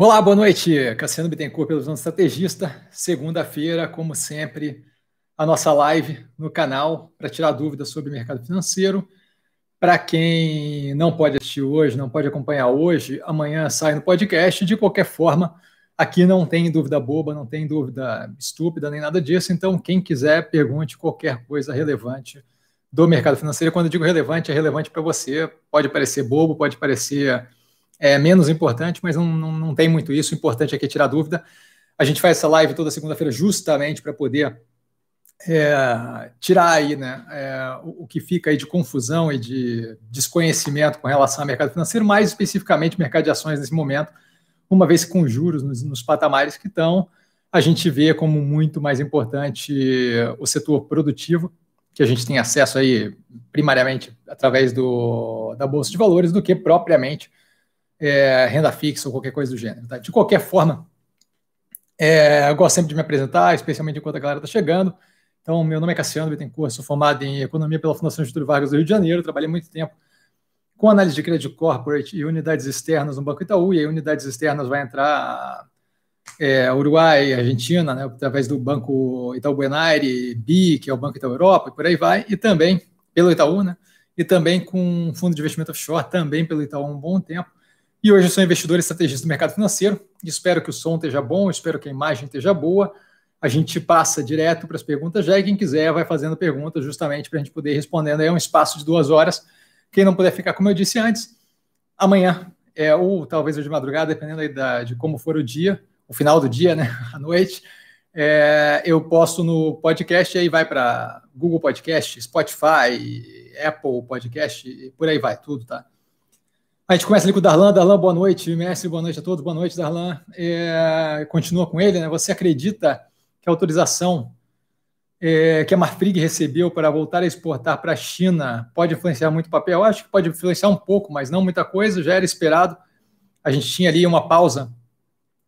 Olá, boa noite. Cassiano Bittencourt, pelo Estrategista. Segunda-feira, como sempre, a nossa live no canal para tirar dúvidas sobre o mercado financeiro. Para quem não pode assistir hoje, não pode acompanhar hoje, amanhã sai no podcast. De qualquer forma, aqui não tem dúvida boba, não tem dúvida estúpida, nem nada disso. Então, quem quiser, pergunte qualquer coisa relevante do mercado financeiro. Quando eu digo relevante, é relevante para você. Pode parecer bobo, pode parecer é menos importante, mas não, não, não tem muito isso. O importante é tirar dúvida. A gente faz essa live toda segunda-feira justamente para poder é, tirar aí né, é, o, o, que fica aí de confusão e de desconhecimento com relação ao mercado financeiro, mais especificamente mercado de ações nesse momento, uma vez com juros nos, nos patamares que estão, a gente vê como muito mais importante o setor produtivo, que a gente tem acesso aí primariamente através do, da Bolsa de Valores, do que propriamente é, renda fixa ou qualquer coisa do gênero. Tá? De qualquer forma, é, eu gosto sempre de me apresentar, especialmente enquanto a galera está chegando. Então, meu nome é Cassiano Bittencourt, sou formado em Economia pela Fundação Getúlio Vargas do Rio de Janeiro, trabalhei muito tempo com análise de crédito corporate e unidades externas no Banco Itaú, e aí unidades externas vai entrar é, Uruguai, Argentina, né, através do Banco Itaú Buenaire, BI, que é o Banco Itaú Europa, e por aí vai, e também pelo Itaú, né, e também com um fundo de investimento offshore, também pelo Itaú há um bom tempo. E hoje eu sou investidor e estrategista do mercado financeiro. Espero que o som esteja bom, espero que a imagem esteja boa. A gente passa direto para as perguntas já e quem quiser vai fazendo perguntas justamente para a gente poder ir respondendo. É um espaço de duas horas. Quem não puder ficar, como eu disse antes, amanhã, é, ou talvez hoje de madrugada, dependendo aí da, de como for o dia, o final do dia, né, à noite, é, eu posto no podcast e aí vai para Google Podcast, Spotify, Apple Podcast, por aí vai, tudo, tá? A gente começa ali com o Darlan. Darlan, boa noite. Mestre, boa noite a todos. Boa noite, Darlan. É, continua com ele, né? Você acredita que a autorização é, que a Marfrig recebeu para voltar a exportar para a China pode influenciar muito o papel? Eu acho que pode influenciar um pouco, mas não muita coisa. Já era esperado. A gente tinha ali uma pausa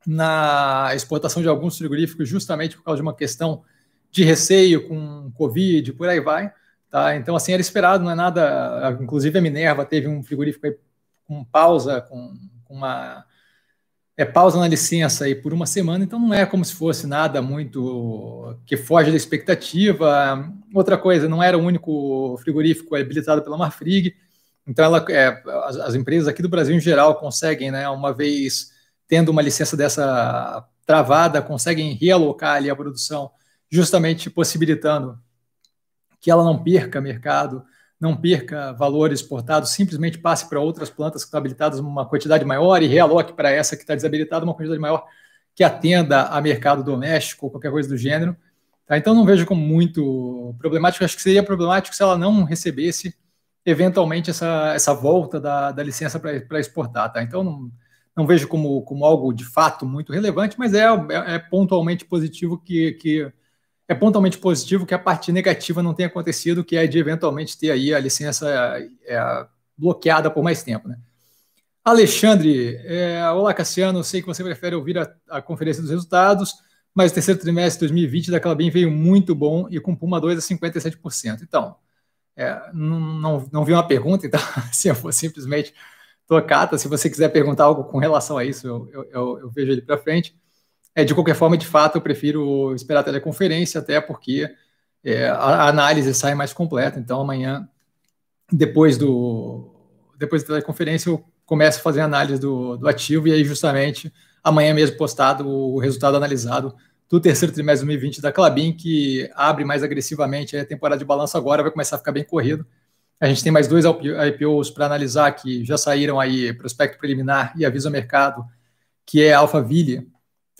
na exportação de alguns frigoríficos justamente por causa de uma questão de receio com Covid, por aí vai. Tá? Então, assim, era esperado, não é nada. Inclusive, a Minerva teve um frigorífico com pausa, com, com uma é, pausa na licença aí por uma semana, então não é como se fosse nada muito que foge da expectativa. Outra coisa, não era o único frigorífico habilitado pela Marfrig, então ela, é, as, as, empresas aqui do Brasil em geral conseguem, né, uma vez tendo uma licença dessa travada, conseguem realocar ali a produção, justamente possibilitando que ela não perca mercado não perca valor exportado, simplesmente passe para outras plantas que estão habilitadas uma quantidade maior e realoque para essa que está desabilitada uma quantidade maior que atenda a mercado doméstico ou qualquer coisa do gênero. Tá? Então não vejo como muito problemático. Acho que seria problemático se ela não recebesse eventualmente essa, essa volta da, da licença para exportar. Tá? Então não, não vejo como, como algo de fato muito relevante, mas é, é, é pontualmente positivo que, que é pontualmente positivo que a parte negativa não tenha acontecido, que é de eventualmente ter aí a licença é, bloqueada por mais tempo. Né? Alexandre, é, olá Cassiano, sei que você prefere ouvir a, a, conferência dos resultados, mas o terceiro trimestre de 2020 da Clabin veio muito bom e com Puma 2 a 57%. Então, é, não, não, não vi uma pergunta, então se eu for simplesmente tocata, se você quiser perguntar algo com relação a isso, eu, eu, eu, eu vejo ele para frente. É, de qualquer forma, de fato, eu prefiro esperar a teleconferência, até porque é, a, análise sai mais completa. Então, amanhã, depois do depois da teleconferência, eu começo a fazer a análise do, do ativo e aí, justamente, amanhã mesmo postado o resultado analisado do terceiro trimestre de 2020 da Clabin, que abre mais agressivamente a temporada de balanço agora, vai começar a ficar bem corrido. A gente tem mais dois IPOs para analisar que já saíram aí, prospecto preliminar e aviso ao mercado, que é a Alphaville,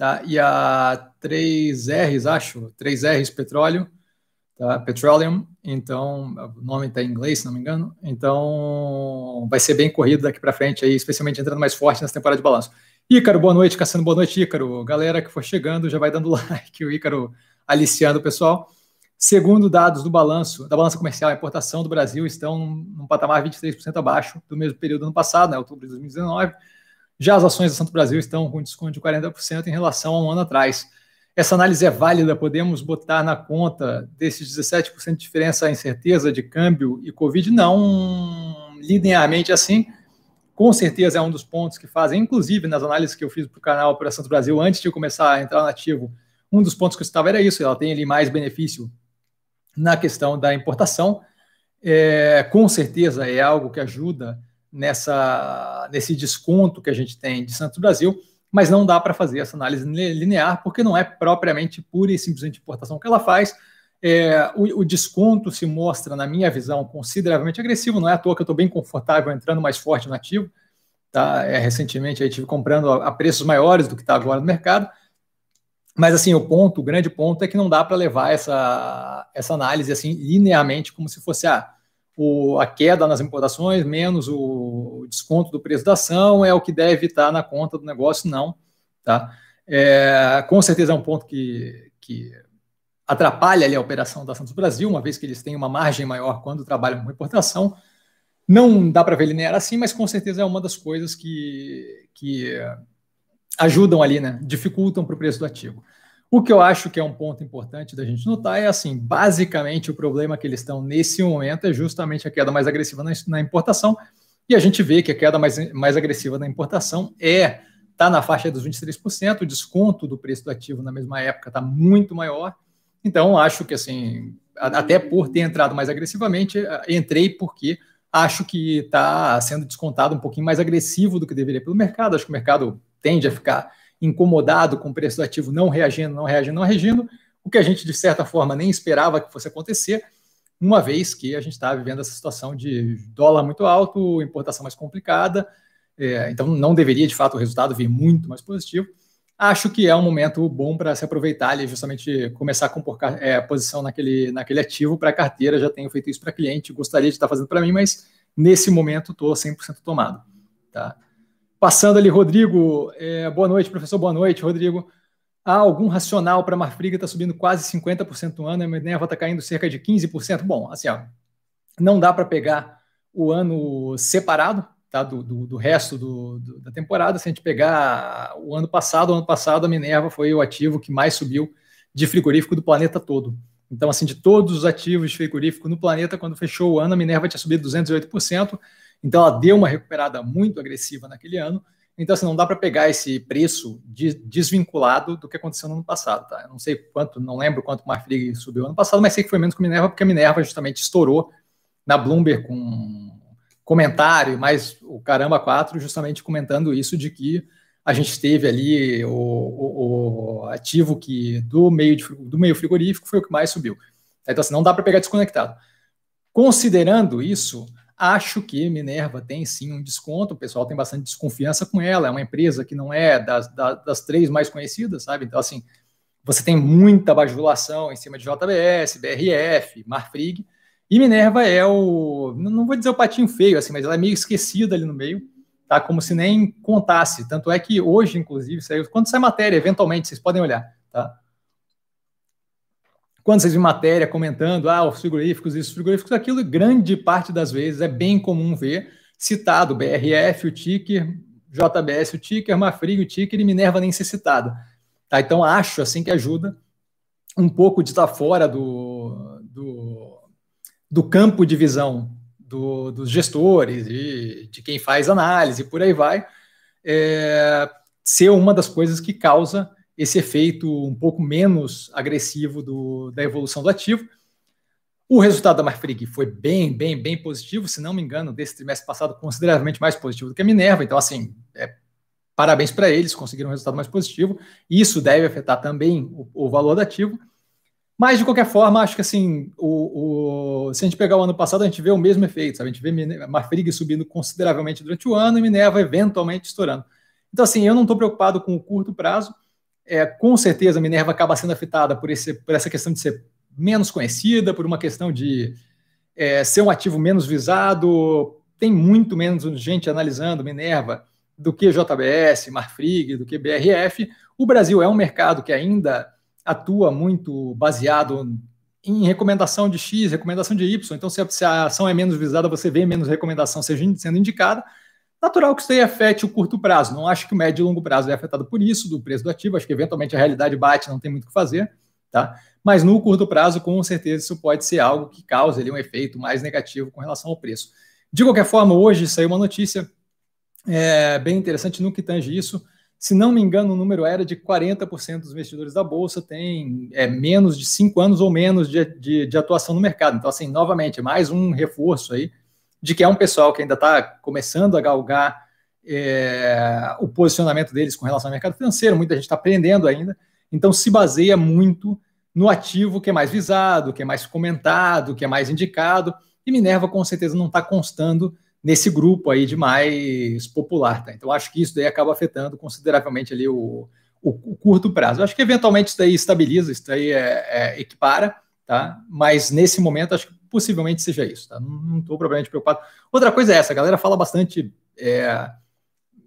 tá? E a 3Rs, acho, 3Rs Petróleo, tá? Petroleum, então, o nome está em inglês, se não me engano, então vai ser bem corrido daqui para frente, aí, especialmente entrando mais forte nessa temporada de balanço. Ícaro, boa noite, Cassiano, boa noite, Ícaro. Galera que for chegando, já vai dando like, o Ícaro aliciando o pessoal. Segundo dados do balanço, da balança comercial, a importação do Brasil estão num patamar 23% abaixo do mesmo período do ano passado, né, outubro de 2019, já as ações do Santo Brasil estão com desconto de 40% em relação a um ano atrás. Essa análise é válida, podemos botar na conta desses 17% de diferença a incerteza de câmbio e Covid? Não linearmente assim. com certeza é um dos pontos que fazem, inclusive nas análises que eu fiz para o canal para Santo Brasil, antes de eu começar a entrar no ativo, um dos pontos que eu estava era isso, ela tem ali mais benefício na questão da importação. É, com certeza é algo que ajuda nessa, nesse desconto que a gente tem de Santos Brasil, mas não dá para fazer essa análise linear, porque não é propriamente pura e simplesmente importação que ela faz. É, o, o, desconto se mostra, na minha visão, consideravelmente agressivo. Não é à toa que eu estou bem confortável entrando mais forte no ativo. Tá? É, recentemente aí tive comprando a, a preços maiores do que está agora no mercado. Mas assim, o ponto, o grande ponto é que não dá para levar essa, essa análise assim linearmente como se fosse ah, o, a queda nas importações menos o desconto do preço da ação é o que deve estar na conta do negócio, não. Tá? É, com certeza é um ponto que, que atrapalha ali a operação da Santos Brasil, uma vez que eles têm uma margem maior quando trabalham com importação. Não dá para ver linear assim, mas com certeza é uma das coisas que, que ajudam ali, né? Dificultam para o preço do ativo. O que eu acho que é um ponto importante da gente notar é assim, basicamente o problema que eles estão nesse momento é justamente a queda mais agressiva na, importação, e a gente vê que a queda mais, mais agressiva na importação é está na faixa dos 23%, o desconto do preço do ativo na mesma época está muito maior, então, acho que, assim, até por ter entrado mais agressivamente, entrei porque acho que está sendo descontado um pouquinho mais agressivo do que deveria pelo mercado. Acho que o mercado tende a ficar incomodado com o preço do ativo não reagindo, não reagindo, não reagindo, o que a gente, de certa forma, nem esperava que fosse acontecer, uma vez que a gente está vivendo essa situação de dólar muito alto, importação mais complicada, é, então não deveria, de fato, o resultado vir muito mais positivo acho que é um momento bom para se aproveitar e justamente começar a compor é, posição naquele, naquele ativo para a carteira. Já tenho feito isso para cliente, gostaria de estar fazendo para mim, mas nesse momento estou 100% tomado. Tá? Passando ali, Rodrigo, é, boa noite, professor, boa noite, Rodrigo. Há algum racional para a Marfriga está subindo quase 50% no ano, a Minerva está caindo cerca de 15%? Bom, assim, ó, não dá para pegar o ano separado, tá, do, do, do resto do, do, da temporada. Se a gente pegar o ano passado, o ano passado a Minerva foi o ativo que mais subiu de frigorífico do planeta todo. Então, assim, de todos os ativos de frigorífico no planeta, quando fechou o ano, a Minerva tinha subido 208%. Então, ela deu uma recuperada muito agressiva naquele ano. Então, assim, não dá para pegar esse preço de, desvinculado do que aconteceu no ano passado. Tá? Eu não sei quanto, não lembro quanto o Marfrig subiu ano passado, mas sei que foi menos que a Minerva, porque a Minerva justamente estourou na Bloomberg com comentário, mais o Caramba 4 justamente comentando isso de que a gente teve ali o, o, o ativo que do meio, de, do meio frigorífico foi o que mais subiu. Então, assim, não dá para pegar desconectado. Considerando isso, acho que Minerva tem sim um desconto, o pessoal tem bastante desconfiança com ela, é uma empresa que não é das, das, das três mais conhecidas, sabe? Então, assim, você tem muita bajulação em cima de JBS, BRF, Marfrig, e Minerva é o, não vou dizer o patinho feio, assim, mas ela é meio esquecida ali no meio, tá? Como se nem contasse. Tanto é que hoje, inclusive, saiu, quando sai matéria, eventualmente, vocês podem olhar, tá? Quando vocês vêem matéria comentando, ah, os frigoríficos, isso, frigoríficos, aquilo, grande parte das vezes é bem comum ver citado BRF, o ticker, JBS, o ticker, Mafrig, o ticker e Minerva nem ser citada. Tá? Então, acho assim que ajuda um pouco de estar fora do, do do campo de visão do, dos gestores e de quem faz análise, por aí vai, é, ser uma das coisas que causa esse efeito um pouco menos agressivo do, da evolução do ativo. O resultado da Marfrig foi bem, bem, bem positivo, se não me engano, desse trimestre passado, consideravelmente mais positivo do que a Minerva. Então, assim, é, parabéns para eles, conseguiram um resultado mais positivo. Isso deve afetar também o, o valor do ativo. Mas, de qualquer forma, acho que assim, o, o, se a gente pegar o ano passado, a gente vê o mesmo efeito, sabe? A gente vê Marfrig subindo consideravelmente durante o ano e Minerva eventualmente estourando. Então, assim, eu não estou preocupado com o curto prazo. É, com certeza, a Minerva acaba sendo afetada por, esse, por essa questão de ser menos conhecida, por uma questão de é, ser um ativo menos visado. Tem muito menos gente analisando Minerva do que JBS, Marfrig, do que BRF. O Brasil é um mercado que ainda atua muito baseado em recomendação de X, recomendação de Y. Então, se a, ação é menos visada, você vê menos recomendação sendo indicada. Natural que isso aí afete o curto prazo. Não acho que o médio e longo prazo é afetado por isso, do preço do ativo. Acho que eventualmente a realidade bate, não tem muito o que fazer. Tá? Mas no curto prazo, com certeza, isso pode ser algo que cause ali, um efeito mais negativo com relação ao preço. De qualquer forma, hoje saiu uma notícia é bem interessante no que tange isso. Se não me engano, o número era de 40% dos investidores da Bolsa tem é, menos de cinco anos ou menos de, de, de, atuação no mercado. Então, assim, novamente, mais um reforço aí de que é um pessoal que ainda está começando a galgar é, o posicionamento deles com relação ao mercado financeiro, muita gente está aprendendo ainda, então se baseia muito no ativo que é mais visado, que é mais comentado, que é mais indicado, e Minerva com certeza não está constando nesse grupo aí de mais popular, tá? Então acho que isso daí acaba afetando consideravelmente ali o, o, o curto prazo. Acho que eventualmente isso daí estabiliza, isso daí é, é, equipara, tá? Mas nesse momento acho que possivelmente seja isso, tá? Não estou propriamente preocupado. Outra coisa é essa, a galera fala bastante, é,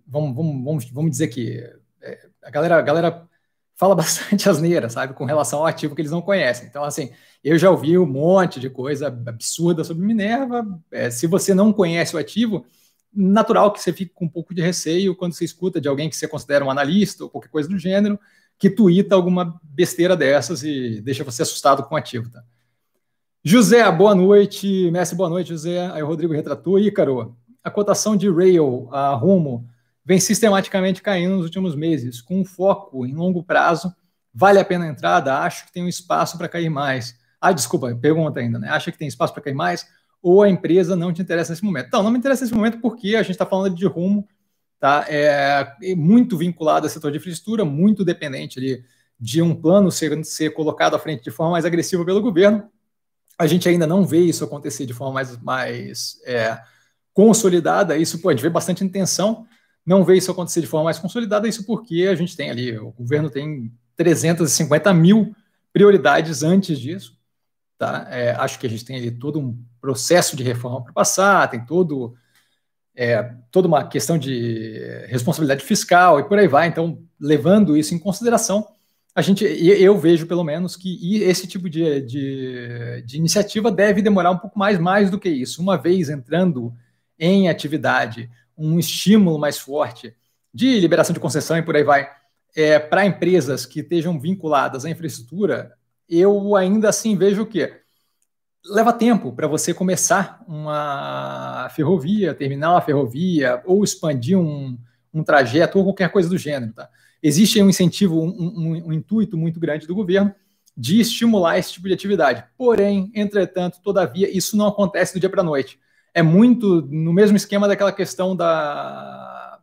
vamos, vamos, vamos, vamos dizer que é, a galera, a galera fala bastante asneira, sabe, com relação ao ativo que eles não conhecem. Então, assim, eu já ouvi um monte de coisa absurda sobre Minerva. É, se você não conhece o ativo, natural que você fique com um pouco de receio quando você escuta de alguém que você considera um analista ou qualquer coisa do gênero, que tuita alguma besteira dessas e deixa você assustado com o ativo, tá? José, boa noite. Messi, boa noite, José. Aí o Rodrigo retratou. Ícaro, a cotação de Rail, a Rumo, vem sistematicamente caindo nos últimos meses, com um foco em longo prazo. Vale a pena a entrada? Acho que tem um espaço para cair mais. Ah, desculpa, pergunta ainda, né? Acha que tem espaço para cair mais? Ou a empresa não te interessa nesse momento? Não, não me interessa nesse momento porque a gente está falando de rumo, tá? É, é muito vinculado ao setor de infraestrutura, muito dependente ali de um plano ser, ser colocado à frente de forma mais agressiva pelo governo. A gente ainda não vê isso acontecer de forma mais, mais é, consolidada. Isso, gente vê bastante intenção, não vê isso acontecer de forma mais consolidada, isso porque a gente tem ali, o governo tem 350 mil prioridades antes disso. Tá? É, acho que a gente tem ali todo um processo de reforma para passar, tem todo, é, toda uma questão de responsabilidade fiscal e por aí vai. Então, levando isso em consideração, a gente, eu vejo pelo menos que esse tipo de, de, de iniciativa deve demorar um pouco mais, mais do que isso. Uma vez entrando em atividade, um estímulo mais forte de liberação de concessão e por aí vai, é, para empresas que estejam vinculadas à infraestrutura, eu ainda assim vejo o quê? Leva tempo para você começar uma ferrovia, terminar uma ferrovia, ou expandir um, um trajeto, ou qualquer coisa do gênero. Tá? Existe um incentivo, um, um, um intuito muito grande do governo de estimular esse tipo de atividade. Porém, entretanto, todavia, isso não acontece do dia para a noite. É muito no mesmo esquema daquela questão da,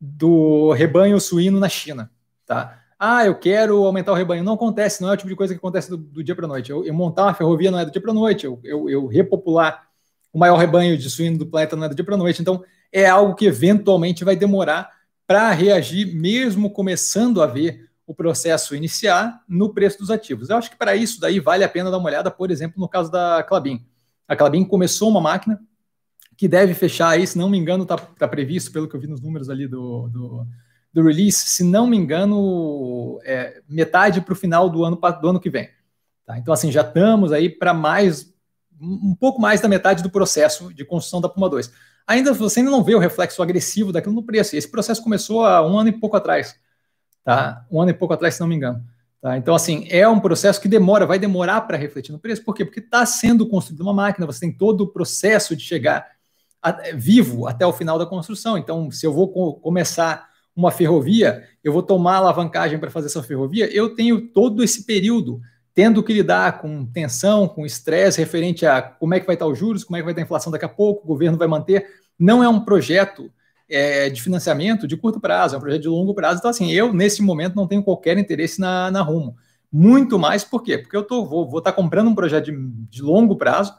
do rebanho suíno na China. Tá? ah, eu quero aumentar o rebanho. Não acontece, não é o tipo de coisa que acontece do, do dia para a noite. Eu, eu, montar uma ferrovia não é do dia para a noite, eu, eu, eu, repopular o maior rebanho de suíno do planeta não é do dia para a noite. Então, é algo que eventualmente vai demorar para reagir, mesmo começando a ver o processo iniciar no preço dos ativos. Eu acho que para isso daí vale a pena dar uma olhada, por exemplo, no caso da Clabin. A Clabin começou uma máquina que deve fechar aí, se não me engano, está tá previsto, pelo que eu vi nos números ali do, do do release, se não me engano, é, metade para o final do ano, do ano que vem. Tá? Então, assim, já estamos aí para mais, um pouco mais da metade do processo de construção da Puma 2. Ainda você ainda não vê o reflexo agressivo daquilo no preço. Esse processo começou há um ano e pouco atrás. Tá? Um ano e pouco atrás, se não me engano. Tá? Então, assim, é um processo que demora, vai demorar para refletir no preço. Por quê? Porque está sendo construída uma máquina, você tem todo o processo de chegar a, vivo até o final da construção. Então, se eu vou co começar uma ferrovia, eu vou tomar alavancagem para fazer essa ferrovia, eu tenho todo esse período tendo que lidar com tensão, com estresse referente a como é que vai estar os juros, como é que vai estar a inflação daqui a pouco, o governo vai manter. Não é um projeto é, de financiamento de curto prazo, é um projeto de longo prazo. Então, assim, eu, nesse momento, não tenho qualquer interesse na, na Rumo. Muito mais, por quê? Porque eu tô, vou, vou estar comprando um projeto de, de longo prazo,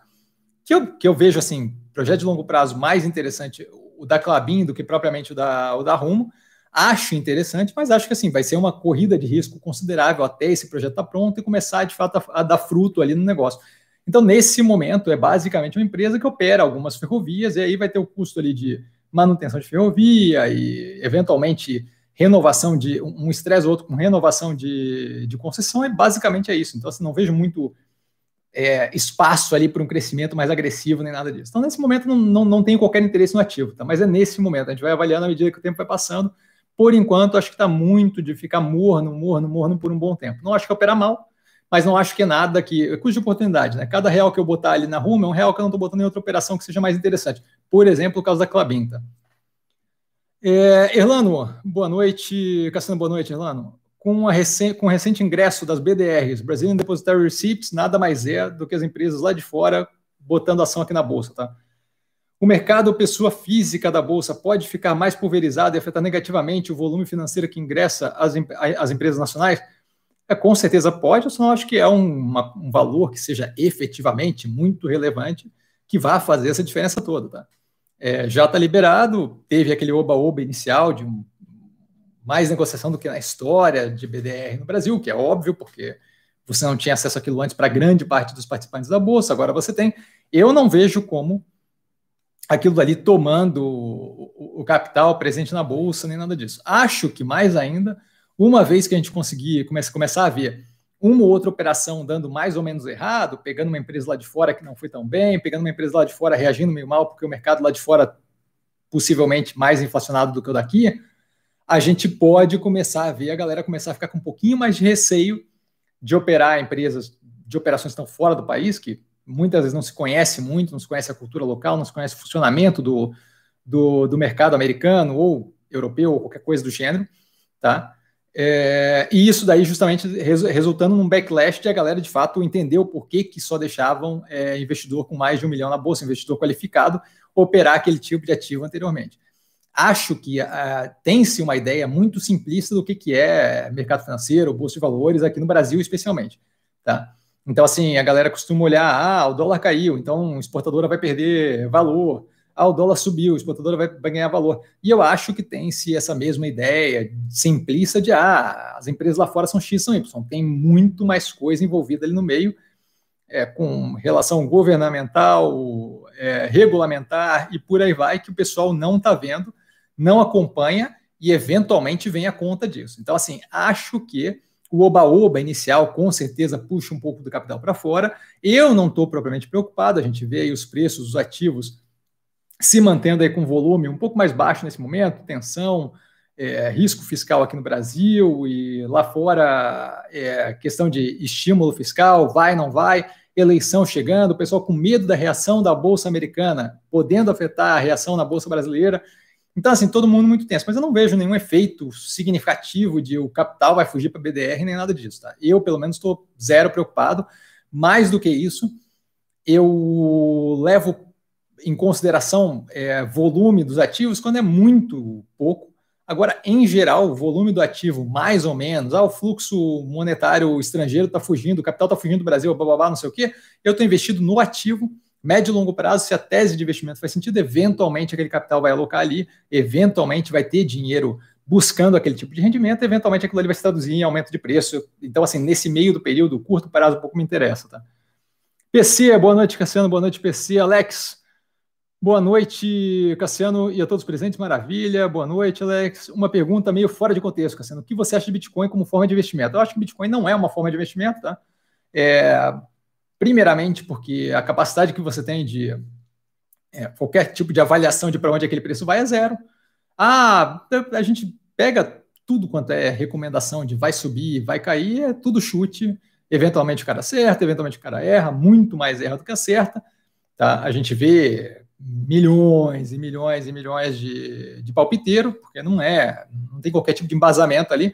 que eu, que eu vejo, assim, projeto de longo prazo mais interessante, o da Clabin do que propriamente o da, o da Rumo, Acho interessante, mas acho que assim vai ser uma corrida de risco considerável até esse projeto estar tá pronto e começar de fato a, a dar fruto ali no negócio. Então, nesse momento, é basicamente uma empresa que opera algumas ferrovias, e aí vai ter o custo ali de manutenção de ferrovia e, eventualmente, renovação de um estresse ou outro com renovação de, de concessão, é basicamente é isso. Então, assim, não vejo muito é, espaço ali para um crescimento mais agressivo nem nada disso. Então, nesse momento, não, não, não tenho qualquer interesse no ativo, tá? mas é nesse momento. A gente vai avaliando à medida que o tempo vai passando por enquanto, acho que está muito de ficar morno, morno, morno por um bom tempo. Não acho que operar mal, mas não acho que é nada que. É custo de oportunidade, né? Cada real que eu botar ali na Ruma é um real que eu não estou botando em outra operação que seja mais interessante. Por exemplo, o caso da Clabinta. É, Erlano, boa noite. Cassiano, boa noite, Erlano. Com, a recente, com o recente ingresso das BDRs, Brazilian Depositary Receipts, nada mais é do que as empresas lá de fora botando ação aqui na Bolsa, tá? O mercado pessoa física da Bolsa pode ficar mais pulverizado e afetar negativamente o volume financeiro que ingressa às, às empresas nacionais? É, com certeza pode, eu só não acho que é um, um valor que seja efetivamente muito relevante que vá fazer essa diferença toda, tá? É, já está liberado, teve aquele oba-oba inicial de um, mais negociação do que na história de BDR no Brasil, que é óbvio, porque você não tinha acesso àquilo antes para grande parte dos participantes da Bolsa, agora você tem. Eu não vejo como aquilo ali tomando o, o capital presente na Bolsa, nem nada disso. Acho que mais ainda, uma vez que a gente conseguir comece, começar a ver uma ou outra operação dando mais ou menos errado, pegando uma empresa lá de fora que não foi tão bem, pegando uma empresa lá de fora reagindo meio mal, porque o mercado lá de fora possivelmente mais inflacionado do que o daqui, a gente pode começar a ver a galera começar a ficar com um pouquinho mais de receio de operar empresas de operações que estão fora do país, que muitas vezes não se conhece muito, não se conhece a cultura local, não se conhece o funcionamento do, do, do mercado americano ou europeu ou qualquer coisa do gênero, tá? É, e isso daí justamente resultando num backlash de a galera de fato entender o porquê que só deixavam é, investidor com mais de um milhão na bolsa, investidor qualificado, operar aquele tipo de ativo anteriormente. Acho que uh, tem-se uma ideia muito simplista do que, que é mercado financeiro, bolsa de valores, aqui no Brasil especialmente. Tá? Então, assim, a galera costuma olhar, ah, o dólar caiu, então a exportadora vai perder valor ah, o dólar subiu, a exportadora vai, ganhar valor. E eu acho que tem-se essa mesma ideia simplista de, ah, as empresas lá fora são X, são Y. Tem muito mais coisa envolvida ali no meio, é, com relação governamental, é, regulamentar e por aí vai, que o pessoal não está vendo, não acompanha e eventualmente vem a conta disso. Então, assim, acho que o oba-oba inicial com certeza puxa um pouco do capital para fora. Eu não estou propriamente preocupado, a gente vê aí os preços dos ativos se mantendo aí com volume um pouco mais baixo nesse momento, tensão, é, risco fiscal aqui no Brasil e lá fora é, questão de estímulo fiscal, vai, não vai, eleição chegando, o pessoal com medo da reação da Bolsa americana, podendo afetar a reação na Bolsa brasileira. Então, assim, todo mundo muito tenso, mas eu não vejo nenhum efeito significativo de o capital vai fugir para BDR, nem nada disso, tá? Eu, pelo menos, estou zero preocupado. Mais do que isso, eu levo em consideração é, volume dos ativos quando é muito pouco. Agora, em geral, o volume do ativo, mais ou menos, ah, o fluxo monetário estrangeiro está fugindo, o capital está fugindo do Brasil, blá, blá, blá, não sei o quê, eu estou investido no ativo, médio e longo prazo, se a tese de investimento faz sentido, eventualmente aquele capital vai alocar ali, eventualmente vai ter dinheiro buscando aquele tipo de rendimento, eventualmente aquilo ali vai se traduzir em aumento de preço. Então, assim, nesse meio do período, curto prazo, pouco me interessa, tá? PC, boa noite, Cassiano, boa noite, PC. Alex, Boa noite, Cassiano, e a todos presentes. Maravilha. Boa noite, Alex. Uma pergunta meio fora de contexto, Cassiano. O que você acha de Bitcoin como forma de investimento? Eu acho que Bitcoin não é uma forma de investimento, tá? É, primeiramente, porque a capacidade que você tem de é, qualquer tipo de avaliação de para onde aquele preço vai é zero. Ah, a gente pega tudo quanto é recomendação de vai subir, vai cair, é tudo chute. Eventualmente o cara acerta, eventualmente o cara erra, muito mais erra do que acerta. Tá? A gente vê milhões e milhões e milhões de, de palpiteiro, porque não é, não tem qualquer tipo de embasamento ali.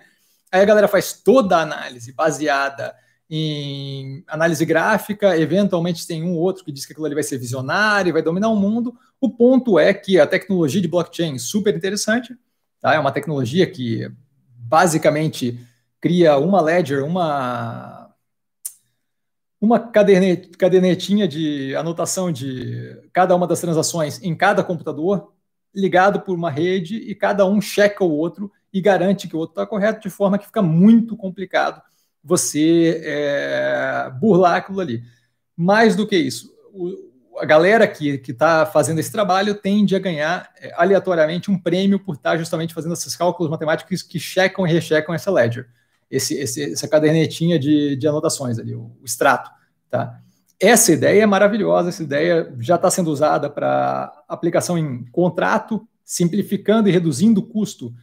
Aí a galera faz toda a análise baseada em análise gráfica, eventualmente tem um ou outro que diz que aquilo ali vai ser visionário, vai dominar o mundo. O ponto é que a tecnologia de blockchain é super interessante, tá? É uma tecnologia que basicamente cria uma ledger, uma uma cadernetinha de anotação de cada uma das transações em cada computador, ligado por uma rede, e cada um checa o outro e garante que o outro está correto, de forma que fica muito complicado você é, burlar aquilo ali. Mais do que isso, o, a galera que está fazendo esse trabalho tende a ganhar é, aleatoriamente um prêmio por estar tá justamente fazendo esses cálculos matemáticos que checam e rechecam essa ledger esse, esse, essa cadernetinha de, de anotações ali, o, o extrato. Tá? Essa ideia é maravilhosa, essa ideia já está sendo usada para aplicação em contrato, simplificando e reduzindo o custo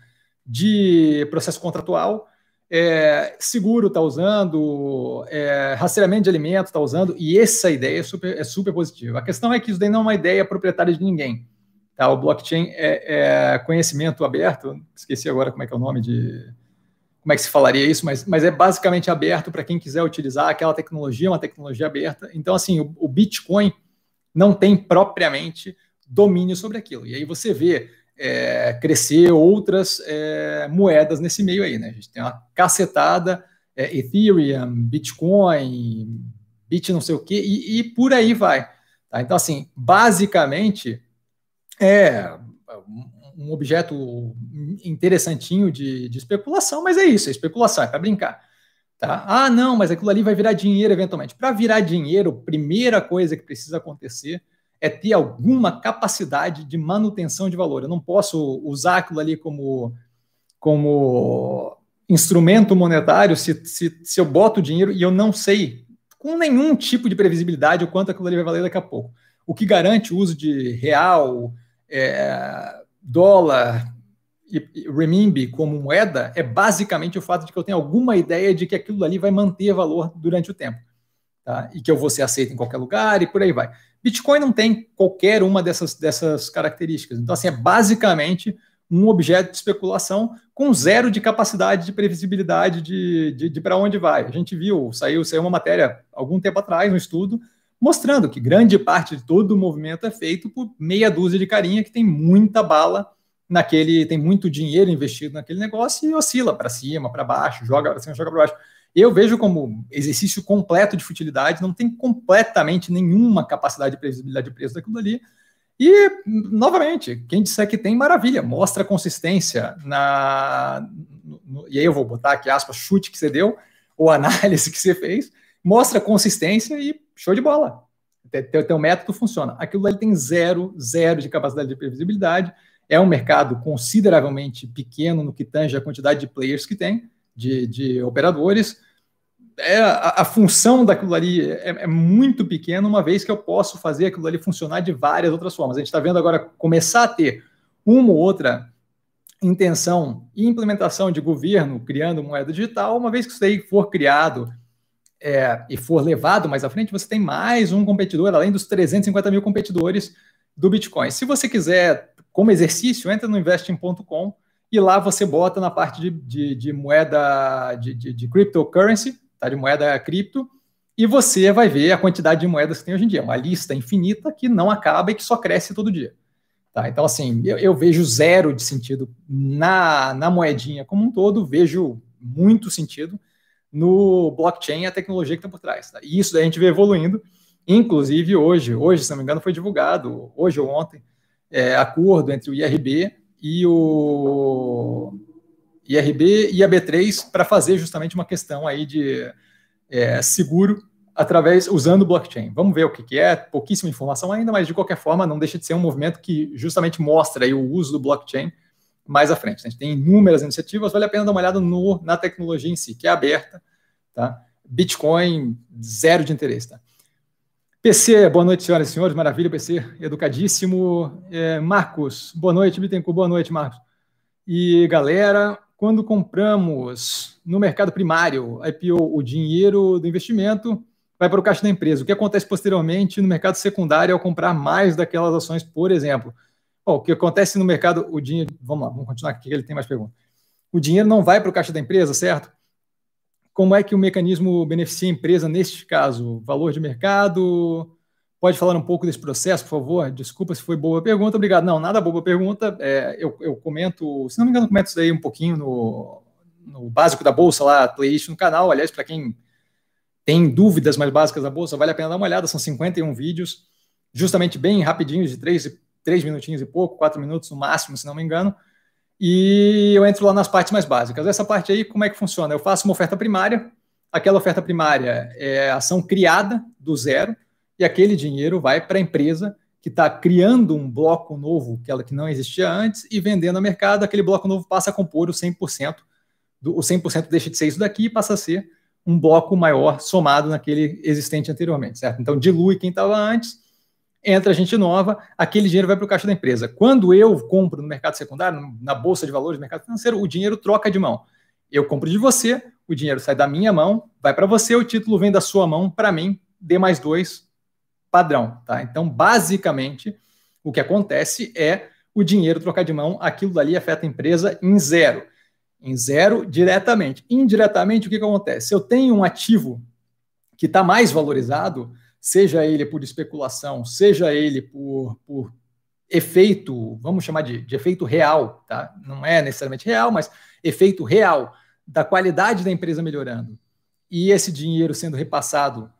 de processo contratual. É, seguro está usando, é, rastreamento de alimentos está usando, e essa ideia é super, é super positiva. A questão é que isso daí não é uma ideia proprietária de ninguém. Tá? O blockchain é, é, conhecimento aberto, esqueci agora como é que é o nome de. Como é que se falaria isso, mas, mas é basicamente aberto para quem quiser utilizar aquela tecnologia, uma tecnologia aberta. Então, assim, o, o Bitcoin não tem propriamente domínio sobre aquilo. E aí você vê é, crescer outras é, moedas nesse meio aí, né? A gente tem uma cacetada, é, Ethereum, Bitcoin, Bit não sei o quê, e, e por aí vai. Tá? Então, assim, basicamente, é um objeto interessantinho de, de especulação, mas é isso, é especulação, é para brincar. Tá? Ah, não, mas aquilo ali vai virar dinheiro eventualmente. Para virar dinheiro, primeira coisa que precisa acontecer é ter alguma capacidade de manutenção de valor. Eu não posso usar aquilo ali como, como instrumento monetário se, se, se eu boto dinheiro e eu não sei com nenhum tipo de previsibilidade o quanto aquilo ali vai valer daqui a pouco. O que garante o uso de real, é, dólar e, renminbi como moeda é basicamente o fato de que eu tenho alguma ideia de que aquilo ali vai manter valor durante o tempo. Tá? E que eu vou ser aceito em qualquer lugar e por aí vai. Bitcoin não tem qualquer uma dessas, dessas características. Então, assim, é basicamente um objeto de especulação com zero de capacidade de previsibilidade de, de, de para onde vai. A gente viu, saiu, saiu uma matéria algum tempo atrás, um estudo, mostrando que grande parte de todo o movimento é feito por meia dúzia de carinha que tem muita bala naquele, tem muito dinheiro investido naquele negócio e oscila para cima, para baixo, joga para cima, joga para baixo. Eu vejo como exercício completo de futilidade, não tem completamente nenhuma capacidade de previsibilidade de preço daquilo ali. E, novamente, quem disser que tem, maravilha, mostra consistência na. No, e aí eu vou botar aqui aspas, chute que você deu, ou análise que você fez, mostra consistência e show de bola. Teu, teu método funciona. Aquilo ali tem zero, zero de capacidade de previsibilidade. É um mercado consideravelmente pequeno no que tange a quantidade de players que tem, de, de operadores. É, a, a, função daquilo ali é, é, muito pequena, uma vez que eu posso fazer aquilo ali funcionar de várias outras formas. A gente está vendo agora começar a ter uma ou outra intenção e implementação de governo criando moeda digital, uma vez que isso aí for criado é, e for levado mais à frente, você tem mais um competidor, além dos 350 mil competidores do Bitcoin. Se você quiser, como exercício, entra no investing.com e lá você bota na parte de, de, de moeda de, de, de, cryptocurrency, tá, de moeda cripto, e você vai ver a quantidade de moedas que tem hoje em dia. Uma lista infinita que não acaba e que só cresce todo dia. Tá? Então, assim, eu, eu vejo zero de sentido na, na moedinha como um todo, vejo muito sentido no blockchain a tecnologia que está por trás. Tá? E isso daí a gente vê evoluindo. Inclusive hoje, hoje, se não me engano, foi divulgado, hoje ou ontem, é, acordo entre o IRB e o IRB e a B3 para fazer justamente uma questão aí de é, seguro através usando blockchain. Vamos ver o que, que, é, pouquíssima informação ainda, mas de qualquer forma não deixa de ser um movimento que justamente mostra aí o uso do blockchain mais à frente. A gente tem inúmeras iniciativas, vale a pena dar uma olhada no, na tecnologia em si, que é aberta, tá? Bitcoin, zero de interesse, tá? PC, boa noite, senhoras e senhores, maravilha, PC, educadíssimo. É, Marcos, boa noite, Bittencourt, boa noite, Marcos. E galera, quando compramos no mercado primário, IPO, o dinheiro do investimento vai para o caixa da empresa. O que acontece posteriormente no mercado secundário ao comprar mais daquelas ações, por exemplo? Bom, o que acontece no mercado, o dinheiro. Vamos lá, vamos continuar aqui, ele tem mais perguntas. O dinheiro não vai para o caixa da empresa, certo? Como é que o mecanismo beneficia a empresa neste caso? Valor de mercado? Pode falar um pouco desse processo, por favor? Desculpa se foi boa pergunta, obrigado. Não, nada boa pergunta. É, eu, eu, comento, se não me engano, comento isso aí um pouquinho no, no básico da Bolsa lá, playlist no canal. Aliás, para quem tem dúvidas mais básicas da Bolsa, vale a pena dar uma olhada. São 51 vídeos, justamente bem rapidinhos, de 3 três minutinhos e pouco, quatro minutos no máximo, se não me engano. E eu entro lá nas partes mais básicas. Essa parte aí, como é que funciona? Eu faço uma oferta primária, aquela oferta primária é ação criada do zero, e aquele dinheiro vai para a empresa que está criando um bloco novo, que ela que não existia antes, e vendendo no mercado, aquele bloco novo passa a compor o 100%, do, o 100% deixa de ser isso daqui e passa a ser um bloco maior somado naquele existente anteriormente, certo? Então dilui quem estava antes entra gente nova, aquele dinheiro vai para o caixa da empresa. Quando eu compro no mercado secundário, na bolsa de valores do mercado financeiro, o dinheiro troca de mão. Eu compro de você, o dinheiro sai da minha mão, vai para você, o título vem da sua mão para mim, D mais dois, padrão. Tá? Então, basicamente, O que acontece é o dinheiro trocar de mão, aquilo dali afeta a empresa em zero. Em zero diretamente. Indiretamente, o que, que acontece? Se eu tenho um ativo que está mais valorizado, seja ele por especulação, seja ele por, por efeito, vamos chamar de, de efeito real, tá? Não é necessariamente real, mas efeito real da qualidade da empresa melhorando e esse dinheiro sendo repassado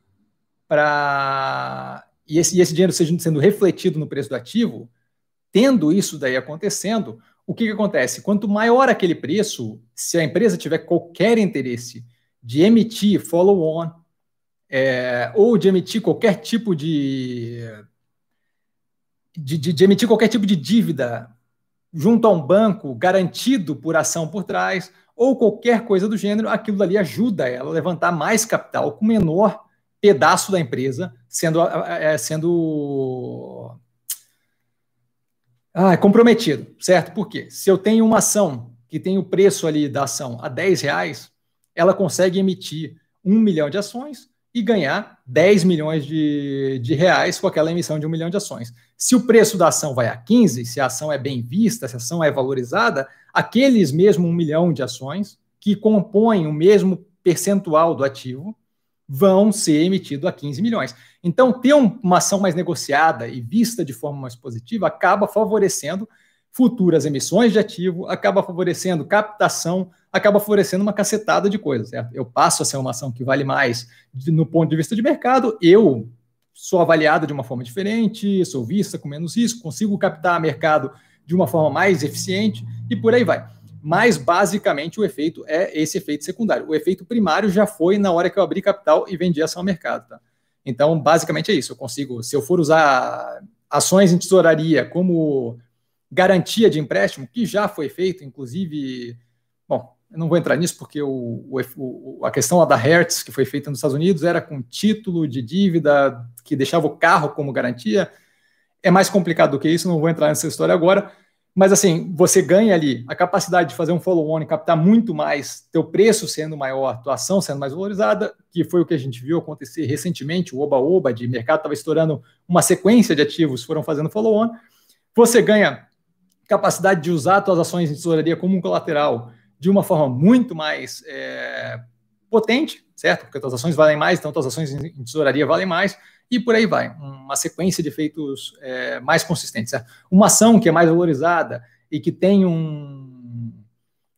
para e esse, e esse dinheiro seja sendo refletido no preço do ativo, tendo isso daí acontecendo, o que, que acontece? Quanto maior aquele preço, se a empresa tiver qualquer interesse de emitir follow-on é, ou de emitir qualquer tipo de de, de, de emitir qualquer tipo de dívida junto a um banco garantido por ação por trás ou qualquer coisa do gênero, aquilo ali ajuda ela a levantar mais capital com menor pedaço da empresa sendo, é, sendo ah, comprometido, certo? Por quê? Se eu tenho uma ação que tem o preço ali da ação a 10 reais, ela consegue emitir um milhão de ações e ganhar 10 milhões de, de reais com aquela emissão de um milhão de ações. Se o preço da ação vai a 15, se a ação é bem vista, se a ação é valorizada, aqueles mesmo um milhão de ações que compõem o mesmo percentual do ativo vão ser emitidos a 15 milhões. Então, ter uma ação mais negociada e vista de forma mais positiva acaba favorecendo futuras emissões de ativo, acaba favorecendo captação, acaba favorecendo uma cacetada de coisas, certo? Eu passo a ser uma ação que vale mais no ponto de vista de mercado, eu sou avaliado de uma forma diferente, sou vista com menos risco, consigo captar mercado de uma forma mais eficiente e por aí vai. Mas basicamente o efeito é esse efeito secundário. O efeito primário já foi na hora que eu abri capital e vendi ação ao mercado, tá? Então, basicamente é isso. Eu consigo, se eu for usar ações em tesouraria como garantia de empréstimo, que já foi feito, inclusive, bom, eu não vou entrar nisso porque o, o, a questão da Hertz, que foi feita nos Estados Unidos, era com título de dívida que deixava o carro como garantia. É mais complicado do que isso, não vou entrar nessa história agora. Mas assim, você ganha ali a capacidade de fazer um follow-on e captar muito mais, teu preço sendo maior, tua ação sendo mais valorizada, que foi o que a gente viu acontecer recentemente, o oba-oba de mercado estava estourando uma sequência de ativos, foram fazendo follow-on. Você ganha capacidade de usar suas ações em tesouraria como um colateral de uma forma muito mais é, potente, certo? Porque suas ações valem mais, então suas ações em tesouraria valem mais, e por aí vai. Uma sequência de efeitos é, mais consistentes. Certo? Uma ação que é mais valorizada e que tem um,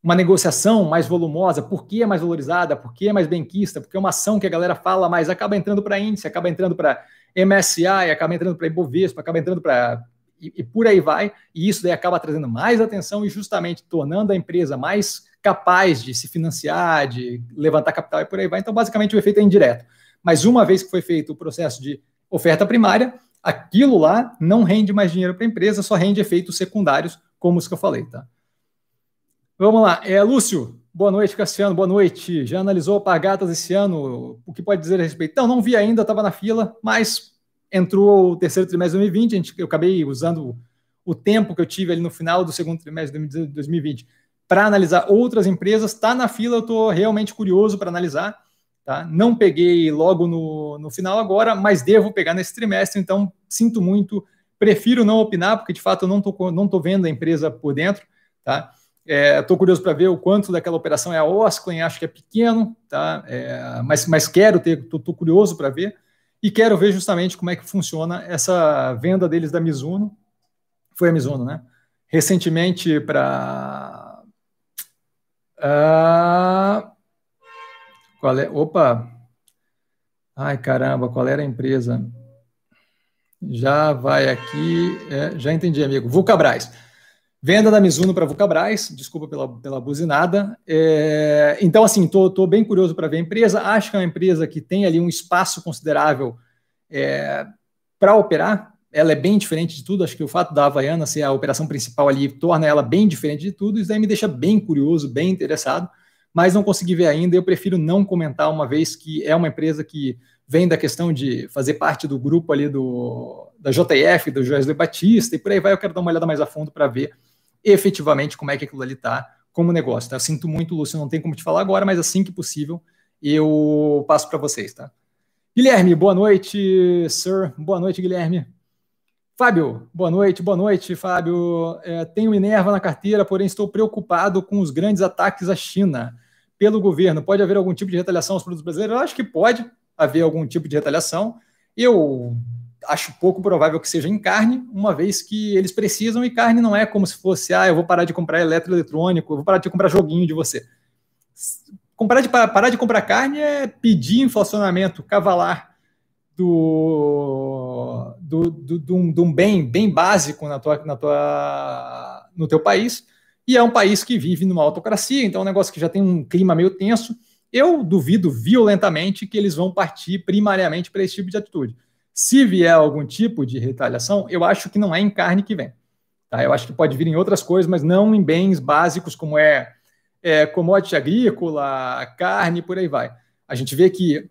uma negociação mais volumosa, por que é mais valorizada, por que é mais benquista, porque é uma ação que a galera fala mais, acaba entrando para índice, acaba entrando para MSCI, acaba entrando para Ibovespa, acaba entrando para e, e, por aí vai, e isso daí acaba trazendo mais atenção e justamente tornando a empresa mais capaz de se financiar, de levantar capital e por aí vai. Então, basicamente, o efeito é indireto. Mas uma vez que foi feito o processo de oferta primária, aquilo lá não rende mais dinheiro para a empresa, só rende efeitos secundários, como os que eu falei, tá? Vamos lá. É, Lúcio, boa noite, Cassiano, boa noite. Já analisou Pagatas esse ano? O que pode dizer a respeito? Não, não vi ainda, estava na fila, mas entrou o terceiro trimestre de 2020, gente, eu acabei usando o tempo que eu tive ali no final do segundo trimestre de 2020 para analisar outras empresas. Está na fila, eu estou realmente curioso para analisar. Tá? Não peguei logo no, no final agora, mas devo pegar nesse trimestre, então sinto muito. Prefiro não opinar, porque de fato eu não estou não tô vendo a empresa por dentro. Tá? Estou é, curioso para ver o quanto daquela operação é a Osclen, acho que é pequeno, tá? É, mas, mas quero ter, estou curioso para ver e quero ver justamente como é que funciona essa venda deles da Mizuno. Foi a Mizuno, né? Recentemente para. Uh, qual é? Opa! Ai, caramba, qual era a empresa? Já vai aqui. É, já entendi, amigo. Vulcabras. Venda da Mizuno para Vulcabras, desculpa pela, pela buzinada. É, então, assim, estou bem curioso para ver a empresa. Acho que é uma empresa que tem ali um espaço considerável é, para operar. Ela é bem diferente de tudo. Acho que o fato da Havaiana ser a operação principal ali torna ela bem diferente de tudo. Isso aí me deixa bem curioso, bem interessado, mas não consegui ver ainda. Eu prefiro não comentar, uma vez que é uma empresa que vem da questão de fazer parte do grupo ali do, da JF, do Joesley Batista, e por aí vai. Eu quero dar uma olhada mais a fundo para ver efetivamente como é que aquilo ali está como negócio. Tá? Sinto muito, Lúcio, não tem como te falar agora, mas assim que possível eu passo para vocês, tá? Guilherme, boa noite, sir. Boa noite, Guilherme. Fábio, boa noite, boa noite, Fábio. É, tenho Minerva na carteira, porém estou preocupado com os grandes ataques à China pelo governo. Pode haver algum tipo de retaliação aos produtos brasileiros? Eu acho que pode haver algum tipo de retaliação. Eu acho pouco provável que seja em carne, uma vez que eles precisam, e carne não é como se fosse, ah, eu vou parar de comprar eletroeletrônico, eu vou parar de comprar joguinho de você. Comprar de, parar de comprar carne é pedir inflacionamento cavalar do, do, do, do, de um bem bem básico na tua, na tua, no teu país, e é um país que vive numa autocracia, então é um negócio que já tem um clima meio tenso. Eu duvido violentamente que eles vão partir primariamente para esse tipo de atitude. Se vier algum tipo de retaliação, eu acho que não é em carne que vem. Tá? Eu acho que pode vir em outras coisas, mas não em bens básicos como é, é commodity agrícola, carne, por aí vai. A gente vê que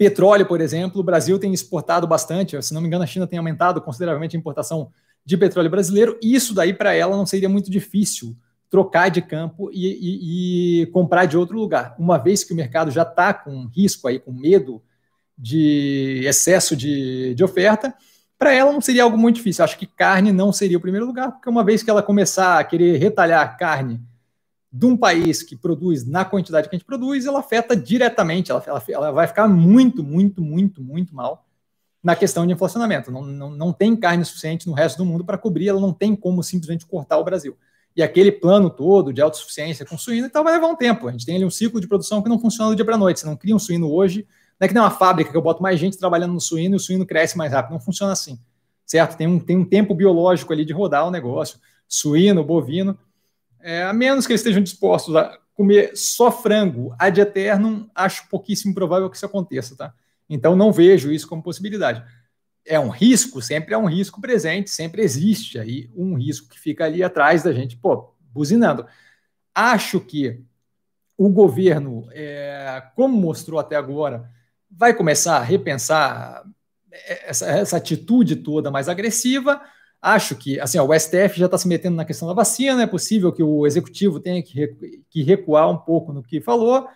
Petróleo, por exemplo, o Brasil tem exportado bastante, se não me engano, a China tem aumentado consideravelmente a importação de petróleo brasileiro, e isso daí para ela não seria muito difícil trocar de campo e, e, e, comprar de outro lugar, uma vez que o mercado já está com risco aí, com medo de excesso de, de oferta, para ela não seria algo muito difícil. Acho que carne não seria o primeiro lugar, porque uma vez que ela começar a querer retalhar carne de um país que produz na quantidade que a gente produz, ela afeta diretamente, ela, ela, ela vai ficar muito, muito, muito, muito mal na questão de inflacionamento. Não, não, não tem carne suficiente no resto do mundo para cobrir, ela não tem como simplesmente cortar o Brasil. E aquele plano todo de autossuficiência com suíno então vai levar um tempo. A gente tem ali um ciclo de produção que não funciona do dia para a noite. Você não cria um suíno hoje, não é que nem uma fábrica que eu boto mais gente trabalhando no suíno e o suíno cresce mais rápido. Não funciona assim, certo? Tem um, tem um tempo biológico ali de rodar o negócio. Suíno, bovino, é, a menos que eles estejam dispostos a comer só frango ad eternum, acho pouquíssimo provável que isso aconteça, tá? Então não vejo isso como possibilidade. É um risco, sempre é um risco presente, sempre existe aí um risco que fica ali atrás da gente, pô, buzinando. Acho que o governo, é, como mostrou até agora, vai começar a repensar essa, essa atitude toda mais agressiva Acho que assim, ó, o STF já está se metendo na questão da vacina, é possível que o executivo tenha que recuar um pouco no que falou,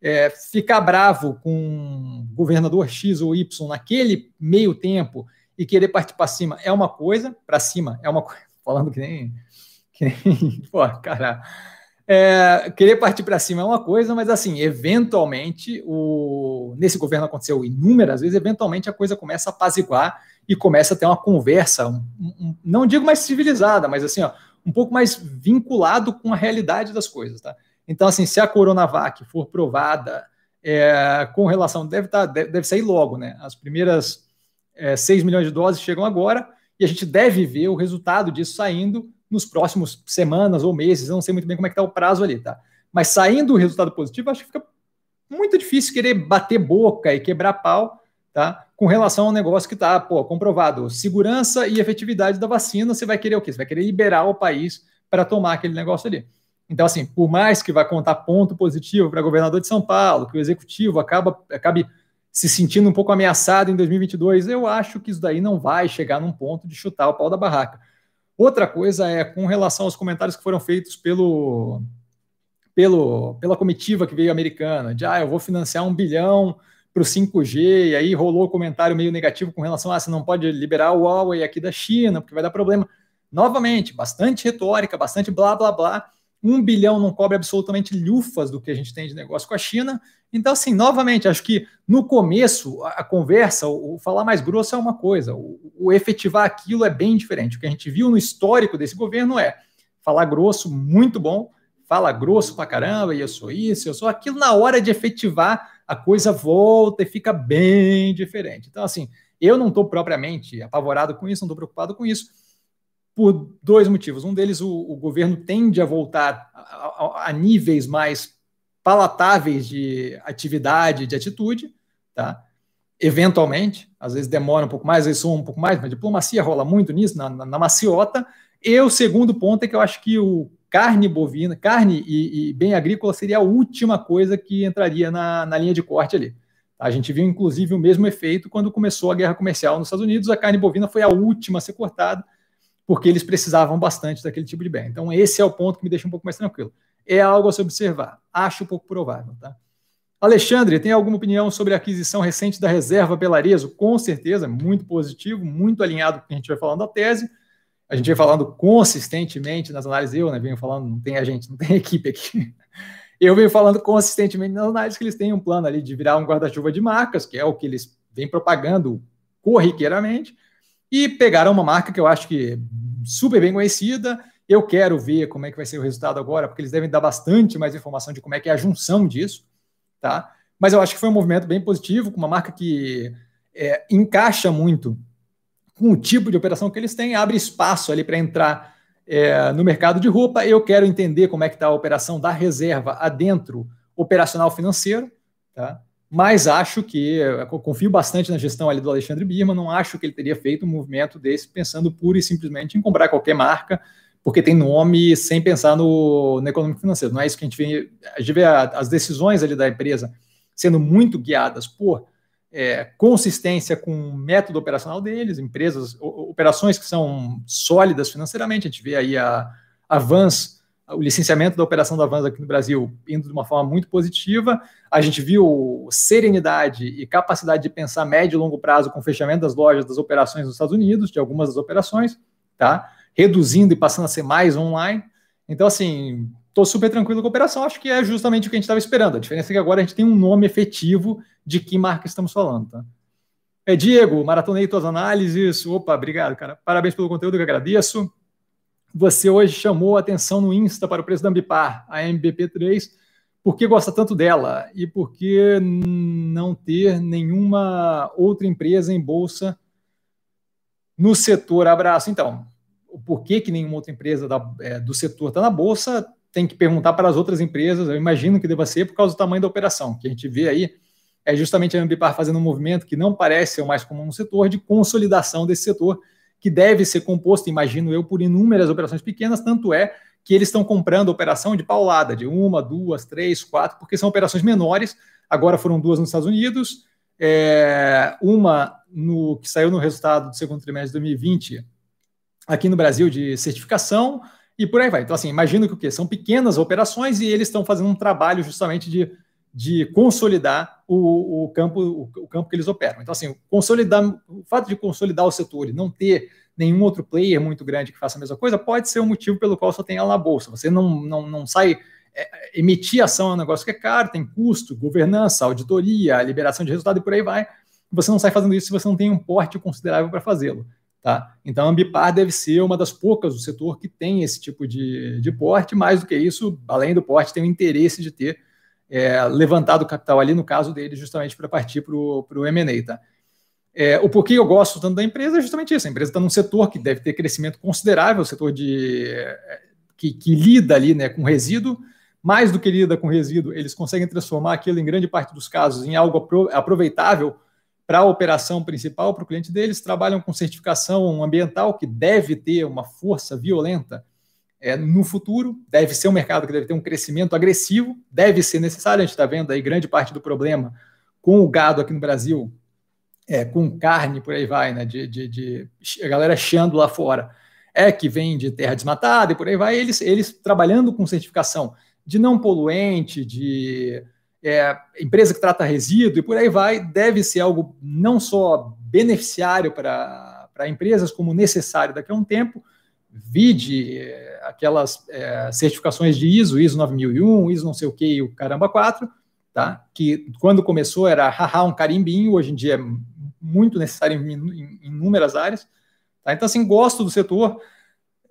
é, ficar bravo com governador X ou Y naquele meio tempo e querer partir para cima é uma coisa, para cima é uma coisa, falando que nem. Que nem pô, cara. É, querer partir para cima é uma coisa, mas assim, eventualmente, o, nesse governo aconteceu inúmeras vezes, eventualmente a coisa começa a apaziguar e começa a ter uma conversa, um, um, não digo mais civilizada, mas assim, ó, um pouco mais vinculado com a realidade das coisas, tá? Então, assim, se a Coronavac for provada é, com relação, deve, tá, deve, deve, sair logo, né? As primeiras é, 6 milhões de doses chegam agora e a gente deve ver o resultado disso saindo nos próximos semanas ou meses, eu não sei muito bem como é que está o prazo ali, tá? Mas saindo o resultado positivo, acho que fica muito difícil querer bater boca e quebrar pau, tá? Com relação ao negócio que está, pô, comprovado, segurança e efetividade da vacina, você vai querer o quê? Você vai querer liberar o país para tomar aquele negócio ali. Então, assim, por mais que vai contar ponto positivo para governador de São Paulo, que o executivo acaba, acabe se sentindo um pouco ameaçado em 2022, eu acho que isso daí não vai chegar num ponto de chutar o pau da barraca. Outra coisa é com relação aos comentários que foram feitos pelo, pelo, pela comitiva que veio americana, de ah, eu vou financiar um bilhão para o 5G, e aí rolou um comentário meio negativo com relação a ah, você não pode liberar o Huawei aqui da China, porque vai dar problema. Novamente, bastante retórica, bastante blá blá blá. Um bilhão não cobre absolutamente lufas do que a gente tem de negócio com a China. Então, assim, novamente, acho que no começo a, conversa, o, o, falar mais grosso é uma coisa, o, o, efetivar aquilo é bem diferente. O que a gente viu no histórico desse governo é falar grosso, muito bom, fala grosso pra caramba, e eu sou isso, eu sou aquilo. Na hora de efetivar, a coisa volta e fica bem diferente. Então, assim, eu não estou propriamente apavorado com isso, não estou preocupado com isso por dois motivos. Um deles, o, o governo tende a voltar a, a, a, níveis mais palatáveis de atividade, de atitude, tá? Eventualmente, às vezes demora um pouco mais, às vezes soma um pouco mais, mas diplomacia rola muito nisso, na, na, na, maciota. E o segundo ponto é que eu acho que o carne bovina, carne e, e bem agrícola seria a última coisa que entraria na, na linha de corte ali. A gente viu, inclusive, o mesmo efeito quando começou a guerra comercial nos Estados Unidos. A carne bovina foi a última a ser cortada porque eles precisavam bastante daquele tipo de bem. Então, esse é o ponto que me deixa um pouco mais tranquilo. É algo a se observar. Acho pouco provável, tá? Alexandre, tem alguma opinião sobre a aquisição recente da reserva pela Arezo? Com certeza, muito positivo, muito alinhado com o que a gente vai falando da tese. A gente vem falando consistentemente nas análises, eu né, venho falando, não tem a gente, não tem equipe aqui. Eu venho falando consistentemente nas análises que eles têm um plano ali de virar um guarda-chuva de marcas, que é o que eles vêm propagando corriqueiramente, e pegaram uma marca que eu acho que é super bem conhecida. Eu quero ver como é que vai ser o resultado agora, porque eles devem dar bastante mais informação de como é que é a junção disso tá? Mas eu acho que foi um movimento bem positivo, com uma marca que é, encaixa muito com o tipo de operação que eles têm, abre espaço ali para entrar é, no mercado de roupa. Eu quero entender como é que está a operação da reserva adentro operacional financeiro, tá? Mas acho que eu confio bastante na gestão ali do Alexandre Birman, não acho que ele teria feito um movimento desse pensando pura e simplesmente em comprar qualquer marca porque tem nome sem pensar no, no econômico financeiro. Não é isso que a gente vê. A gente vê a, as decisões ali da empresa sendo muito guiadas por é, consistência com o método operacional deles, empresas, operações que são sólidas financeiramente. A gente vê aí a, a Vans, o licenciamento da operação da Vans aqui no Brasil indo de uma forma muito positiva. A gente viu serenidade e capacidade de pensar médio e longo prazo com o fechamento das lojas, das operações nos Estados Unidos, de algumas das operações, tá? reduzindo e passando a ser mais online. Então, assim, estou super tranquilo com a operação. Acho que é justamente o que a gente estava esperando. A diferença é que agora a gente tem um nome efetivo de que marca estamos falando, tá? É, Diego, maratonei tuas análises. Opa, obrigado, cara. Parabéns pelo conteúdo, que agradeço. Você hoje chamou a atenção no Insta para o preço da Ambipar, a MBP3. Por que gosta tanto dela? E por que não ter nenhuma outra empresa em bolsa no setor abraço? Então, o porquê que nenhuma outra empresa da, é, do setor está na bolsa, tem que perguntar para as outras empresas. Eu imagino que deva ser por causa do tamanho da operação. que a gente vê aí é justamente a Ambipar fazendo um movimento que não parece ser o mais comum no setor, de consolidação desse setor, que deve ser composto, imagino eu, por inúmeras operações pequenas, tanto é que eles estão comprando operação de paulada, de uma, duas, três, quatro, porque são operações menores. Agora foram duas nos Estados Unidos, é, uma no que saiu no resultado do segundo trimestre de 2020, aqui no Brasil de certificação e por aí vai. Então, assim, imagino que o quê? São pequenas operações e eles estão fazendo um trabalho justamente de, de consolidar o, o campo, o, o, campo que eles operam. Então, assim, consolidar, o fato de consolidar o setor e não ter nenhum outro player muito grande que faça a mesma coisa pode ser o um motivo pelo qual só tem ela na bolsa. Você não, não, não sai. É, emitir ação é um negócio que é caro, tem custo, governança, auditoria, liberação de resultado e por aí vai. Você não sai fazendo isso se você não tem um porte considerável para fazê-lo. Tá? Então, a Ambipar deve ser uma das poucas do setor que tem esse tipo de, de porte. Mais do que isso, além do porte, tem o interesse de ter é, levantado capital ali, no caso dele, justamente para partir para o M&A. Tá? É, o porquê eu gosto tanto da empresa é justamente isso. A empresa está num setor que deve ter crescimento considerável, setor de, é, que, que lida ali né, com resíduo. Mais do que lida com resíduo, eles conseguem transformar aquilo, em grande parte dos casos, em algo aproveitável para a operação principal, para o cliente deles, trabalham com certificação ambiental, que deve ter uma força violenta é, no futuro, deve ser um mercado que deve ter um crescimento agressivo, deve ser necessário, a gente está vendo aí grande parte do problema com o gado aqui no Brasil, é, com carne, por aí vai, né, de, de, de a galera achando lá fora, é que vem de terra desmatada e por aí vai, eles, eles trabalhando com certificação de não poluente, de é, empresa que trata resíduo e por aí vai, deve ser algo não só beneficiário para empresas, como necessário daqui a um tempo. Vide é, aquelas é, certificações de ISO, ISO 9001, ISO não sei o que, o caramba 4, tá? que quando começou era haha, um carimbinho, hoje em dia é muito necessário em, em inúmeras áreas. Tá? Então, assim, gosto do setor,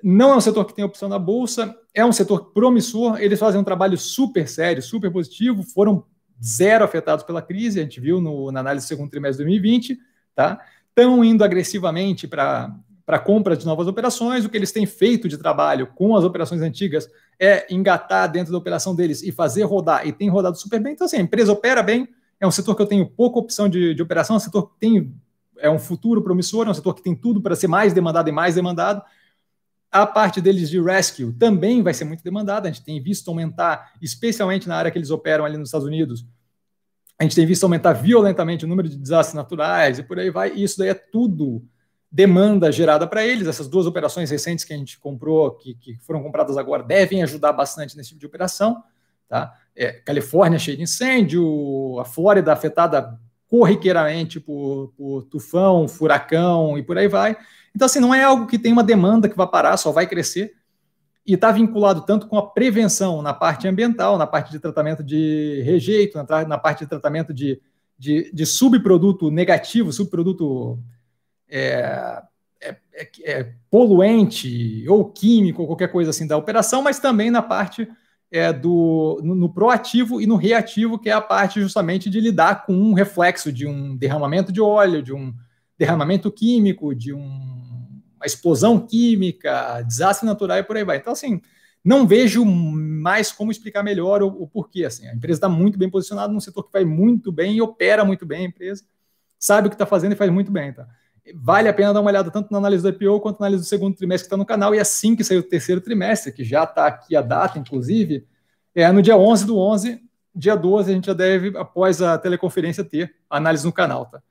não é um setor que tem opção na bolsa, é um setor promissor, eles fazem um trabalho super sério, super positivo, foram zero afetados pela crise, a gente viu no, na análise do segundo trimestre de 2020, tá? Estão indo agressivamente para para compra de novas operações, o que eles têm feito de trabalho com as operações antigas é engatar dentro da operação deles e fazer rodar, e tem rodado super bem. Então, assim, a empresa opera bem, é um setor que eu tenho pouca opção de, de operação, é um setor que tem é um futuro promissor, é um setor que tem tudo para ser mais demandado e mais demandado, a parte deles de rescue também vai ser muito demandada. A gente tem visto aumentar, especialmente na área que eles operam ali nos Estados Unidos. A gente tem visto aumentar violentamente o número de desastres naturais e por aí vai. E isso daí é tudo demanda gerada para eles. Essas duas operações recentes que a gente comprou, que, que foram compradas agora, devem ajudar bastante nesse tipo de operação. tá? É, Califórnia cheia de incêndio, a Flórida afetada corriqueiramente por, por tufão, furacão e por aí vai. Então, assim, não é algo que tem uma demanda que vai parar, só vai crescer. E está vinculado tanto com a prevenção na parte ambiental, na parte de tratamento de rejeito, na, na parte de tratamento de, de, de subproduto negativo, subproduto é, é, é, é, poluente ou químico, ou qualquer coisa assim da operação, mas também na parte é, do, no, no, proativo e no reativo, que é a parte justamente de lidar com um reflexo de um derramamento de óleo, de um derramamento químico, de um, uma explosão química, desastre natural e por aí vai. Então, assim, não vejo mais como explicar melhor o, o porquê. Assim, a empresa está muito bem posicionada num setor que vai muito bem e opera muito bem a empresa, sabe o que está fazendo e faz muito bem. Tá? Vale a pena dar uma olhada tanto na análise do IPO quanto na análise do segundo trimestre que está no canal. E assim que sair o terceiro trimestre, que já está aqui a data, inclusive, é no dia 11 do 11, dia 12, a gente já deve, após a teleconferência, ter análise no canal. Tá?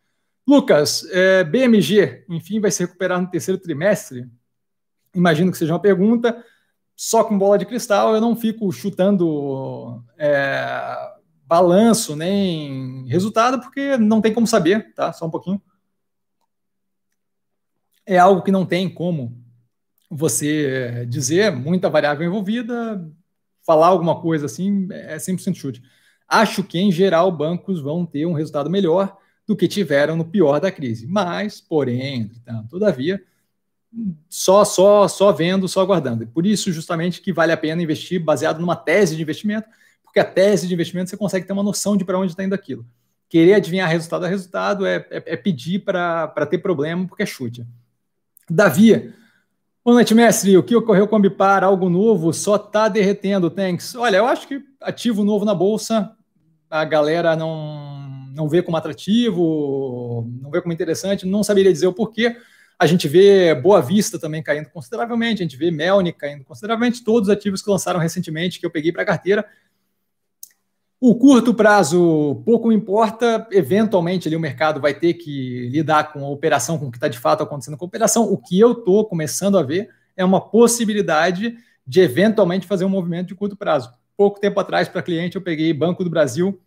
Lucas, é, BMG, enfim, vai se recuperar no terceiro trimestre? Imagino que seja uma pergunta. Só com bola de cristal, eu não fico chutando é, balanço nem resultado, porque não tem como saber, tá? Só um pouquinho é algo que não tem como você dizer, muita variável envolvida, falar alguma coisa assim, é 100% chute. Acho que, em geral, bancos vão ter um resultado melhor do que tiveram no pior da crise. Mas, porém, entretanto, todavia, só, só, só vendo, só aguardando. Por isso, justamente, que vale a pena investir baseado numa tese de investimento, porque a tese de investimento você consegue ter uma noção de para onde está indo aquilo. Querer adivinhar resultado a resultado é, é, é pedir para ter problema, porque é chute. Davi, boa noite, mestre. O que ocorreu com a Ambipar? Algo novo? Só está derretendo, thanks. Olha, eu acho que ativo novo na Bolsa, a galera não, não vê como atrativo, não vê como interessante, não saberia dizer o porquê. A gente vê Boa Vista também caindo consideravelmente, a gente vê Melni caindo consideravelmente, todos os ativos que lançaram recentemente, que eu peguei para a carteira, o curto prazo pouco importa, eventualmente ali o mercado vai ter que lidar com a operação, com o que está de fato acontecendo com a operação. O que eu estou começando a ver é uma possibilidade de eventualmente fazer um movimento de curto prazo. Pouco tempo atrás, para cliente, eu peguei Banco do Brasil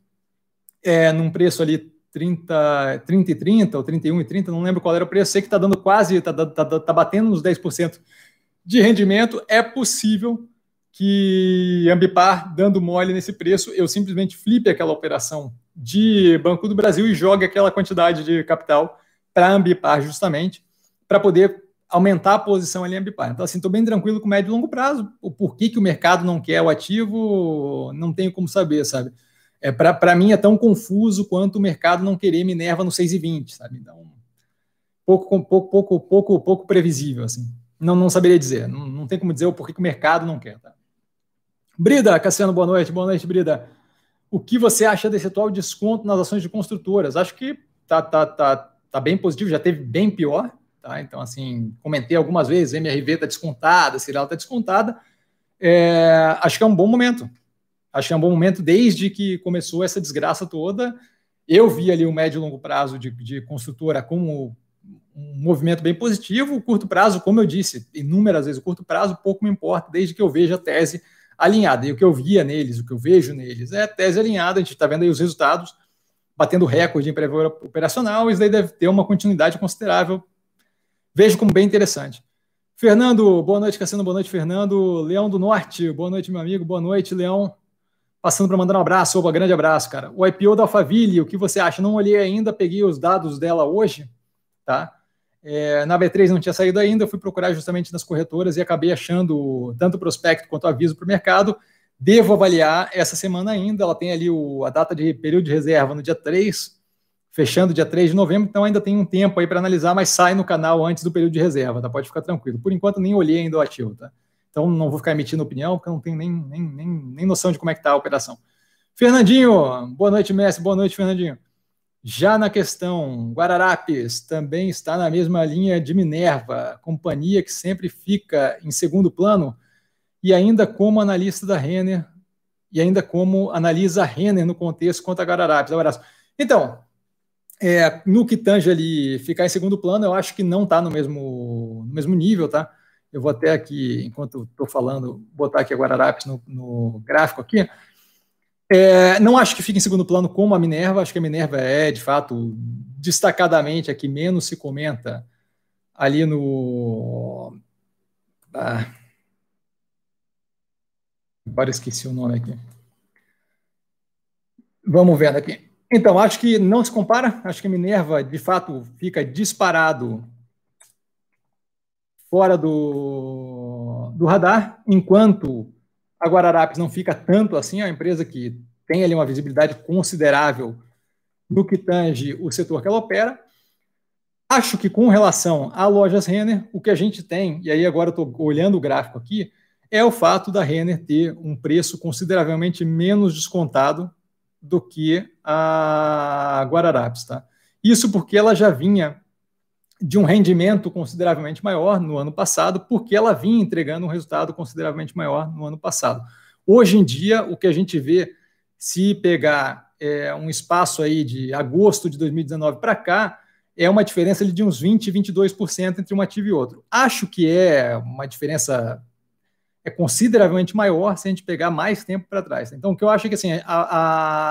é, num preço ali 30, 30 e 30 ou 31 e 30, não lembro qual era o preço, sei que está dando quase, está tá, tá, tá batendo nos 10% de rendimento. É possível que Ambipar, dando mole nesse preço, eu simplesmente flipe aquela operação de Banco do Brasil e jogue aquela quantidade de capital para Ambipar, justamente, para poder aumentar a posição ali em Ambipar. Então, assim, estou bem tranquilo com médio e longo prazo. O porquê que o mercado não quer o ativo, não tenho como saber, sabe? É, para mim é tão confuso quanto o mercado não querer Minerva no 6,20, sabe? Então, pouco, pouco, pouco, pouco, pouco previsível, assim. Não, não saberia dizer. Não, não tem como dizer o porquê que o mercado não quer, tá? Brida, Cassiano, boa noite. Boa noite, Brida. O que você acha desse atual desconto nas ações de construtoras? Acho que tá, tá, tá, tá bem positivo, já teve bem pior. Tá? Então, assim, comentei algumas vezes, MRV está descontada, Cirela está descontada. É, acho que é um bom momento. Acho que é um bom momento desde que começou essa desgraça toda. Eu vi ali o médio e longo prazo de, de construtora como um movimento bem positivo. O curto prazo, como eu disse inúmeras vezes, o curto prazo pouco me importa, desde que eu veja a tese alinhada. E o que eu via neles, o que eu vejo neles, é tese alinhada, a gente está vendo aí os resultados, batendo recorde em prévio operacional, isso daí deve ter uma continuidade considerável. Vejo como bem interessante. Fernando, boa noite, Cassiano, boa noite, Fernando. Leão do Norte, boa noite, meu amigo, boa noite, Leão. Passando para mandar um abraço, opa, grande abraço, cara. O IPO da Alphaville, o que você acha? Não olhei ainda, peguei os dados dela hoje, tá? É, na B3 não tinha saído ainda, eu fui procurar justamente nas corretoras e acabei achando tanto o prospecto quanto o aviso para o mercado. Devo avaliar essa semana ainda, ela tem ali o, a data de período de reserva no dia 3, fechando dia 3 de novembro, então ainda tem um tempo aí para analisar, mas sai no canal antes do período de reserva, tá? Pode ficar tranquilo. Por enquanto nem olhei ainda o ativo, tá? Então não vou ficar emitindo opinião, porque eu não tenho nem, nem, nem, nem noção de como é que está a operação. Fernandinho, boa noite, mestre, boa noite, Fernandinho. Já na questão, Guararapes também está na mesma linha de Minerva, companhia que sempre fica em segundo plano, e ainda como analista da Renner, e ainda como analisa a Renner no contexto contra a Guararapes. Abraço. Então, é, no que tange ali ficar em segundo plano, eu acho que não está no mesmo, no mesmo nível, tá? Eu vou até aqui, enquanto estou falando, botar aqui a Guararapes no, no gráfico aqui. É, não acho que fique em segundo plano como a Minerva, acho que a Minerva é, de fato, destacadamente a que menos se comenta ali no. Ah, agora esqueci o nome aqui. Vamos vendo aqui. Então, acho que não se compara, acho que a Minerva, de fato, fica disparado fora do, do radar, enquanto a Guararapes não fica tanto assim, é uma empresa que tem ali uma visibilidade considerável no que tange o setor que ela opera. Acho que com relação a lojas Renner, o que a gente tem, e aí agora estou olhando o gráfico aqui, é o fato da Renner ter um preço consideravelmente menos descontado do que a Guararapes. Tá? Isso porque ela já vinha de um rendimento consideravelmente maior no ano passado, porque ela vinha entregando um resultado consideravelmente maior no ano passado. Hoje em dia, o que a gente vê, se pegar é, um espaço aí de agosto de 2019 para cá, é uma diferença de uns 20, 22% entre um ativo e outro. Acho que é uma diferença é consideravelmente maior se a gente pegar mais tempo para trás. Então, o que eu acho é que assim, a,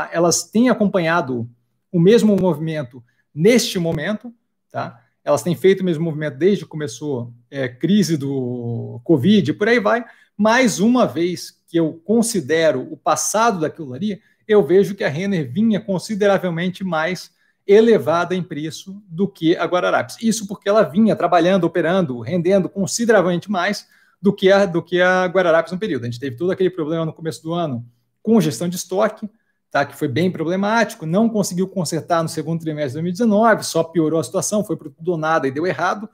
a, elas têm acompanhado o mesmo movimento neste momento, tá? Elas têm feito o mesmo movimento desde que começou é, crise do Covid, por aí vai. Mais uma vez que eu considero o passado daquilo ali, eu vejo que a Renner vinha consideravelmente mais elevada em preço do que a Guararapes. Isso porque ela vinha trabalhando, operando, rendendo consideravelmente mais do que a, do que a Guararapes no período. A gente teve todo aquele problema no começo do ano com gestão de estoque, tá, que foi bem problemático, não conseguiu consertar no segundo trimestre de 2019, só piorou a situação, foi para tudo ou nada e deu errado.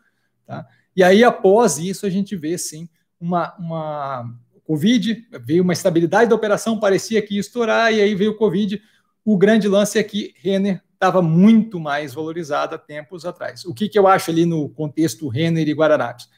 Tá? E aí, após isso, a gente vê, sim, uma, uma Covid, veio uma estabilidade da operação, parecia que ia estourar, e aí veio o Covid. O grande lance é que Renner estava muito mais valorizada tempos atrás. O que, que eu acho ali no contexto Renner e Guararapes?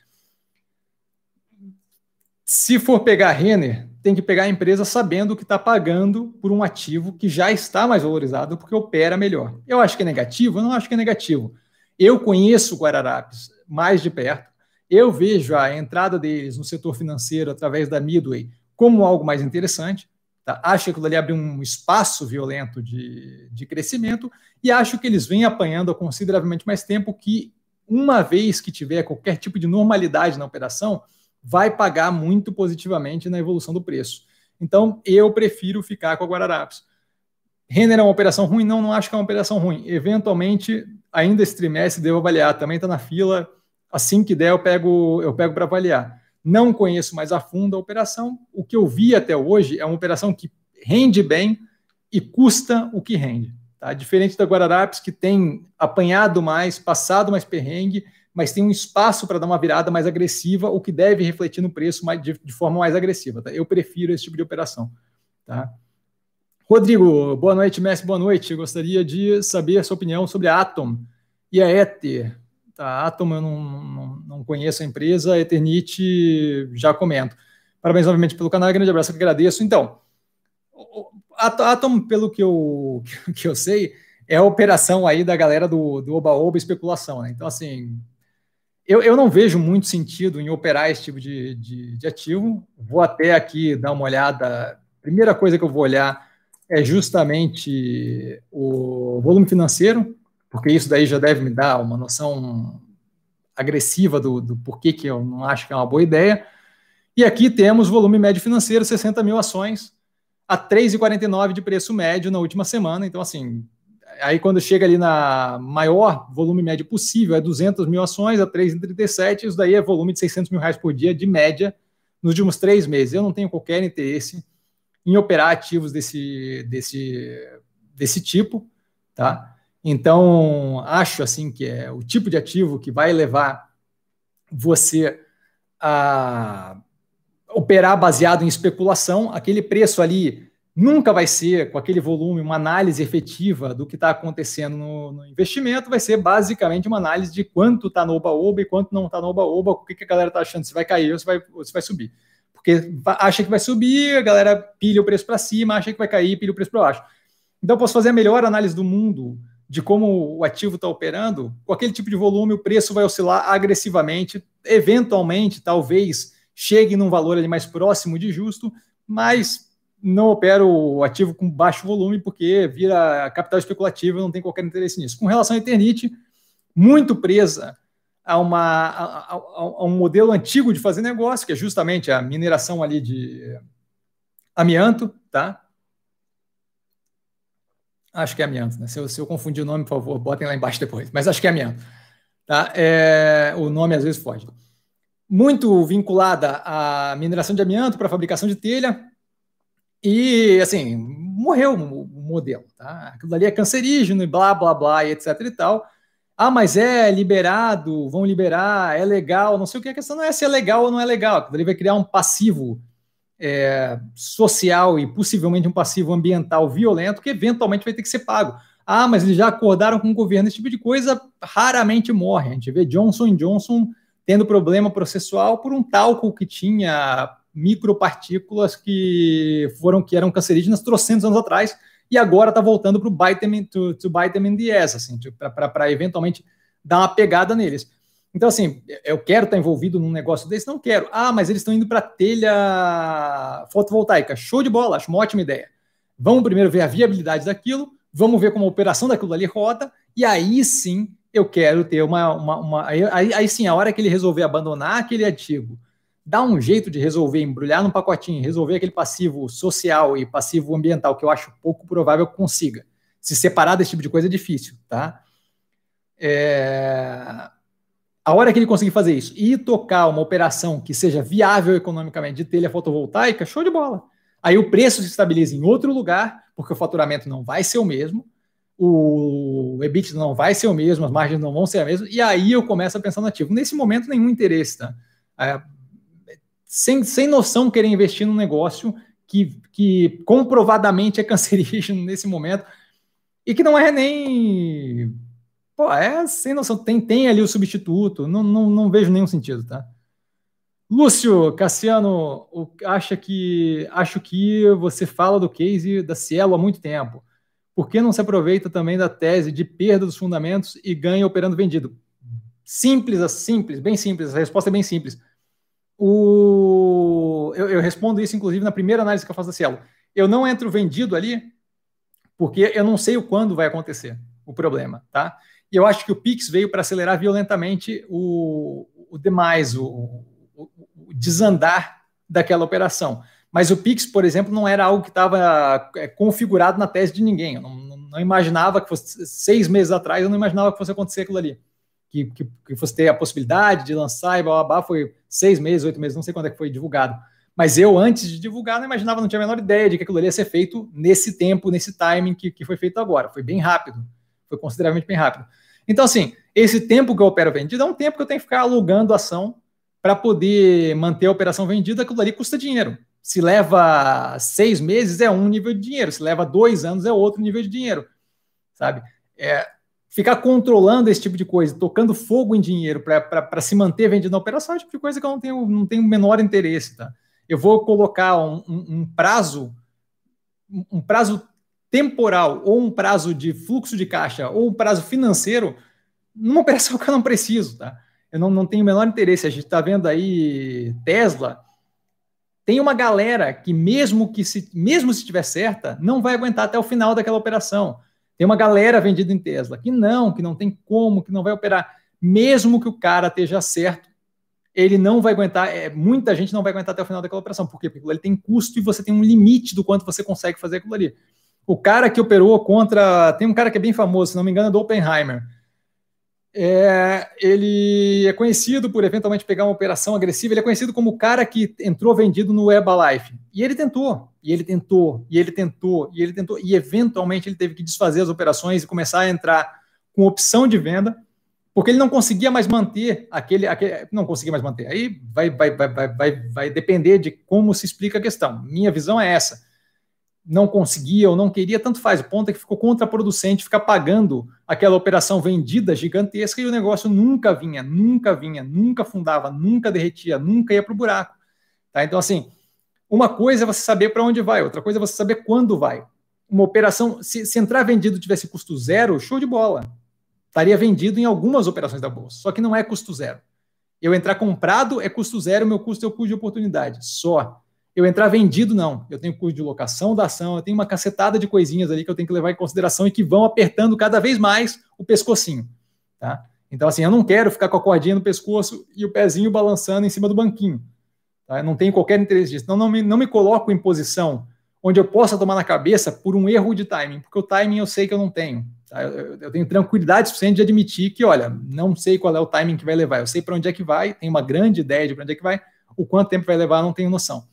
Se for pegar Renner, tem que pegar a empresa sabendo que está pagando por um ativo que já está mais valorizado porque opera melhor. Eu acho que é negativo? Eu não acho que é negativo. Eu conheço Guararapes mais de perto. Eu vejo a entrada deles no setor financeiro através da Midway como algo mais interessante. Tá? Acho que aquilo ali abre um espaço violento de, de crescimento e acho que eles vêm apanhando consideravelmente mais tempo que, uma vez que tiver qualquer tipo de normalidade na operação, vai pagar muito positivamente na evolução do preço. Então, eu prefiro ficar com a Guararapes. Renner é uma operação ruim? Não, não acho que é uma operação ruim. Eventualmente, ainda esse trimestre devo avaliar. Também está na fila. Assim que der, eu pego, eu pego para avaliar. Não conheço mais a fundo a operação. O que eu vi até hoje é uma operação que rende bem e custa o que rende. Tá? Diferente da Guararapes, que tem apanhado mais, passado mais perrengue mas tem um espaço para dar uma virada mais agressiva, o que deve refletir no preço mais, de, de, forma mais agressiva. Tá? Eu prefiro esse tipo de operação. Tá? Rodrigo, boa noite, Messi, boa noite. Eu gostaria de saber a sua opinião sobre a Atom e a Ether. Tá, a Atom eu não, não, não conheço a empresa, a Eternit já comento. Parabéns novamente pelo canal, grande abraço, que agradeço. Então, a Atom, pelo que eu, que eu sei, é a operação aí da galera do Oba-Oba especulação. Né? Então, assim, eu, eu não vejo muito sentido em operar esse tipo de, de, de ativo. Vou até aqui dar uma olhada. Primeira coisa que eu vou olhar é justamente o volume financeiro, porque isso daí já deve me dar uma noção agressiva do, do porquê que eu não acho que é uma boa ideia. E aqui temos volume médio financeiro, 60 mil ações, a 3,49 de preço médio na última semana. Então, assim, aí quando chega ali na maior volume médio possível, é 200 mil ações a 3,37, isso daí é volume de 600 mil reais por dia de média nos últimos três meses. Eu não tenho qualquer interesse em operar ativos desse, desse, desse tipo, tá? Então, acho assim que é o tipo de ativo que vai levar você a operar baseado em especulação, aquele preço ali nunca vai ser, com aquele volume, uma análise efetiva do que está acontecendo no, no, investimento, vai ser basicamente uma análise de quanto está no oba-oba e quanto não está no oba-oba, o que, que a galera está achando, se vai cair ou se vai, ou se vai subir. Porque acha que vai subir, a galera pilha o preço para cima, acha que vai cair, pilha o preço para baixo. Então, eu posso fazer a melhor análise do mundo de como o ativo está operando, com aquele tipo de volume, o preço vai oscilar agressivamente, eventualmente, talvez chegue num valor ali mais próximo de justo, mas não opero o ativo com baixo volume, porque vira capital especulativo, não tenho qualquer interesse nisso. Com relação à Eternit, muito presa a, uma, a, a, a, um modelo antigo de fazer negócio, que é justamente a mineração ali de amianto, tá? Acho que é amianto, né? Se eu, se eu confundir o nome, por favor, botem lá embaixo depois. Mas acho que é amianto. Tá? É, o nome às vezes foge. Muito vinculada à mineração de amianto para fabricação de telha. E, assim, morreu o modelo. Tá? Aquilo ali é cancerígeno e blá, blá, blá, e etc e tal. Ah, mas é liberado, vão liberar, é legal, não sei o que. A questão não é se é legal ou não é legal. Aquilo ali vai criar um passivo é, social e possivelmente um passivo ambiental violento que eventualmente vai ter que ser pago. Ah, mas eles já acordaram com o governo, esse tipo de coisa raramente morre. A gente vê Johnson Johnson tendo problema processual por um talco que tinha micropartículas que foram que eram cancerígenas trocentos anos atrás e agora está voltando para o them, to, to bite them in the ass, assim, para eventualmente dar uma pegada neles. Então, assim, eu quero estar envolvido num negócio desse? Não quero. Ah, mas eles estão indo para telha fotovoltaica. Show de bola, acho uma ótima ideia. Vamos primeiro ver a viabilidade daquilo, vamos ver como a operação daquilo ali roda, e aí sim eu quero ter uma. uma, uma aí, aí, sim, a hora que ele resolver abandonar aquele ativo, dar um jeito de resolver, embrulhar num pacotinho, resolver aquele passivo social e passivo ambiental, que eu acho pouco provável que consiga. Se separar desse tipo de coisa é difícil, tá? É a hora que ele conseguir fazer isso e tocar uma operação que seja viável economicamente de telha fotovoltaica, show de bola. Aí o preço se estabiliza em outro lugar, porque o faturamento não vai ser o mesmo, o EBIT não vai ser o mesmo, as margens não vão ser a mesma, e aí eu começo a pensar no ativo. Nesse momento, nenhum interesse, tá? É, sem, sem noção querer investir num negócio que, que comprovadamente é cancerígeno nesse momento e que não é nem Pô, é sem noção. Tem, tem ali o substituto. Não, não, não vejo nenhum sentido, tá? Lúcio Cassiano acha que acho que você fala do case da Cielo há muito tempo. Por que não se aproveita também da tese de perda dos fundamentos e ganha operando vendido? Simples, simples, bem simples. A resposta é bem simples. O, eu, eu respondo isso, inclusive, na primeira análise que eu faço da Cielo. Eu não entro vendido ali porque eu não sei o quando vai acontecer o problema, tá? E eu acho que o Pix veio para acelerar violentamente o, o demais, o, o, o, desandar daquela operação. Mas o Pix, por exemplo, não era algo que estava é, configurado na tese de ninguém. Eu não, não, imaginava que fosse seis meses atrás, eu não imaginava que fosse acontecer aquilo ali. Que, que, que fosse ter a possibilidade de lançar e blá, blá, blá, foi seis meses, oito meses, não sei quando é que foi divulgado. Mas eu, antes de divulgar, não imaginava, não tinha a menor ideia de que aquilo ali ia ser feito nesse tempo, nesse timing que, que foi feito agora. Foi bem rápido foi consideravelmente bem rápido. Então, assim, esse tempo que eu opero vendido é um tempo que eu tenho que ficar alugando ação para poder manter a operação vendida, aquilo ali custa dinheiro. Se leva seis meses, é um nível de dinheiro. Se leva dois anos, é outro nível de dinheiro. Sabe? É, ficar controlando esse tipo de coisa, tocando fogo em dinheiro para se manter vendido na operação é o tipo de coisa que eu não tenho, não tenho o menor interesse. Tá? Eu vou colocar um, um, um prazo, um prazo temporal ou um prazo de fluxo de caixa ou um prazo financeiro numa operação que eu não preciso, tá? Eu não, não tenho o menor interesse. A gente está vendo aí Tesla. Tem uma galera que, mesmo que se, mesmo se estiver certa, não vai aguentar até o final daquela operação. Tem uma galera vendida em Tesla que não, que não tem como, que não vai operar. Mesmo que o cara esteja certo, ele não vai aguentar, é, muita gente não vai aguentar até o final daquela operação. Por quê? Porque ele tem custo e você tem um limite do quanto você consegue fazer aquilo ali. O cara que operou contra. Tem um cara que é bem famoso, se não me engano, é do Oppenheimer. É, ele é conhecido por eventualmente pegar uma operação agressiva. Ele é conhecido como o cara que entrou vendido no Herbalife. E ele tentou, e ele tentou, e ele tentou, e ele tentou, e eventualmente ele teve que desfazer as operações e começar a entrar com opção de venda, porque ele não conseguia mais manter aquele. aquele não conseguia mais manter. Aí vai, vai, vai, vai, vai, vai depender de como se explica a questão. Minha visão é essa não conseguia ou não queria, tanto faz. O ponto é que ficou contraproducente ficar pagando aquela operação vendida gigantesca e o negócio nunca vinha, nunca vinha, nunca fundava, nunca derretia, nunca ia para o buraco. Tá? Então, assim, uma coisa é você saber para onde vai, outra coisa é você saber quando vai. Uma operação, se, se entrar vendido tivesse custo zero, show de bola. Estaria vendido em algumas operações da bolsa, só que não é custo zero. Eu entrar comprado é custo zero, meu custo é o custo de oportunidade, só. Eu entrar vendido, não. Eu tenho custo de locação da ação, eu tenho uma cacetada de coisinhas ali que eu tenho que levar em consideração e que vão apertando cada vez mais o pescocinho. Tá? Então, assim, eu não quero ficar com a cordinha no pescoço e o pezinho balançando em cima do banquinho. Tá? Eu não tenho qualquer interesse disso. Então, não me, não me coloco em posição onde eu possa tomar na cabeça por um erro de timing, porque o timing eu sei que eu não tenho. Tá? Eu, eu, tenho tranquilidade suficiente de admitir que, olha, não sei qual é o timing que vai levar, eu sei para onde é que vai, tenho uma grande ideia de para onde é que vai, o quanto tempo vai levar, não tenho noção.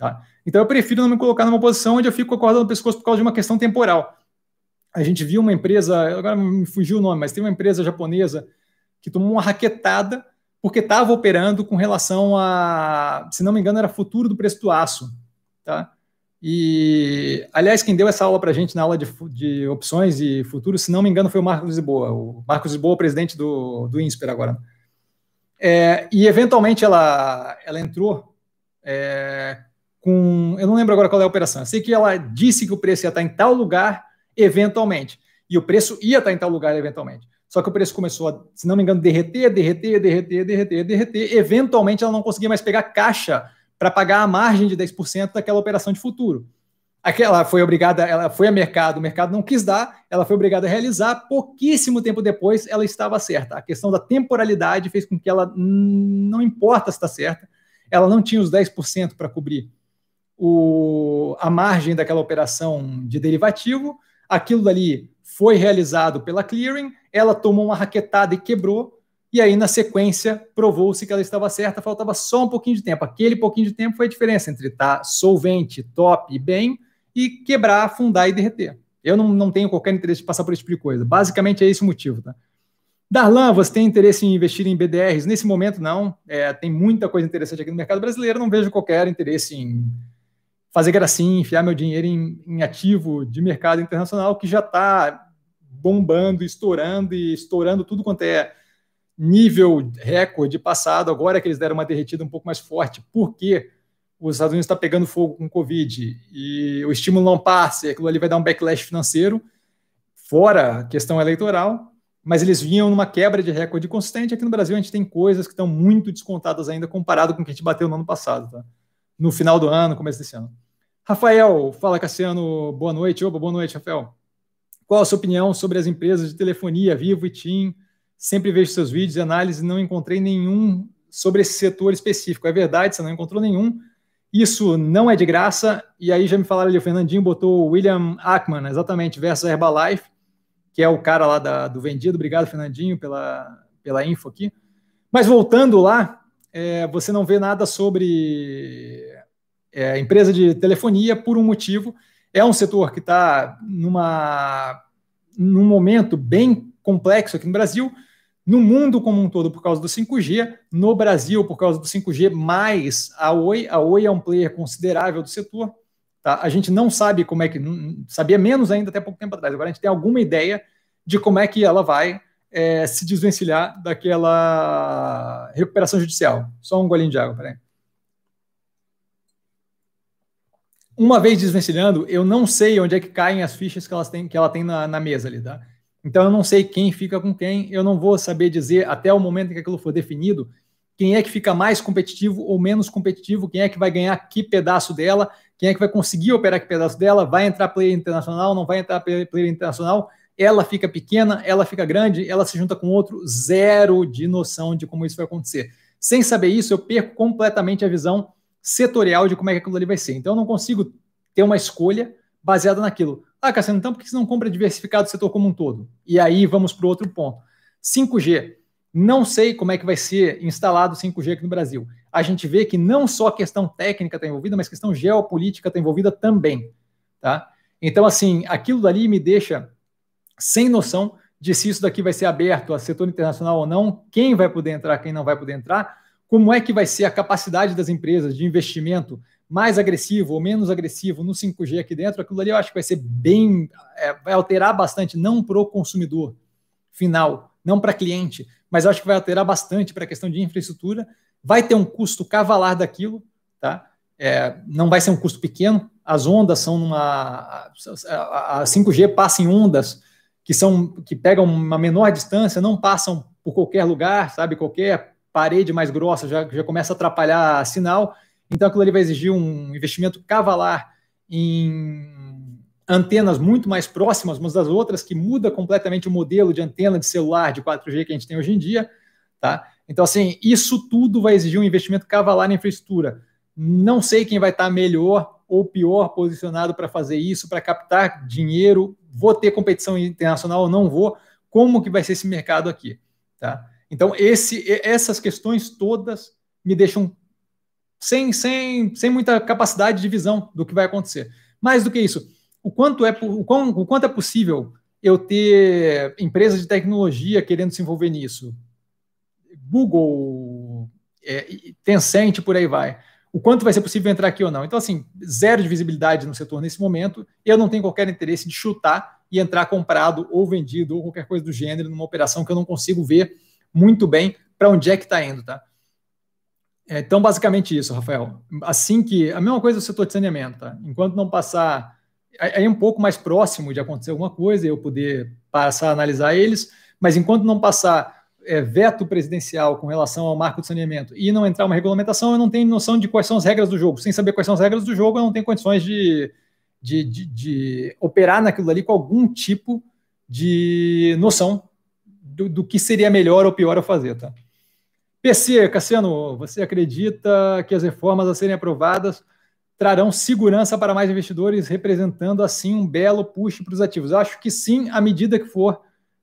Tá? Então eu prefiro não me colocar numa posição onde eu fico acordando o pescoço por causa de uma questão temporal. A gente viu uma empresa, agora me fugiu o nome, mas tem uma empresa japonesa que tomou uma raquetada porque estava operando com relação a, se não me engano, era futuro do preço do aço. Tá? E, aliás, quem deu essa aula para a gente na aula de, de, opções e futuro, se não me engano, foi o Marcos Lisboa. O Marcos Lisboa, presidente do, do INSPER agora. É, e, eventualmente, ela, ela entrou é, com. Eu não lembro agora qual é a operação. Eu sei que ela disse que o preço ia estar em tal lugar eventualmente. E o preço ia estar em tal lugar eventualmente. Só que o preço começou a, se não me engano, derreter, derreter, derreter, derreter, derreter. Eventualmente ela não conseguia mais pegar caixa para pagar a margem de 10% daquela operação de futuro. Aquela foi obrigada, ela foi a mercado, o mercado não quis dar, ela foi obrigada a realizar. Pouquíssimo tempo depois, ela estava certa. A questão da temporalidade fez com que ela, não importa se está certa, ela não tinha os 10% para cobrir o, a margem daquela operação de derivativo, aquilo dali foi realizado pela clearing, ela tomou uma raquetada e quebrou, e aí na sequência provou-se que ela estava certa, faltava só um pouquinho de tempo. Aquele pouquinho de tempo foi a diferença entre estar solvente, top e bem, e quebrar, afundar e derreter. Eu não, não tenho qualquer interesse de passar por esse tipo de coisa. Basicamente é esse o motivo, tá? Darlan, você tem interesse em investir em BDRs? Nesse momento, não. É, tem muita coisa interessante aqui no mercado brasileiro, não vejo qualquer interesse em fazer gracinha, enfiar meu dinheiro em, em ativo de mercado internacional que já está bombando, estourando e estourando tudo quanto é nível recorde passado. Agora que eles deram uma derretida um pouco mais forte, porque os Estados Unidos está pegando fogo com Covid e o estímulo não passa, aquilo ali vai dar um backlash financeiro, fora a questão eleitoral, mas eles vinham numa quebra de recorde consistente. Aqui no Brasil a gente tem coisas que estão muito descontadas ainda comparado com o que a gente bateu no ano passado. Tá? No final do ano, começo desse ano. Rafael, fala Cassiano, boa noite. Opa, boa noite, Rafael. Qual a sua opinião sobre as empresas de telefonia, Vivo e TIM? Sempre vejo seus vídeos e análises e não encontrei nenhum sobre esse setor específico. É verdade, você não encontrou nenhum. Isso não é de graça. E aí já me falaram ali, o Fernandinho botou o William Ackman, exatamente, versus Herbalife, que é o cara lá da, do vendido. Obrigado, Fernandinho, pela, pela info aqui. Mas voltando lá, é, você não vê nada sobre é, empresa de telefonia por um motivo. É um setor que está numa num momento bem complexo aqui no Brasil, no mundo como um todo por causa do 5G, no Brasil por causa do 5G mais a Oi. A Oi é um player considerável do setor. Tá? A gente não sabe como é que sabia menos ainda até pouco tempo atrás. Agora a gente tem alguma ideia de como é que ela vai é, se desvencilhar daquela recuperação judicial. Só um golinho de água, peraí. Uma vez desvencilhando, eu não sei onde é que caem as fichas que, elas têm, que ela tem na, na mesa ali, tá? Então eu não sei quem fica com quem, eu não vou saber dizer até o momento em que aquilo for definido quem é que fica mais competitivo ou menos competitivo, quem é que vai ganhar que pedaço dela, quem é que vai conseguir operar que pedaço dela, vai entrar player internacional, não vai entrar player internacional ela fica pequena, ela fica grande, ela se junta com outro, zero de noção de como isso vai acontecer. Sem saber isso, eu perco completamente a visão setorial de como é que aquilo ali vai ser. Então, eu não consigo ter uma escolha baseada naquilo. Ah, Cassiano, então por que você não compra diversificado o setor como um todo? E aí vamos para o outro ponto. 5G. Não sei como é que vai ser instalado 5G aqui no Brasil. A gente vê que não só a questão técnica está envolvida, mas questão geopolítica está envolvida também. Tá? Então, assim, aquilo dali me deixa sem noção de se isso daqui vai ser aberto a setor internacional ou não, quem vai poder entrar, quem não vai poder entrar, como é que vai ser a capacidade das empresas de investimento mais agressivo ou menos agressivo no 5G aqui dentro, aquilo ali eu acho que vai ser bem, é, vai alterar bastante, não para o consumidor final, não para cliente, mas acho que vai alterar bastante para a questão de infraestrutura, vai ter um custo cavalar daquilo, tá? É, não vai ser um custo pequeno, as ondas são numa. A 5G passa em ondas que são que pegam uma menor distância, não passam por qualquer lugar, sabe? Qualquer parede mais grossa já, já começa a atrapalhar sinal. Então aquilo ali vai exigir um investimento cavalar em antenas muito mais próximas umas das outras, que muda completamente o modelo de antena de celular de 4G que a gente tem hoje em dia, tá? Então, assim, isso tudo vai exigir um investimento cavalar na infraestrutura. Não sei quem vai estar melhor ou pior posicionado para fazer isso, para captar dinheiro, vou ter competição internacional ou não vou, como que vai ser esse mercado aqui, tá? Então, esse, essas questões todas me deixam sem, sem, sem muita capacidade de visão do que vai acontecer. Mais do que isso, o quanto é, o, quão, o quanto é possível eu ter empresas de tecnologia querendo se envolver nisso? Google, é, Tencent, por aí vai. O quanto vai ser possível entrar aqui ou não. Então, assim, zero de visibilidade no setor nesse momento. Eu não tenho qualquer interesse de chutar e entrar comprado ou vendido ou qualquer coisa do gênero numa operação que eu não consigo ver muito bem para onde é que está indo, tá? É, então, basicamente isso, Rafael. Assim que. A mesma coisa do setor de saneamento, tá? Enquanto não passar. Aí é um pouco mais próximo de acontecer alguma coisa, eu poder passar a analisar eles, mas enquanto não passar é, veto presidencial com relação ao marco de saneamento e não entrar uma regulamentação, eu não tenho noção de quais são as regras do jogo. Sem saber quais são as regras do jogo, eu não tenho condições de, de, de, de operar naquilo ali com algum tipo de noção do, do, que seria melhor ou pior a fazer. Tá? PC, Cassiano, você acredita que as reformas a serem aprovadas trarão segurança para mais investidores, representando assim um belo push para os ativos? Acho que sim, à medida que for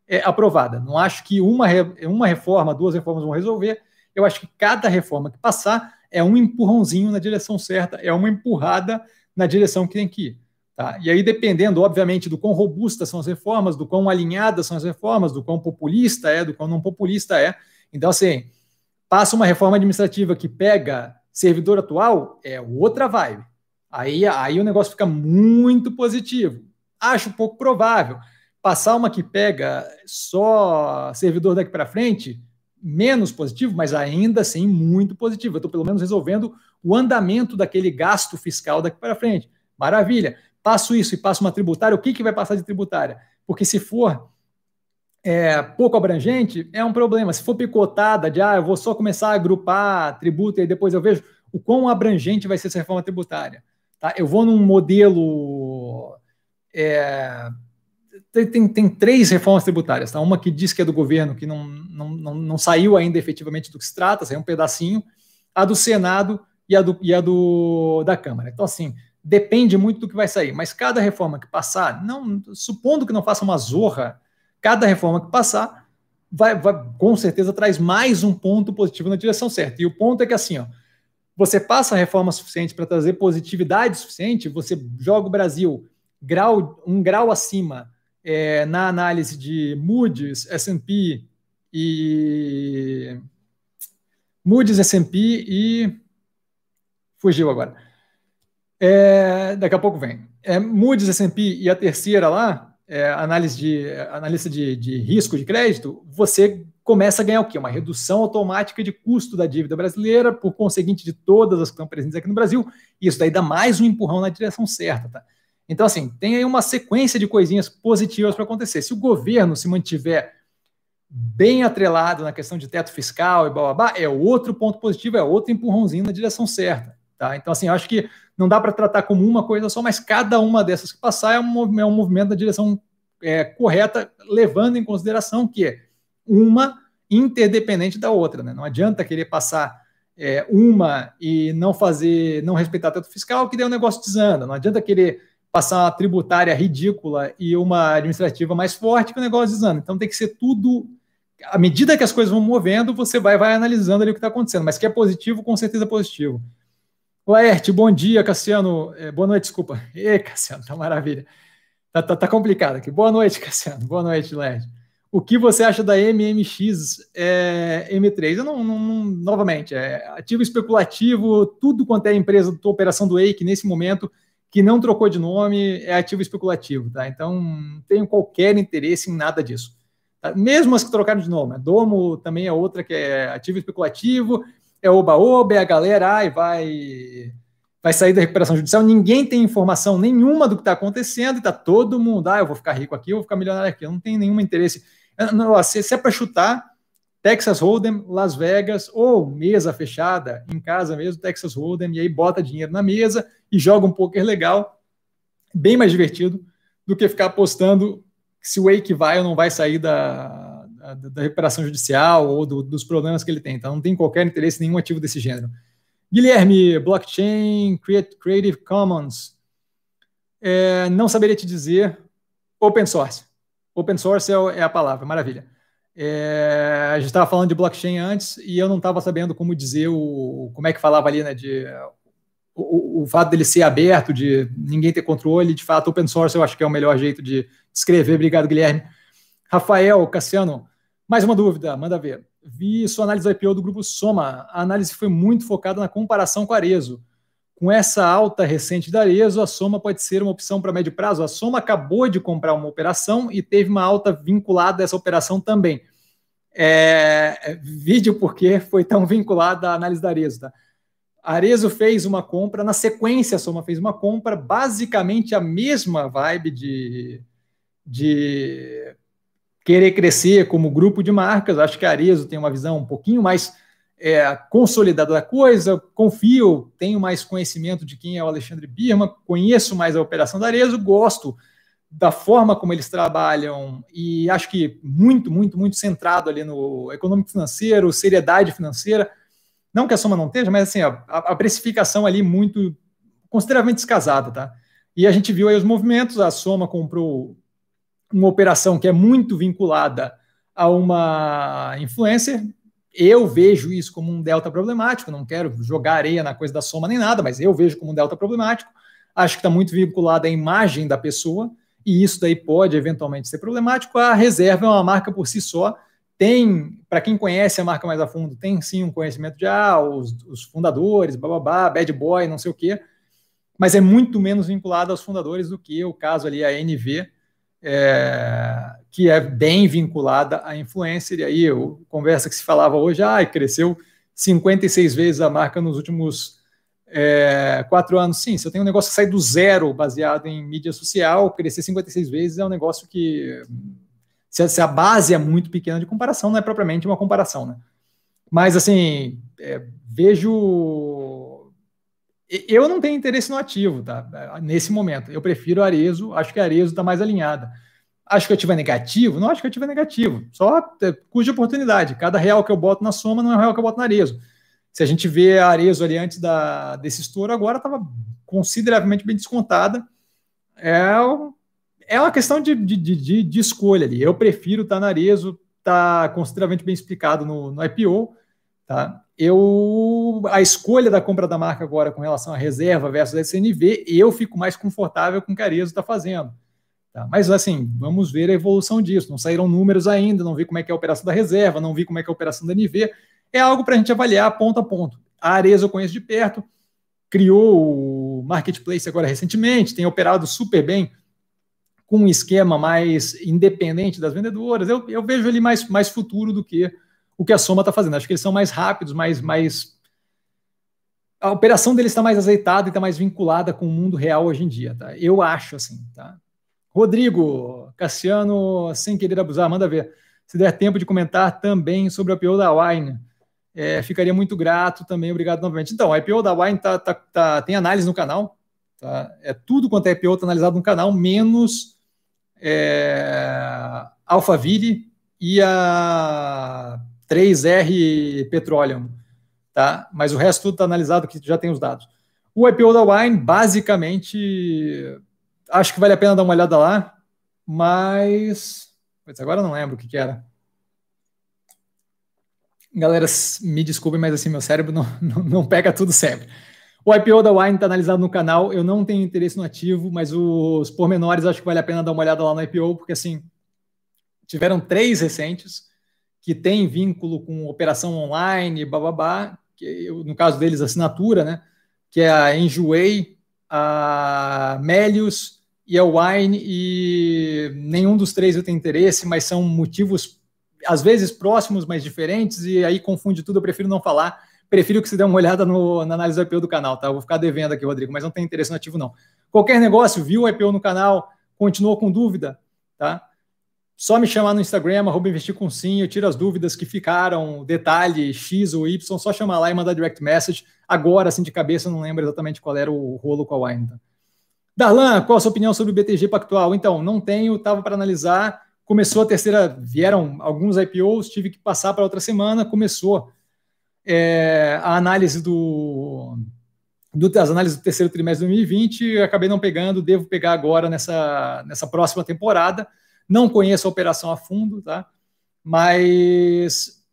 é, aprovada. Não acho que uma, uma reforma, duas reformas vão resolver. Eu acho que cada reforma que passar é um empurrãozinho na direção certa, é uma empurrada na direção que tem que ir. Tá? E aí, dependendo, obviamente, do quão robustas são as reformas, do quão alinhadas são as reformas, do quão populista é, do quão não populista é. Então, assim, passa uma reforma administrativa que pega servidor atual, é outra vibe. Aí, aí o negócio fica muito positivo. Acho pouco provável passar uma que pega só servidor daqui para frente, menos positivo, mas ainda assim muito positivo. Eu estou pelo menos resolvendo o andamento daquele gasto fiscal daqui para frente. Maravilha. Passo isso e passo uma tributária, o que, que vai passar de tributária? Porque se for é, pouco abrangente, é um problema. Se for picotada de, ah, eu vou só começar a agrupar tributo e depois eu vejo o quão abrangente vai ser essa reforma tributária. Tá? Eu vou num modelo é, tem, tem três reformas tributárias. Tá? Uma que diz que é do governo, que não, não, não, não saiu ainda efetivamente do que se trata, saiu um pedacinho. A do Senado e a, do, e a do, da Câmara. Então, assim, depende muito do que vai sair. Mas cada reforma que passar, não, supondo que não faça uma zorra, cada reforma que passar vai, vai, com certeza traz mais um ponto positivo na direção certa. E o ponto é que assim, ó, você passa a reforma suficiente para trazer positividade suficiente, você joga o Brasil grau, um grau acima é, na análise de Moody's, S&P e Moody's, S&P e fugiu agora. É, daqui a pouco vem. É, Moody's, S&P e a terceira lá, é, análise de analista de, de risco de crédito, você começa a ganhar o quê? Uma redução automática de custo da dívida brasileira, por conseguinte de todas as que estão presentes aqui no Brasil. Isso daí dá mais um empurrão na direção certa, tá? Então, assim, tem aí uma sequência de coisinhas positivas para acontecer. Se o governo se mantiver bem atrelado na questão de teto fiscal e blá é outro ponto positivo, é outro empurrãozinho na direção certa. Tá? Então, assim, acho que não dá para tratar como uma coisa só, mas cada uma dessas que passar é um, é um movimento na direção é, correta, levando em consideração que uma interdependente da outra. Né? Não adianta querer passar é, uma e não fazer, não respeitar teto fiscal, que daí o negócio desanda. Não adianta querer passar uma tributária ridícula e uma administrativa mais forte que o negócio desanda. Então tem que ser tudo. À medida que as coisas vão movendo, você vai, vai analisando ali o que está acontecendo. Mas que é positivo, com certeza é positivo. Laerte, bom dia, Cassiano. É, boa noite, desculpa. Ei, Cassiano, tá maravilha. Tá, tá, tá, complicado aqui. Boa noite, Cassiano. Boa noite, Laerte. O que você acha da MMX é, M3? Eu não, não, não, novamente, é ativo especulativo, tudo quanto é empresa operação do EIC nesse momento que não trocou de nome é ativo especulativo, tá? Então, não tenho qualquer interesse em nada disso. Tá? Mesmo as que trocaram de nome, a Domo também é outra que é ativo especulativo, é oba-oba, é a galera, ai, vai, vai sair da recuperação judicial, ninguém tem informação nenhuma do que está acontecendo e está todo mundo, ah, eu vou ficar rico aqui, eu vou ficar milionário aqui, eu não tenho nenhum interesse. Não, se, se é para chutar, Texas Hold'em, Las Vegas, ou mesa fechada, em casa mesmo, Texas Hold'em, e aí bota dinheiro na mesa e joga um poker legal, bem mais divertido do que ficar apostando se o Wake vai ou não vai sair da, da, da recuperação judicial ou do, dos problemas que ele tem. Então, não tem qualquer interesse nenhum ativo desse gênero. Guilherme, blockchain, Creative Commons. É, não saberia te dizer. Open source. Open source é, é a palavra, maravilha. É, a gente estava falando de blockchain antes e eu não estava sabendo como dizer o como é que falava ali, né? De o, o, fato dele ser aberto, de ninguém ter controle, de fato, open source eu acho que é o melhor jeito de escrever. Obrigado, Guilherme. Rafael, Cassiano, mais uma dúvida, manda ver. Vi sua análise do IPO do grupo Soma. A análise foi muito focada na comparação com Arezo. Com essa alta recente da Arezo, a Soma pode ser uma opção para médio prazo. A Soma acabou de comprar uma operação e teve uma alta vinculada a essa operação também. É, é vídeo porque foi tão vinculada à análise da Arezo. Tá? A Arezo fez uma compra, na sequência a Soma fez uma compra, basicamente a mesma vibe de, de querer crescer como grupo de marcas. Acho que a Arezo tem uma visão um pouquinho mais é, consolidada da coisa. Confio, tenho mais conhecimento de quem é o Alexandre Birma, conheço mais a operação da Arezo, gosto da forma como eles trabalham e acho que muito, muito, muito centrado ali no econômico financeiro, seriedade financeira. Não que a soma não esteja, mas assim, a, a precificação ali muito consideravelmente descasada, tá? E a gente viu aí os movimentos, a soma comprou uma operação que é muito vinculada a uma influencer. Eu vejo isso como um delta problemático, não quero jogar areia na coisa da soma nem nada, mas eu vejo como um delta problemático. Acho que está muito vinculado à imagem da pessoa, e isso daí pode eventualmente ser problemático. A reserva é uma marca por si só. Tem, para quem conhece a marca mais a fundo, tem sim um conhecimento de ah, os, os fundadores, bababá, bad boy, não sei o quê, mas é muito menos vinculado aos fundadores do que o caso ali, a NV, é, que é bem vinculada à influencer. E aí, eu, conversa que se falava hoje, ah, cresceu 56 vezes a marca nos últimos é, quatro anos. Sim, se eu tenho um negócio que sai do zero baseado em mídia social, crescer 56 vezes é um negócio que, se a, base é muito pequena de comparação, não é propriamente uma comparação, né? Mas, assim, é, vejo eu não tenho interesse no ativo, tá? Nesse momento. Eu prefiro Arezo, acho que Arezo está mais alinhada. Acho que o ativo é negativo? Não acho que o ativo é negativo. Só é, cuja oportunidade. Cada real que eu boto na soma não é o real que eu boto na Arezo. Se a gente vê a Arezo ali antes da, desse estouro, agora estava consideravelmente bem descontada. É, é uma questão de, de, de, de escolha ali. Eu prefiro estar tá na Arezo, está consideravelmente bem explicado no, no IPO. Tá? Eu a escolha da compra da marca agora com relação à reserva versus SNV, eu fico mais confortável com o que a Carezo está fazendo. Tá? Mas assim, vamos ver a evolução disso. Não saíram números ainda, não vi como é que é a operação da reserva, não vi como é que é a operação da NV. É algo para a gente avaliar ponto a ponto. A Areza eu conheço de perto, criou o marketplace agora recentemente, tem operado super bem com um esquema mais independente das vendedoras. Eu, eu vejo ali mais, mais futuro do que o que a Soma está fazendo. Acho que eles são mais rápidos, mais, mais. A operação deles está mais azeitada e está mais vinculada com o mundo real hoje em dia, tá? Eu acho assim, tá? Rodrigo, Cassiano, sem querer abusar, manda ver. Se der tempo de comentar também sobre o IPO da Wine, é, ficaria muito grato também. Obrigado novamente. Então, a IPO da Wine tá, tá, tá, tem análise no canal. Tá? É tudo quanto é IPO está analisado no canal, menos é, Alphaville e a 3R Petroleum, tá? Mas o resto tudo está analisado que já tem os dados. O IPO da Wine, basicamente, acho que vale a pena dar uma olhada lá, mas agora não lembro o que, que era. Galera, me desculpem, mas assim, meu cérebro não, não, não pega tudo sempre. O IPO da Wine está analisado no canal. Eu não tenho interesse no ativo, mas os pormenores acho que vale a pena dar uma olhada lá no IPO, porque assim, tiveram três recentes que tem vínculo com operação online, bababá, que no caso deles assinatura, né? Que é a Enjoei, a Melius e a Wine, e nenhum dos três eu tenho interesse, mas são motivos às vezes próximos, mas diferentes, e aí confunde tudo, eu prefiro não falar. Prefiro que você dê uma olhada no, na análise do IPO do canal, tá? Eu vou ficar devendo aqui, Rodrigo, mas não tem interesse no ativo, não. Qualquer negócio, viu o IPO no canal, continuou com dúvida, tá? Só me chamar no Instagram, arroba investir com sim, eu tiro as dúvidas que ficaram, detalhe X ou Y, só chamar lá e mandar direct message. Agora, assim, de cabeça, não lembro exatamente qual era o rolo com a Wine. Darlan, qual a sua opinião sobre o BTG Pactual? Então, não tenho, estava para analisar. Começou a terceira, vieram alguns IPOs, tive que passar para outra semana. Começou é, a análise do, do, das análises do terceiro trimestre de 2020. Acabei não pegando, devo pegar agora nessa, nessa próxima temporada. Não conheço a operação a fundo, tá? Mas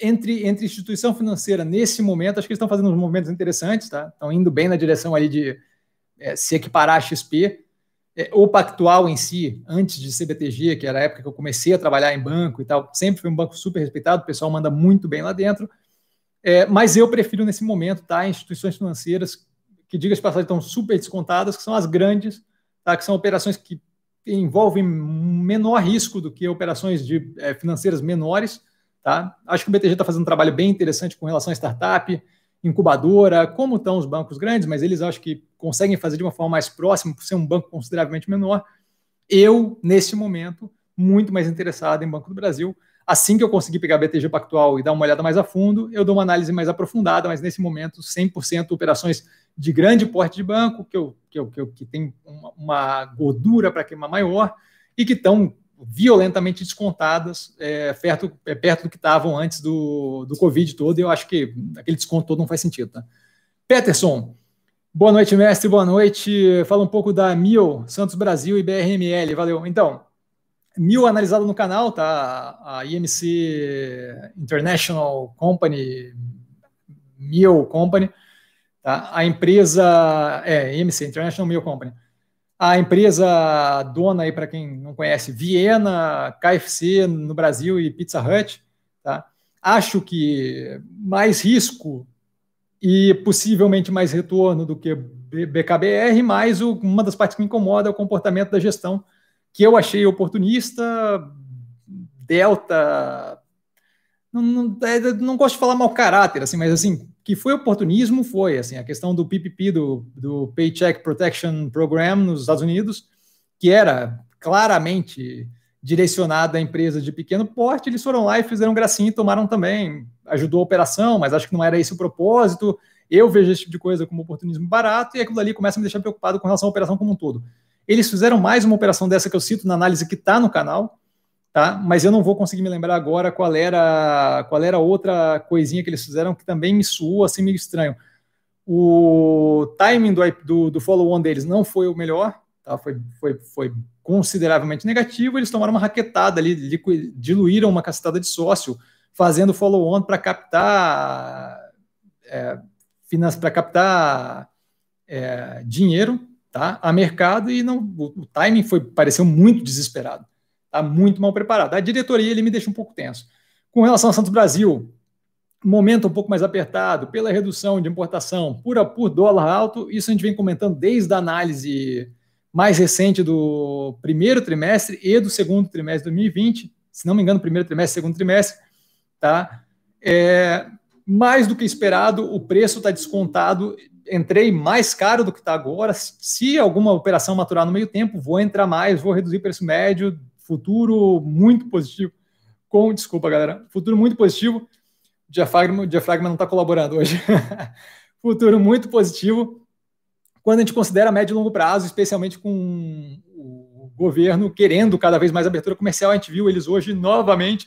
entre, entre instituição financeira nesse momento, acho que eles estão fazendo uns movimentos interessantes, tá? Estão indo bem na direção ali de é, se equiparar a XP. É, o Pactual em si, antes de CBTG, que era a época que eu comecei a trabalhar em banco e tal, sempre foi um banco super respeitado, o pessoal manda muito bem lá dentro. É, mas eu prefiro nesse momento tá, instituições financeiras que, diga de passagem, estão super descontadas, que são as grandes, tá, que são operações que envolvem menor risco do que operações de, é, financeiras menores. Tá? Acho que o BTG está fazendo um trabalho bem interessante com relação a startup, incubadora, como estão os bancos grandes, mas eles acho que conseguem fazer de uma forma mais próxima, por ser um banco consideravelmente menor. Eu, nesse momento, muito mais interessado em Banco do Brasil. Assim que eu conseguir pegar BTG Pactual e dar uma olhada mais a fundo, eu dou uma análise mais aprofundada, mas nesse momento, 100% operações de grande porte de banco, que, eu, que, eu, que, eu, que tem uma, uma gordura para queimar maior e que estão violentamente descontadas é, perto, é, perto do que estavam antes do, do Covid todo, e eu acho que aquele desconto todo não faz sentido. Tá? Peterson, boa noite, mestre, boa noite. Fala um pouco da Mil, Santos Brasil e BRML, valeu. Então, Mil analisado no canal, tá? A IMC International Company, Mil Company, tá? A empresa, é, IMC International Mil Company a empresa dona aí, para quem não conhece, Viena, KFC no Brasil e Pizza Hut, tá? Acho que mais risco e possivelmente mais retorno do que BKBR, mas uma das partes que me incomoda é o comportamento da gestão, que eu achei oportunista, Delta. Não, não, é, não gosto de falar mau caráter, assim, mas assim, que foi oportunismo foi assim a questão do PPP do, do Paycheck Protection Program nos Estados Unidos que era claramente direcionado a empresas de pequeno porte eles foram lá e fizeram gracinha e tomaram também. Ajudou a operação mas acho que não era esse o propósito. Eu vejo esse tipo de coisa como oportunismo barato e aquilo ali começa a me deixar preocupado com relação à operação como um todo. Eles fizeram mais uma operação dessa que eu cito na análise que está no canal tá? Mas eu não vou conseguir me lembrar agora qual era qual era outra coisinha que eles fizeram que também me suou assim meio estranho. O timing do, do, do follow-on deles não foi o melhor, tá? Foi, foi, foi consideravelmente negativo. Eles tomaram uma raquetada ali, diluíram uma cacetada de sócio, fazendo follow-on para captar é, para captar é, dinheiro tá, a mercado e não, o, o timing foi pareceu muito desesperado está muito mal preparado. A diretoria ele me deixa um pouco tenso. Com relação ao Santos Brasil, momento um pouco mais apertado pela redução de importação por, por dólar alto, isso a gente vem comentando desde a análise mais recente do primeiro trimestre e do segundo trimestre de 2020, se não me engano, primeiro trimestre, segundo trimestre, tá? É, mais do que esperado, o preço está descontado. Entrei mais caro do que está agora. Se alguma operação maturar no meio tempo, vou entrar mais, vou reduzir o preço médio, futuro muito positivo. Com, desculpa, galera, futuro muito positivo. O diafragma, o diafragma não está colaborando hoje. futuro muito positivo quando a gente considera médio e longo prazo, especialmente com o governo querendo cada vez mais abertura comercial. A gente viu eles hoje novamente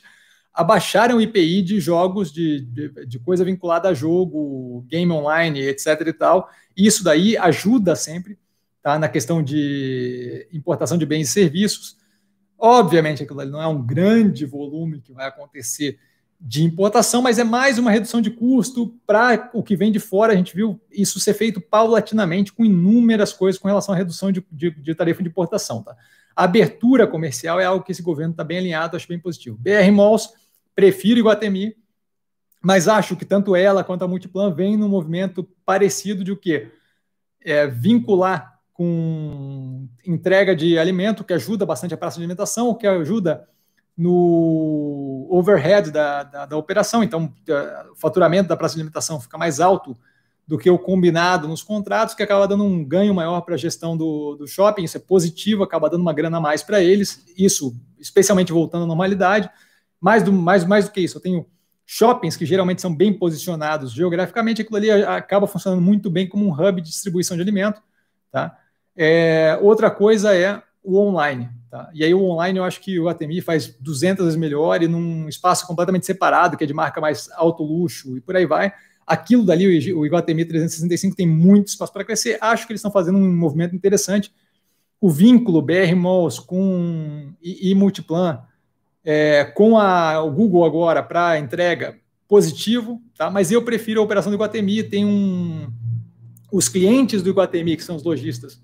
abaixaram o IPI de jogos, de, de, de, coisa vinculada a jogo, game online, etc. e tal. Isso daí ajuda sempre tá, na questão de importação de bens e serviços. Obviamente, aquilo ali não é um grande volume que vai acontecer de importação, mas é mais uma redução de custo para o que vem de fora. A gente viu isso ser feito paulatinamente com inúmeras coisas com relação à redução de, de, de tarifa de importação. Tá? A abertura comercial é algo que esse governo está bem alinhado, acho bem positivo. BR Malls, prefiro Iguatemi, mas acho que tanto ela quanto a Multiplan vem num movimento parecido de o quê? É, vincular com entrega de alimento, que ajuda bastante a praça de alimentação, que ajuda no overhead da, da, da operação. Então, o faturamento da praça de alimentação fica mais alto do que o combinado nos contratos, que acaba dando um ganho maior para a gestão do, do shopping. Isso é positivo, acaba dando uma grana a mais para eles. Isso, especialmente voltando à normalidade. Mais do, mais, mais do que isso, eu tenho shoppings que geralmente são bem posicionados geograficamente, aquilo ali acaba funcionando muito bem como um hub de distribuição de alimento. Tá? É, outra coisa é o online. Tá? E aí o online eu acho que o Atemi faz 200 vezes melhor e num espaço completamente separado, que é de marca mais alto luxo e por aí vai. Aquilo dali, o Iguatemi 365 tem muito espaço para crescer. Acho que eles estão fazendo um movimento interessante. O vínculo BR Malls com e, e Multiplan é, com a, o Google agora para entrega positivo, tá? Mas eu prefiro a operação do Iguatemi. Tem um os clientes do Iguatemi, que são os lojistas,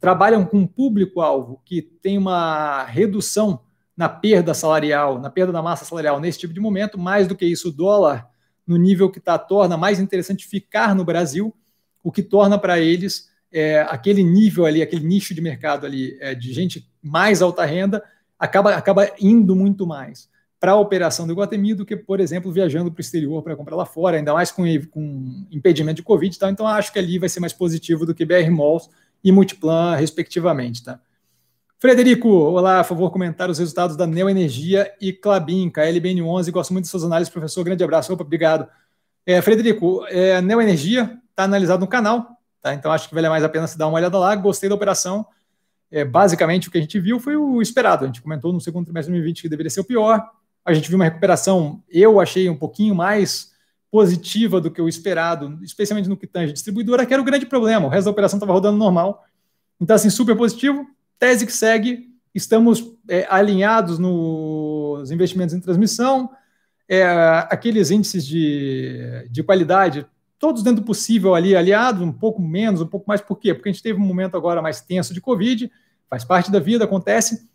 trabalham com um público-alvo que tem uma redução na perda salarial, na perda da massa salarial nesse tipo de momento, mais do que isso, o dólar no nível que está, torna mais interessante ficar no Brasil, o que torna para eles é, aquele nível ali, aquele nicho de mercado ali é, de gente mais alta renda, acaba, acaba indo muito mais para a operação do Iguatemi do que, por exemplo, viajando para o exterior para comprar lá fora, ainda mais com, com impedimento de Covid. Tá? Então, acho que ali vai ser mais positivo do que BR Malls e Multiplan, respectivamente. Tá? Frederico, olá, a favor, comentar os resultados da Neoenergia e Clabin, KLBN11. Gosto muito de suas análises, professor. Grande abraço. Opa, obrigado. É, Frederico, é, Neoenergia está analisado no canal, tá? então acho que vale mais a pena se dar uma olhada lá. Gostei da operação. É, basicamente, o que a gente viu foi o esperado. A gente comentou no segundo trimestre de 2020 que deveria ser o pior. A gente viu uma recuperação, eu achei um pouquinho mais positiva do que o esperado, especialmente no que tange distribuidora, que era o grande problema. O resto da operação estava rodando normal. Então, assim, super positivo Tese que segue, estamos é, alinhados nos investimentos em transmissão, é, aqueles índices de, de qualidade, todos dentro do possível ali aliados, um pouco menos, um pouco mais, por quê? Porque a gente teve um momento agora mais tenso de Covid, faz parte da vida, acontece,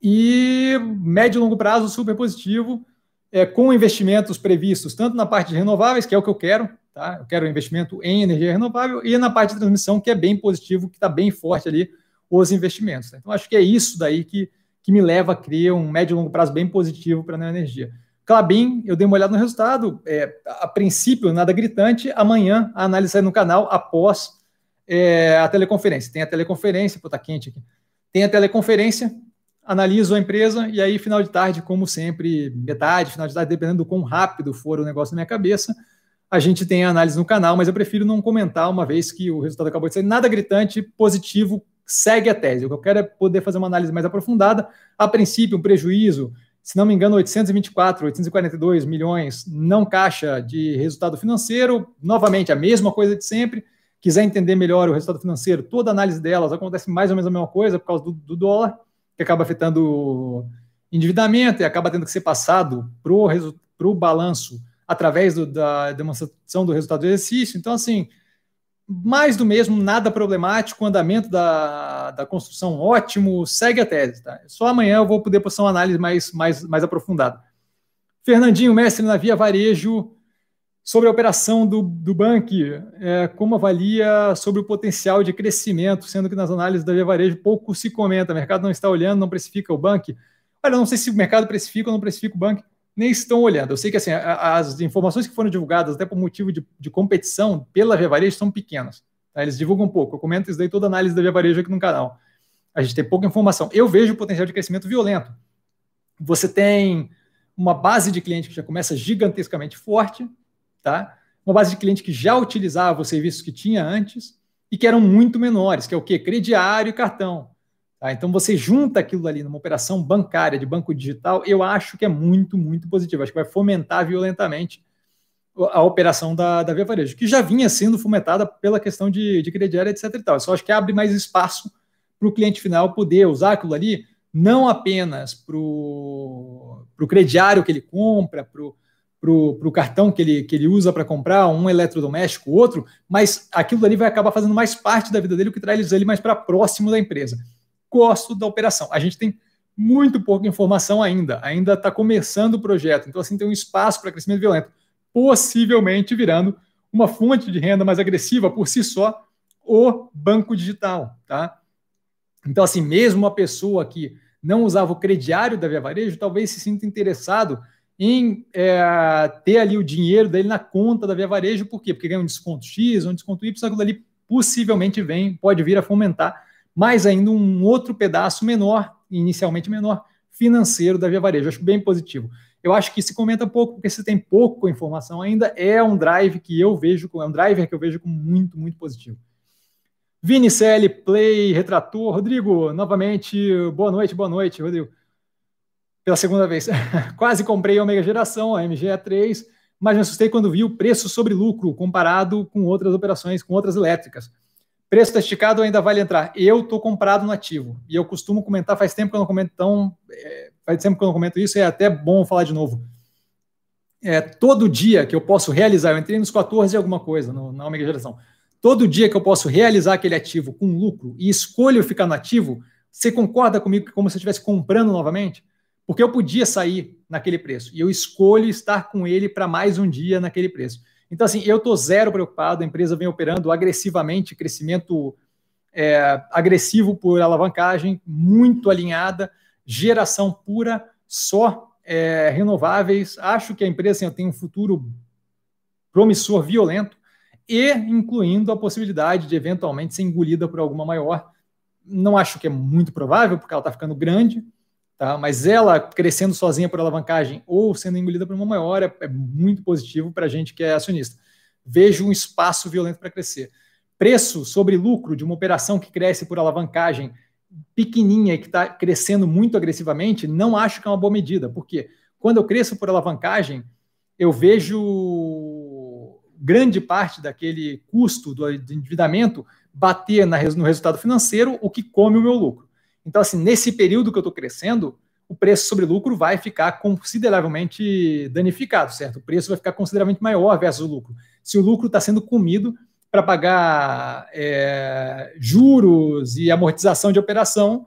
e médio e longo prazo super positivo, é, com investimentos previstos tanto na parte de renováveis, que é o que eu quero, tá? Eu quero investimento em energia renovável, e na parte de transmissão, que é bem positivo, que está bem forte ali, os investimentos. Né? Então, acho que é isso daí que, que me leva a criar um médio e longo prazo bem positivo para a energia. Clabin, eu dei uma olhada no resultado, é, a princípio, nada gritante, amanhã a análise sai no canal após é, a teleconferência. Tem a teleconferência, pô, tá quente aqui. Tem a teleconferência, analiso a empresa e aí, final de tarde, como sempre, metade, final de tarde, dependendo do quão rápido for o negócio na minha cabeça, a gente tem a análise no canal, mas eu prefiro não comentar uma vez que o resultado acabou de ser nada gritante, positivo, segue a tese. O que eu quero é poder fazer uma análise mais aprofundada. A princípio, um prejuízo, se não me engano, 824, 842 milhões não caixa de resultado financeiro. Novamente, a mesma coisa de sempre. Quiser entender melhor o resultado financeiro, toda análise delas acontece mais ou menos a mesma coisa por causa do, do dólar, que acaba afetando o endividamento e acaba tendo que ser passado para o balanço através do, da demonstração do resultado do exercício. Então, assim, mais do mesmo, nada problemático, andamento da, da construção ótimo, segue a tese. Tá? Só amanhã eu vou poder postar uma análise mais, mais, mais aprofundada. Fernandinho, mestre na Via Varejo, sobre a operação do, do Bank, é, como avalia sobre o potencial de crescimento, sendo que nas análises da Via Varejo pouco se comenta, o mercado não está olhando, não precifica o Bank. Olha, não sei se o mercado precifica ou não precifica o Bank nem estão olhando. Eu sei que assim, as informações que foram divulgadas, até por motivo de, de competição pela Via Varejo, são pequenas. Tá? Eles divulgam pouco. Eu comento isso daí toda análise da Via Varejo aqui no canal. A gente tem pouca informação. Eu vejo o potencial de crescimento violento. Você tem uma base de cliente que já começa gigantescamente forte, tá? Uma base de cliente que já utilizava os serviços que tinha antes e que eram muito menores, que é o quê? Crediário e cartão. Tá? Então, você junta aquilo ali numa operação bancária de banco digital, eu acho que é muito, muito positivo. Acho que vai fomentar violentamente a operação da, da Via Varejo, que já vinha sendo fomentada pela questão de, de crediário, etc. E tal. Eu só acho que abre mais espaço para o cliente final poder usar aquilo ali, não apenas para o crediário que ele compra, para o cartão que ele, que ele usa para comprar um eletrodoméstico, outro, mas aquilo ali vai acabar fazendo mais parte da vida dele, o que traz ele mais para próximo da empresa gosto da operação. A gente tem muito pouca informação ainda, ainda está começando o projeto, então assim tem um espaço para crescimento violento, possivelmente virando uma fonte de renda mais agressiva por si só, o banco digital, tá? Então assim, mesmo uma pessoa que não usava o crediário da Via Varejo, talvez se sinta interessado em é, ter ali o dinheiro dele na conta da Via Varejo, por quê? Porque ganha um desconto X, um desconto Y, aquilo ali possivelmente vem, pode vir a fomentar mais ainda um outro pedaço menor, inicialmente menor, financeiro da Via Varejo. Acho bem positivo. Eu acho que se comenta pouco, porque se tem pouco informação ainda, é um drive que eu vejo, é um driver que eu vejo como muito, muito positivo. Vini CL, Play, Retrator. Rodrigo, novamente, boa noite, boa noite, Rodrigo pela segunda vez. Quase comprei a Omega Geração, a MGE3, mas me assustei quando vi o preço sobre lucro comparado com outras operações, com outras elétricas. Preço está esticado ainda vale entrar. Eu estou comprado no ativo. E eu costumo comentar, faz tempo que eu não comento, então, é, faz tempo que eu não comento isso, é até bom falar de novo. É, todo dia que eu posso realizar, eu entrei nos 14 e alguma coisa no, na Omega Geração. Todo dia que eu posso realizar aquele ativo com lucro e escolho ficar no ativo, você concorda comigo que como se eu estivesse comprando novamente? Porque eu podia sair naquele preço e eu escolho estar com ele para mais um dia naquele preço. Então, assim, eu estou zero preocupado, a empresa vem operando agressivamente, crescimento é, agressivo por alavancagem, muito alinhada, geração pura, só é, renováveis. Acho que a empresa assim, tem um futuro promissor, violento, e incluindo a possibilidade de eventualmente ser engolida por alguma maior. Não acho que é muito provável, porque ela está ficando grande, Tá? Mas ela crescendo sozinha por alavancagem ou sendo engolida por uma maior é, é muito positivo para a gente que é acionista. Vejo um espaço violento para crescer. Preço sobre lucro de uma operação que cresce por alavancagem pequenininha e que está crescendo muito agressivamente, não acho que é uma boa medida. Porque quando eu cresço por alavancagem, eu vejo grande parte daquele custo do endividamento bater no resultado financeiro, o que come o meu lucro. Então, assim, nesse período que eu estou crescendo, o preço sobre lucro vai ficar consideravelmente danificado, certo? O preço vai ficar consideravelmente maior versus o lucro. Se o lucro está sendo comido para pagar é, juros e amortização de operação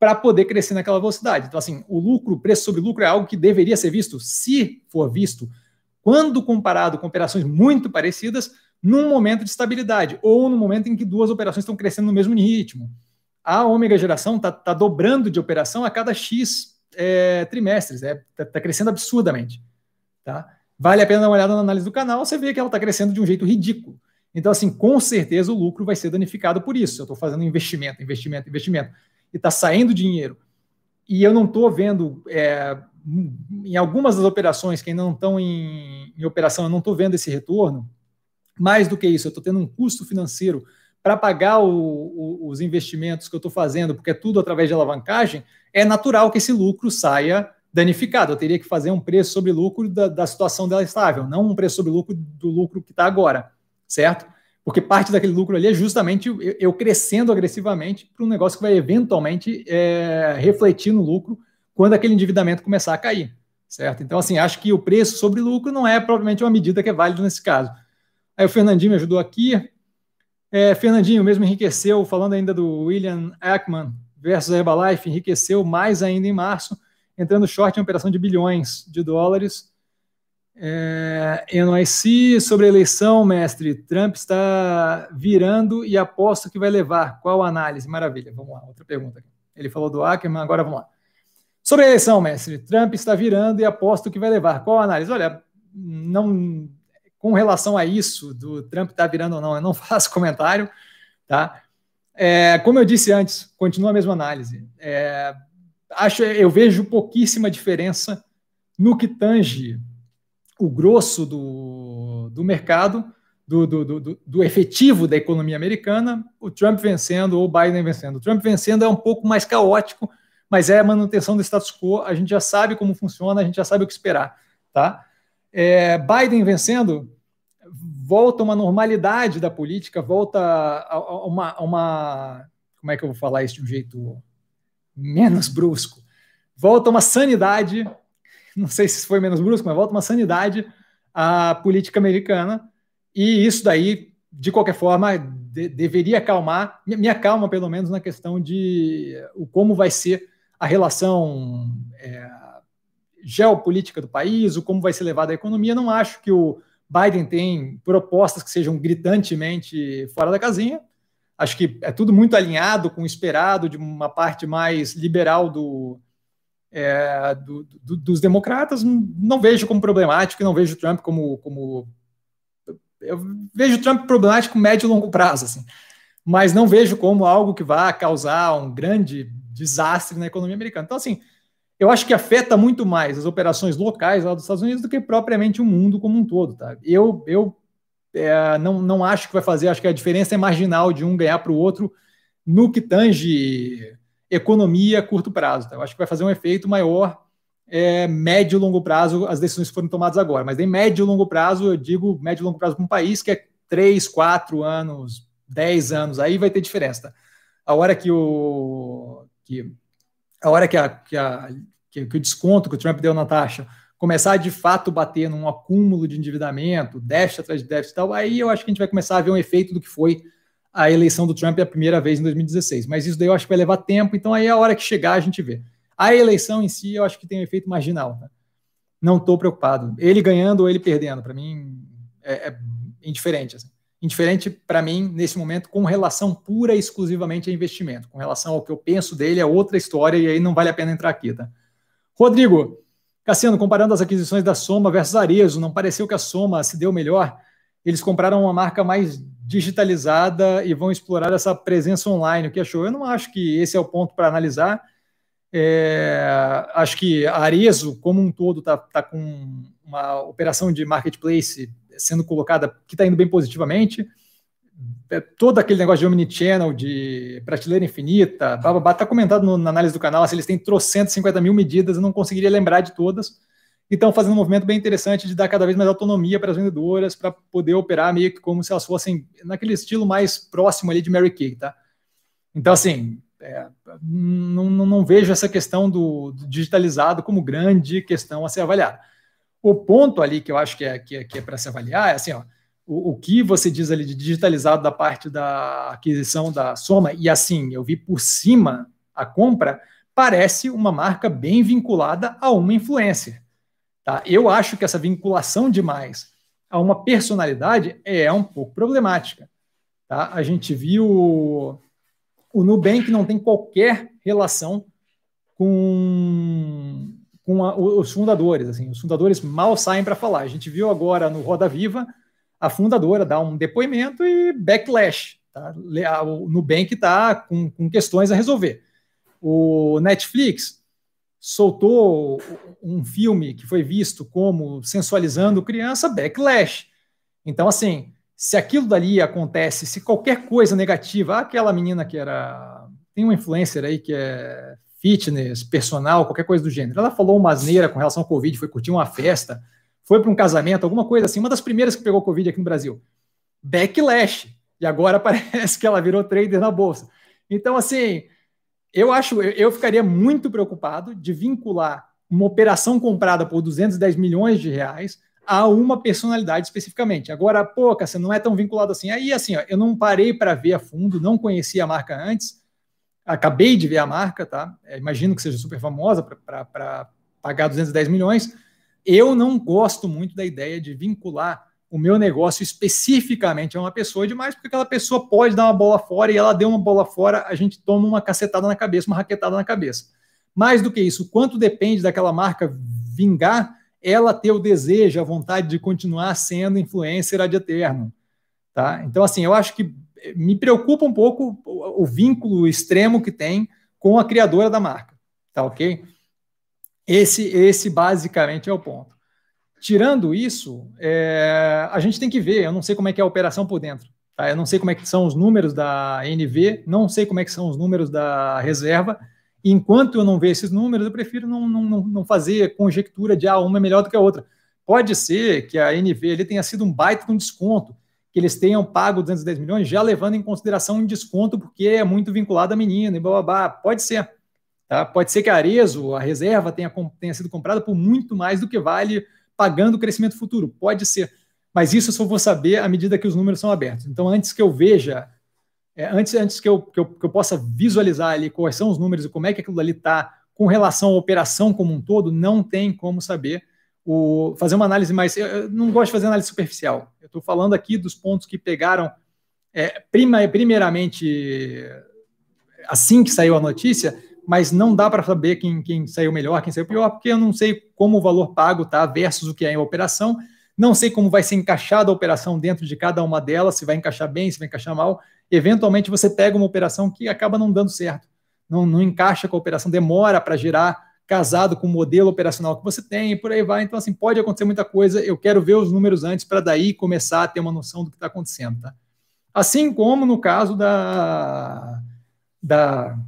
para poder crescer naquela velocidade. Então, assim, o lucro, preço sobre lucro é algo que deveria ser visto, se for visto, quando comparado com operações muito parecidas, num momento de estabilidade, ou no momento em que duas operações estão crescendo no mesmo ritmo a ômega geração está tá dobrando de operação a cada X é, trimestres, está é, tá crescendo absurdamente. Tá? Vale a pena dar uma olhada na análise do canal, você vê que ela está crescendo de um jeito ridículo. Então, assim, com certeza o lucro vai ser danificado por isso. Eu estou fazendo investimento, investimento, investimento, e está saindo dinheiro. E eu não estou vendo, é, em algumas das operações que ainda não estão em, em operação, eu não estou vendo esse retorno. Mais do que isso, eu estou tendo um custo financeiro para pagar o, o, os investimentos que eu estou fazendo, porque é tudo através de alavancagem, é natural que esse lucro saia danificado. Eu teria que fazer um preço sobre lucro da, da situação dela estável, não um preço sobre lucro do lucro que está agora, certo? Porque parte daquele lucro ali é justamente eu, eu crescendo agressivamente para um negócio que vai eventualmente é, refletir no lucro quando aquele endividamento começar a cair, certo? Então, assim, acho que o preço sobre lucro não é provavelmente uma medida que é válida nesse caso. Aí o Fernandinho me ajudou aqui. É, Fernandinho, mesmo enriqueceu, falando ainda do William Ackman versus Herbalife, enriqueceu mais ainda em março, entrando short em operação de bilhões de dólares. É, NYC, sobre a eleição, mestre, Trump está virando e aposto que vai levar. Qual a análise? Maravilha, vamos lá, outra pergunta. Ele falou do Ackerman, agora vamos lá. Sobre a eleição, mestre, Trump está virando e aposto que vai levar. Qual a análise? Olha, não com relação a isso, do Trump estar tá virando ou não, eu não faço comentário, tá? É, como eu disse antes, continua a mesma análise. É, acho, eu vejo pouquíssima diferença no que tange o grosso do, do mercado, do, do, do, do, efetivo da economia americana, o Trump vencendo ou o Biden vencendo. O Trump vencendo é um pouco mais caótico, mas é a manutenção do status quo, a gente já sabe como funciona, a gente já sabe o que esperar, tá? É, Biden vencendo, volta uma normalidade da política, volta a, a, uma, a uma. Como é que eu vou falar isso de um jeito menos brusco? Volta uma sanidade, não sei se foi menos brusco, mas volta uma sanidade à política americana, e isso daí, de qualquer forma, de, deveria acalmar, me acalma pelo menos na questão de o como vai ser a relação. É, geopolítica do país, o como vai ser levada a economia. Não acho que o Biden tem propostas que sejam gritantemente fora da casinha. Acho que é tudo muito alinhado com o esperado de uma parte mais liberal do, é, do, do, dos democratas, não vejo como problemático não vejo Trump como, como. Eu vejo Trump problemático médio e longo prazo, assim, mas não vejo como algo que vá causar um grande desastre na economia americana. Então, assim, eu acho que afeta muito mais as operações locais lá dos Estados Unidos do que propriamente o mundo como um todo. Tá? Eu, eu é, não, não acho que vai fazer, acho que a diferença é marginal de um ganhar para o outro no que tange economia a curto prazo. Tá? Eu acho que vai fazer um efeito maior é, médio e longo prazo as decisões que foram tomadas agora. Mas em médio e longo prazo, eu digo médio e longo prazo para um país que é 3, 4 anos, 10 anos, aí vai ter diferença. Tá? A hora que o. Que, a hora que a, que a que, que o desconto que o Trump deu na taxa começar de fato bater num acúmulo de endividamento, déficit atrás de déficit e tal, aí eu acho que a gente vai começar a ver um efeito do que foi a eleição do Trump a primeira vez em 2016. Mas isso daí eu acho que vai levar tempo, então aí é a hora que chegar a gente vê. A eleição em si eu acho que tem um efeito marginal. Né? Não estou preocupado. Ele ganhando ou ele perdendo, para mim é, é indiferente. Assim. Indiferente para mim nesse momento com relação pura e exclusivamente a investimento. Com relação ao que eu penso dele é outra história e aí não vale a pena entrar aqui, tá? Rodrigo, Cassiano, comparando as aquisições da Soma versus Arezo, não pareceu que a Soma se deu melhor? Eles compraram uma marca mais digitalizada e vão explorar essa presença online. O que achou? Eu não acho que esse é o ponto para analisar. É, acho que a Arezo, como um todo, está tá com uma operação de marketplace sendo colocada que está indo bem positivamente. É, todo aquele negócio de omnichannel, de prateleira infinita, está comentado no, na análise do canal, se eles têm 350 mil medidas, eu não conseguiria lembrar de todas. E estão fazendo um movimento bem interessante de dar cada vez mais autonomia para as vendedoras, para poder operar meio que como se elas fossem naquele estilo mais próximo ali de Mary Kay, tá? Então, assim, é, não, não, vejo essa questão do, do, digitalizado como grande questão a ser avaliada. O ponto ali que eu acho que é, que é, que é para se avaliar é assim, ó, o, o, que você diz ali de digitalizado da parte da aquisição da Soma, e assim, eu vi por cima a compra, parece uma marca bem vinculada a uma influência. Tá? Eu acho que essa vinculação demais a uma personalidade é um pouco problemática. Tá? A gente viu o Nubank não tem qualquer relação com, com a, os fundadores. Assim, os fundadores mal saem para falar. A gente viu agora no Roda Viva a fundadora dá um depoimento e backlash. Tá? O Nubank está com, com questões a resolver. O Netflix soltou um filme que foi visto como sensualizando criança, backlash. Então, assim, se aquilo dali acontece, se qualquer coisa negativa, aquela menina que era. Tem uma influencer aí que é fitness, personal, qualquer coisa do gênero. Ela falou uma asneira com relação ao Covid, foi curtir uma festa foi para um casamento, alguma coisa assim, uma das primeiras que pegou Covid aqui no Brasil. Backlash. E agora parece que ela virou trader na bolsa. Então, assim, eu acho, eu ficaria muito preocupado de vincular uma operação comprada por 210 milhões de reais a uma personalidade especificamente. Agora, pô, você não é tão vinculado assim. Aí, assim, ó, eu não parei para ver a fundo, não conhecia a marca antes, acabei de ver a marca, tá? É, imagino que seja super famosa para pagar 210 milhões, eu não gosto muito da ideia de vincular o meu negócio especificamente a uma pessoa demais, porque aquela pessoa pode dar uma bola fora e ela deu uma bola fora, a gente toma uma cacetada na cabeça, uma raquetada na cabeça. Mais do que isso, quanto depende daquela marca vingar, ela ter o desejo, a vontade de continuar sendo influencer ad eterno. Tá? Então, assim, eu acho que me preocupa um pouco o, o vínculo extremo que tem com a criadora da marca. Tá ok? Esse, esse basicamente é o ponto. Tirando isso, é, a gente tem que ver, eu não sei como é que é a operação por dentro. Tá? Eu não sei como é que são os números da NV, não sei como é que são os números da reserva. enquanto eu não ver esses números, eu prefiro não, não, não fazer conjectura de ah, uma é melhor do que a outra. Pode ser que a NV ele tenha sido um baita de um desconto, que eles tenham pago 210 milhões, já levando em consideração um desconto, porque é muito vinculado à menina e blá blá blá. Pode ser. Tá? Pode ser que a Arezo, a reserva, tenha, tenha sido comprada por muito mais do que vale pagando o crescimento futuro. Pode ser. Mas isso eu só vou saber à medida que os números são abertos. Então, antes que eu veja, é, antes, antes que, eu, que, eu, que eu possa visualizar ali quais são os números e como é que aquilo ali está com relação à operação como um todo, não tem como saber. O, fazer uma análise mais. Eu não gosto de fazer análise superficial. Eu estou falando aqui dos pontos que pegaram, é, prima, primeiramente, assim que saiu a notícia, mas não dá para saber quem, quem saiu melhor, quem saiu pior, porque eu não sei como o valor pago está versus o que é em operação, não sei como vai ser encaixada a operação dentro de cada uma delas, se vai encaixar bem, se vai encaixar mal. Eventualmente você pega uma operação que acaba não dando certo, não, não encaixa com a operação, demora para girar casado com o modelo operacional que você tem e por aí vai. Então, assim, pode acontecer muita coisa. Eu quero ver os números antes para daí começar a ter uma noção do que está acontecendo. Tá? Assim como no caso da, da,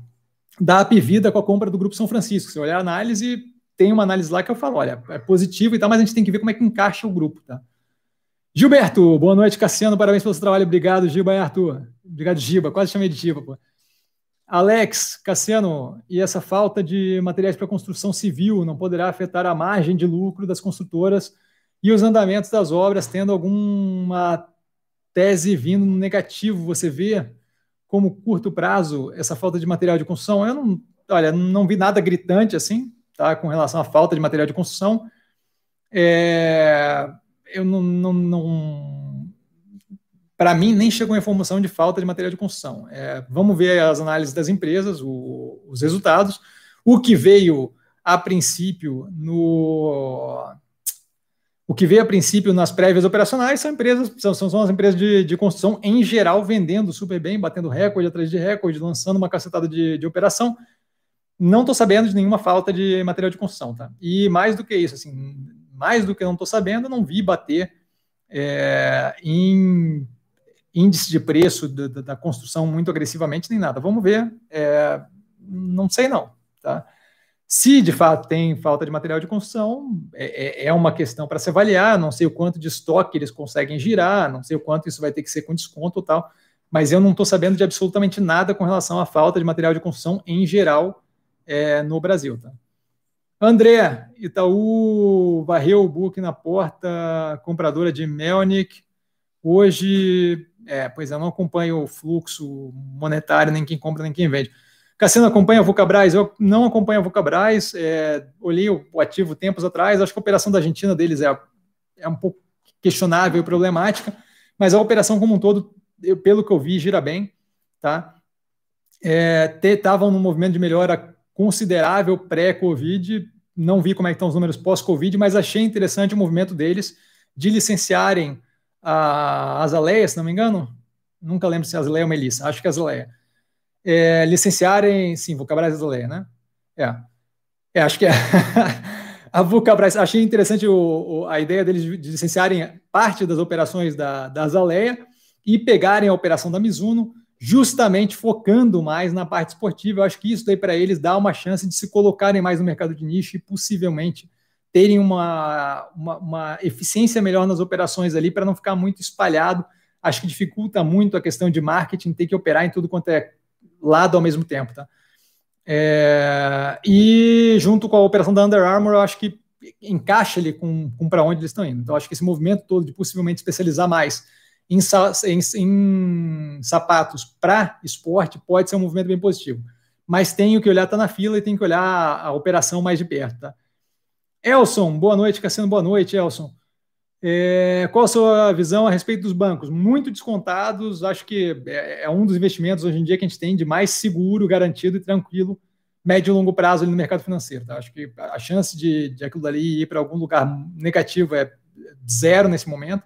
da Apivida com a compra do Grupo São Francisco. Se olhar a análise, tem uma análise lá que eu falo, olha, é positivo e tal, mas a gente tem que ver como é que encaixa o grupo, tá? Gilberto, boa noite, Cassiano, parabéns pelo seu trabalho, obrigado, Gilberto. Obrigado, Giba, quase chamei de Giba, pô. Alex, Cassiano, e essa falta de materiais para construção civil não poderá afetar a margem de lucro das construtoras e os andamentos das obras, tendo alguma tese vindo no negativo? Você vê como curto prazo essa falta de material de construção? Eu não, olha, não vi nada gritante assim, tá, com relação à falta de material de construção. É, eu não, não, não para mim, nem chegou a informação de falta de material de construção. É, vamos ver as análises das empresas, o, os resultados. O que veio a princípio no. O que veio a princípio nas prévias operacionais são empresas, são, são as empresas de, de, construção em geral vendendo super bem, batendo recorde atrás de recorde, lançando uma cacetada de, de operação. Não estou sabendo de nenhuma falta de material de construção, tá? E mais do que isso, assim, mais do que não estou sabendo, não vi bater é, em índice de preço da, da, construção muito agressivamente nem nada. Vamos ver. É, não sei não, tá? Se de fato tem falta de material de construção, é, é, é uma questão para se avaliar. Não sei o quanto de estoque eles conseguem girar, não sei o quanto isso vai ter que ser com desconto ou tal. Mas eu não estou sabendo de absolutamente nada com relação à falta de material de construção em geral é, no Brasil. Tá? André, Itaú varreu o book na porta, compradora de Melnick. Hoje, é, pois eu não acompanho o fluxo monetário, nem quem compra, nem quem vende. Cassiano acompanha a Vulcabras? Eu não acompanho a Vulcabras, é, olhei o ativo tempos atrás, acho que a operação da Argentina deles é, é um pouco questionável e problemática, mas a operação como um todo, eu, pelo que eu vi, gira bem, tá? Estavam é, num movimento de melhora considerável pré-Covid. Não vi como é estão os números pós-Covid, mas achei interessante o movimento deles de licenciarem a Azaleia, se não me engano. Nunca lembro se é Azaleia ou Melissa, acho que é Azaleia. É, licenciarem, sim, Vulcabras Azaleia, né? É. é acho que é. a Vulcabras, achei interessante o, o, a ideia deles de licenciarem parte das operações da, da Azaleia e pegarem a operação da Mizuno justamente focando mais na parte esportiva. Eu acho que isso daí para eles dá uma chance de se colocarem mais no mercado de nicho e possivelmente terem uma, uma, uma eficiência melhor nas operações ali para não ficar muito espalhado. Acho que dificulta muito a questão de marketing, ter que operar em tudo quanto é lado ao mesmo tempo. Tá? É, e junto com a operação da Under Armour, eu acho que encaixa ali com, com para onde eles estão indo. Então, acho que esse movimento todo de possivelmente especializar mais em, em, em sapatos para esporte pode ser um movimento bem positivo. Mas tenho que olhar, tá na fila e tenho que olhar a, a operação mais de perto. Tá? Elson, boa noite, Cassiano, boa noite, Elson. É, qual a sua visão a respeito dos bancos? Muito descontados, acho que é, é, um dos investimentos hoje em dia que a gente tem de mais seguro, garantido e tranquilo, médio e longo prazo no mercado financeiro. Tá? Acho que a chance de, de aquilo dali ir para algum lugar negativo é zero nesse momento,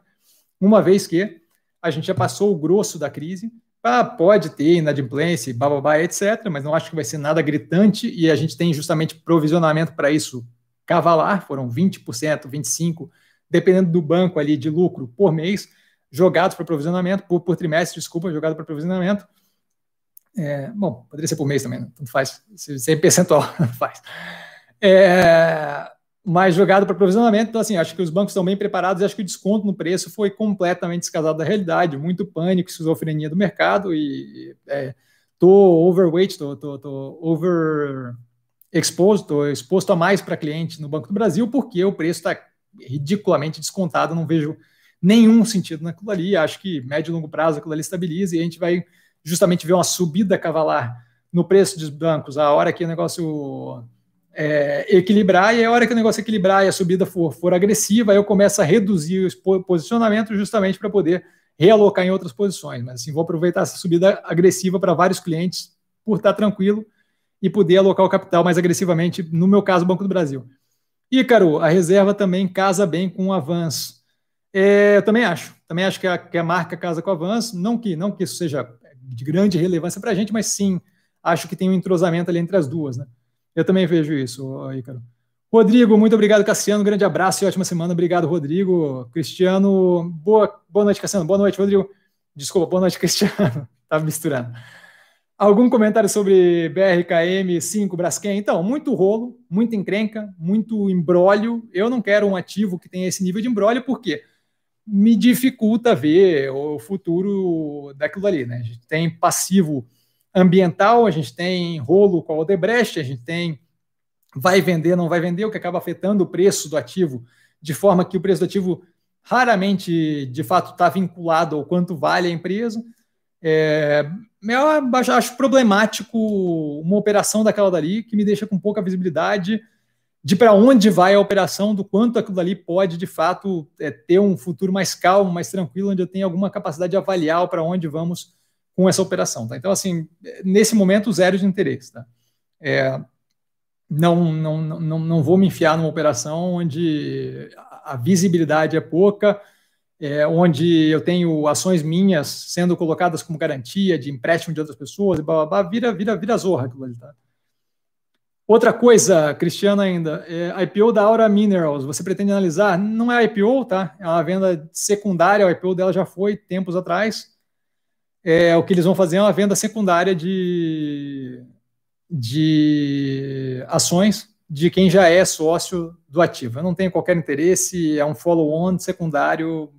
uma vez que a gente já passou o grosso da crise. Ah, pode ter inadimplência, bababá, etc., mas não acho que vai ser nada gritante e a gente tem justamente provisionamento para isso cavalar, foram 20%, 25%, dependendo do banco ali de lucro por mês, jogados para provisionamento, por, por trimestre, desculpa, jogado para provisionamento. É, bom, poderia ser por mês também, não né? faz, se é percentual, faz. É, mais jogado para provisionamento. Então, assim, acho que os bancos estão bem preparados acho que o desconto no preço foi completamente descasado da realidade, muito pânico, esquizofrenia do mercado e é, tô overweight, tô, tô, tô over exposed, tô exposto a mais para cliente no Banco do Brasil porque o preço está ridiculamente descontado, não vejo nenhum sentido naquilo ali. Acho que médio e longo prazo aquilo ali estabiliza e a gente vai justamente ver uma subida cavalar no preço dos bancos a hora que o negócio é, equilibrar, e a hora que o negócio equilibrar e a subida for, for agressiva, eu começo a reduzir o posicionamento justamente para poder realocar em outras posições. Mas assim, vou aproveitar essa subida agressiva para vários clientes por estar tranquilo e poder alocar o capital mais agressivamente, no meu caso, Banco do Brasil. Ícaro, a reserva também casa bem com o avanço. É, eu também acho. Também acho que a, que a, marca casa com o avanço. Não que, não que isso seja de grande relevância para a gente, mas sim, acho que tem um entrosamento ali entre as duas. Né? Eu também vejo isso, Ícaro. Rodrigo, muito obrigado, Cassiano. Grande abraço e ótima semana. Obrigado, Rodrigo. Cristiano, boa, boa noite, Cassiano. Boa noite, Rodrigo. Desculpa, boa noite, Cristiano. Estava misturando. Algum comentário sobre BRKM 5 Braskem? Então, muito rolo, muita encrenca, muito embrólio. Eu não quero um ativo que tenha esse nível de embrólio, porque me dificulta ver o futuro daquilo ali. Né? A gente tem passivo ambiental, a gente tem rolo com a Odebrecht, a gente tem vai vender, não vai vender, o que acaba afetando o preço do ativo, de forma que o preço do ativo raramente, de fato, está vinculado ao quanto vale a empresa. É, eu acho problemático uma operação daquela dali que me deixa com pouca visibilidade de para onde vai a operação, do quanto aquilo dali pode, de fato, é, ter um futuro mais calmo, mais tranquilo, onde eu tenho alguma capacidade de avaliar para onde vamos com essa operação. Tá? Então, assim, nesse momento, zero de interesse. Tá? É, não, não, não, não vou me enfiar numa operação onde a visibilidade é pouca, é, onde eu tenho ações minhas sendo colocadas como garantia de empréstimo de outras pessoas, e blá, blá, blá vira, vira, vira zorra aquilo ali, tá? Outra coisa, Cristiano, ainda, é IPO da Aura Minerals, você pretende analisar? Não é IPO, tá? É uma venda secundária, o IPO dela já foi tempos atrás. É, o que eles vão fazer é uma venda secundária de de ações de quem já é sócio do ativo. Eu não tenho qualquer interesse, é um follow-on secundário,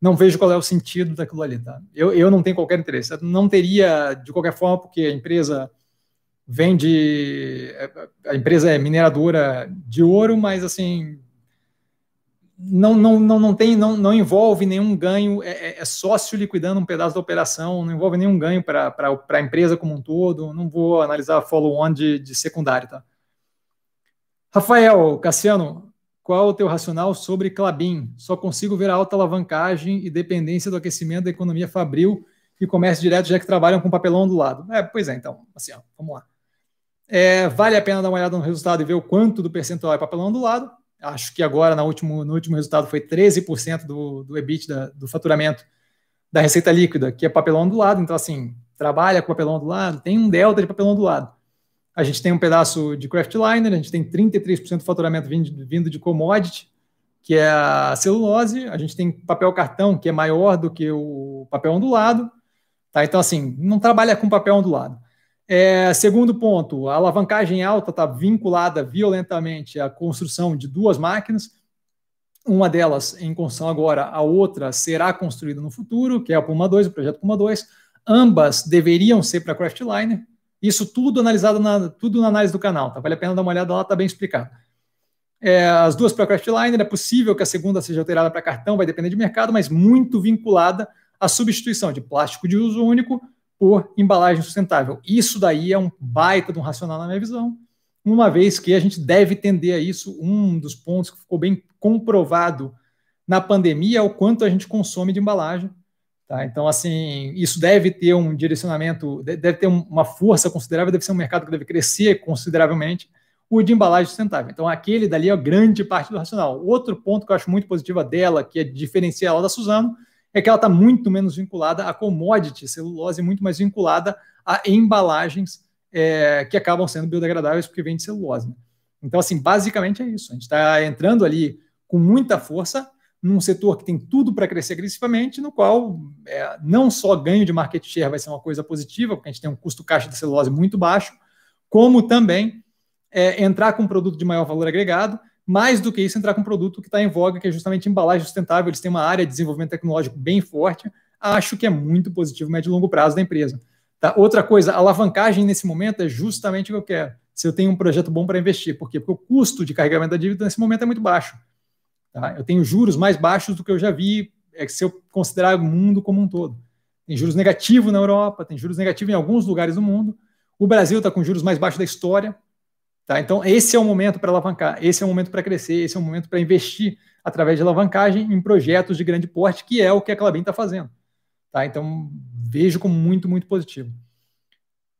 não vejo qual é o sentido daquilo ali. Tá? Eu, eu não tenho qualquer interesse. Eu não teria, de qualquer forma, porque a empresa vende, a empresa é mineradora de ouro, mas assim, não, não, não, não, tem, não, não envolve nenhum ganho, é, é, é sócio liquidando um pedaço da operação, não envolve nenhum ganho para a empresa como um todo, não vou analisar follow-on de, de secundário. Tá? Rafael, Cassiano, qual o teu racional sobre Clabin? Só consigo ver a alta alavancagem e dependência do aquecimento da economia fabril e comércio direto, já que trabalham com papelão do lado. É, pois é, então, assim, ó, vamos lá. É, vale a pena dar uma olhada no resultado e ver o quanto do percentual é papelão do lado acho que agora no último, no último resultado foi 13% do, do EBITDA, do faturamento da receita líquida, que é papelão do lado. Então, assim, trabalha com papelão do lado, tem um delta de papelão do lado. A gente tem um pedaço de craftliner, a gente tem 33% do faturamento vindo, de commodity, que é a celulose, a gente tem papel cartão, que é maior do que o papel ondulado. Tá? Então, assim, não trabalha com papel ondulado. É, segundo ponto, a alavancagem alta está vinculada violentamente à construção de duas máquinas. Uma delas em construção agora, a outra será construída no futuro, que é a Puma 2, o projeto Puma 2. Ambas deveriam ser para Craftliner. Isso tudo analisado na, tudo na análise do canal, tá? Vale a pena dar uma olhada lá, está bem explicado. É, as duas para Craftliner, é possível que a segunda seja alterada para cartão, vai depender de mercado, mas muito vinculada à substituição de plástico de uso único por embalagem sustentável. Isso daí é um baita de um racional na minha visão, uma vez que a gente deve tender a isso. Um dos pontos que ficou bem comprovado na pandemia é o quanto a gente consome de embalagem. Tá? Então, assim, isso deve ter um direcionamento, deve ter uma força considerável, deve ser um mercado que deve crescer consideravelmente, o de embalagem sustentável. Então, aquele dali é a grande parte do racional. Outro ponto que eu acho muito positivo dela, que é diferenciar ela da Suzano, é que ela está muito menos vinculada a commodity, celulose, muito mais vinculada a embalagens é, que acabam sendo biodegradáveis porque vem de celulose. Né? Então, assim, basicamente é isso. A gente está entrando ali com muita força num setor que tem tudo para crescer agressivamente, no qual é, não só ganho de market share vai ser uma coisa positiva, porque a gente tem um custo caixa de celulose muito baixo, como também é, entrar com um produto de maior valor agregado mais do que isso, entrar com um produto que está em voga, que é justamente embalagem sustentável. Eles têm uma área de desenvolvimento tecnológico bem forte. Acho que é muito positivo médio e longo prazo da empresa. Tá? Outra coisa, alavancagem nesse momento é justamente o que eu quero. Se eu tenho um projeto bom para investir. Por quê? Porque o custo de carregamento da dívida nesse momento é muito baixo. Tá? Eu tenho juros mais baixos do que eu já vi, é, se eu considerar o mundo como um todo. Tem juros negativos na Europa, tem juros negativos em alguns lugares do mundo. O Brasil está com juros mais baixos da história. Tá? Então, esse é o momento para alavancar, esse é o momento para crescer, esse é o momento para investir através de alavancagem em projetos de grande porte, que é o que a Clabin está fazendo. Tá? Então, vejo como muito, muito positivo.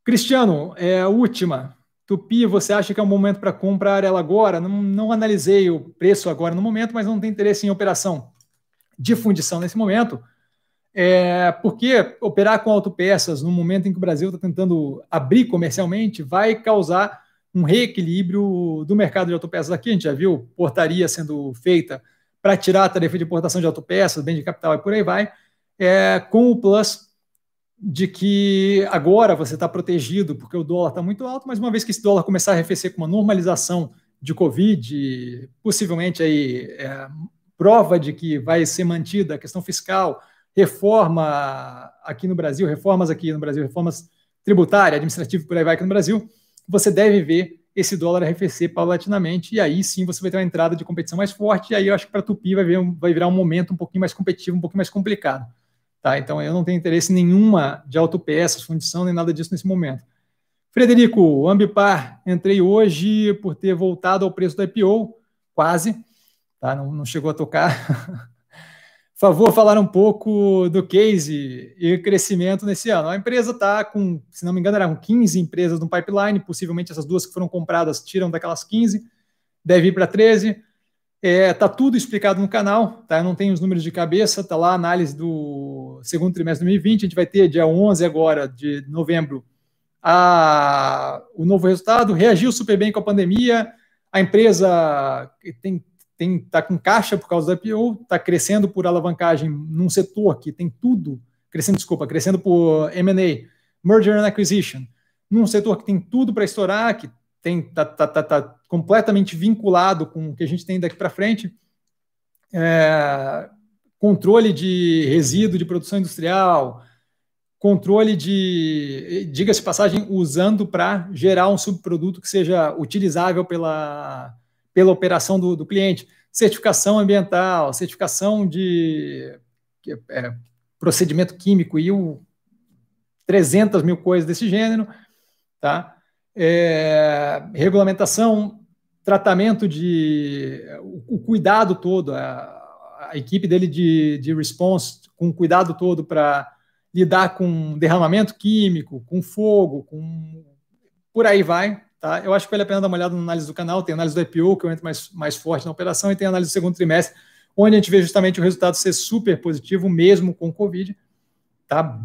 Cristiano, é a última. Tupi, você acha que é um momento para comprar ela agora? Não, não analisei o preço agora no momento, mas não tem interesse em operação de fundição nesse momento. É, porque operar com autopeças no momento em que o Brasil está tentando abrir comercialmente vai causar um reequilíbrio do mercado de autopeças aqui. A gente já viu portaria sendo feita para tirar a tarifa de importação de autopeças, bem de capital e por aí vai, é, com o plus de que agora você está protegido porque o dólar está muito alto, mas uma vez que esse dólar começar a arrefecer com uma normalização de Covid, possivelmente aí é, prova de que vai ser mantida a questão fiscal, reforma aqui no Brasil, reformas aqui no Brasil, reformas tributária, administrativa por aí vai aqui no Brasil, você deve ver esse dólar arrefecer paulatinamente, e aí sim você vai ter uma entrada de competição mais forte, e aí eu acho que para Tupi vai, vai virar um momento um pouquinho mais competitivo, um pouquinho mais complicado. Tá? Então eu não tenho interesse nenhuma de autopeças, fundição, nem nada disso nesse momento. Frederico, Ambipar, entrei hoje por ter voltado ao preço do IPO, quase, tá? não, não chegou a tocar. Favor falar um pouco do case e crescimento nesse ano. A empresa está com, se não me engano, eram 15 empresas no pipeline, possivelmente essas duas que foram compradas tiram daquelas 15, deve ir para 13. É, tá tudo explicado no canal, tá? Eu não tenho os números de cabeça, tá lá a análise do segundo trimestre de 2020. A gente vai ter dia 11 agora de novembro a, o novo resultado. Reagiu super bem com a pandemia. A empresa tem tem tá com caixa por causa da IPO, está crescendo por alavancagem num setor que tem tudo crescendo, desculpa, crescendo por M&A, merger and acquisition, num setor que tem tudo para estourar, que tem tá, tá, tá, tá, completamente vinculado com o que a gente tem daqui para frente, é, controle de resíduo de produção industrial, controle de, diga-se passagem, usando para gerar um subproduto que seja utilizável pela, pela operação do, do cliente. Certificação ambiental, certificação de é, procedimento químico e o 300 mil coisas desse gênero, tá? é, regulamentação, tratamento de. o, cuidado todo, a, a, equipe dele de, de response, com cuidado todo para lidar com derramamento químico, com fogo, com. por aí vai. Tá? Eu acho que vale a pena dar uma olhada na análise do canal. Tem análise do IPO, que eu entro mais, mais forte na operação, e tem análise do segundo trimestre, onde a gente vê justamente o resultado ser super positivo, mesmo com o Covid. Tá?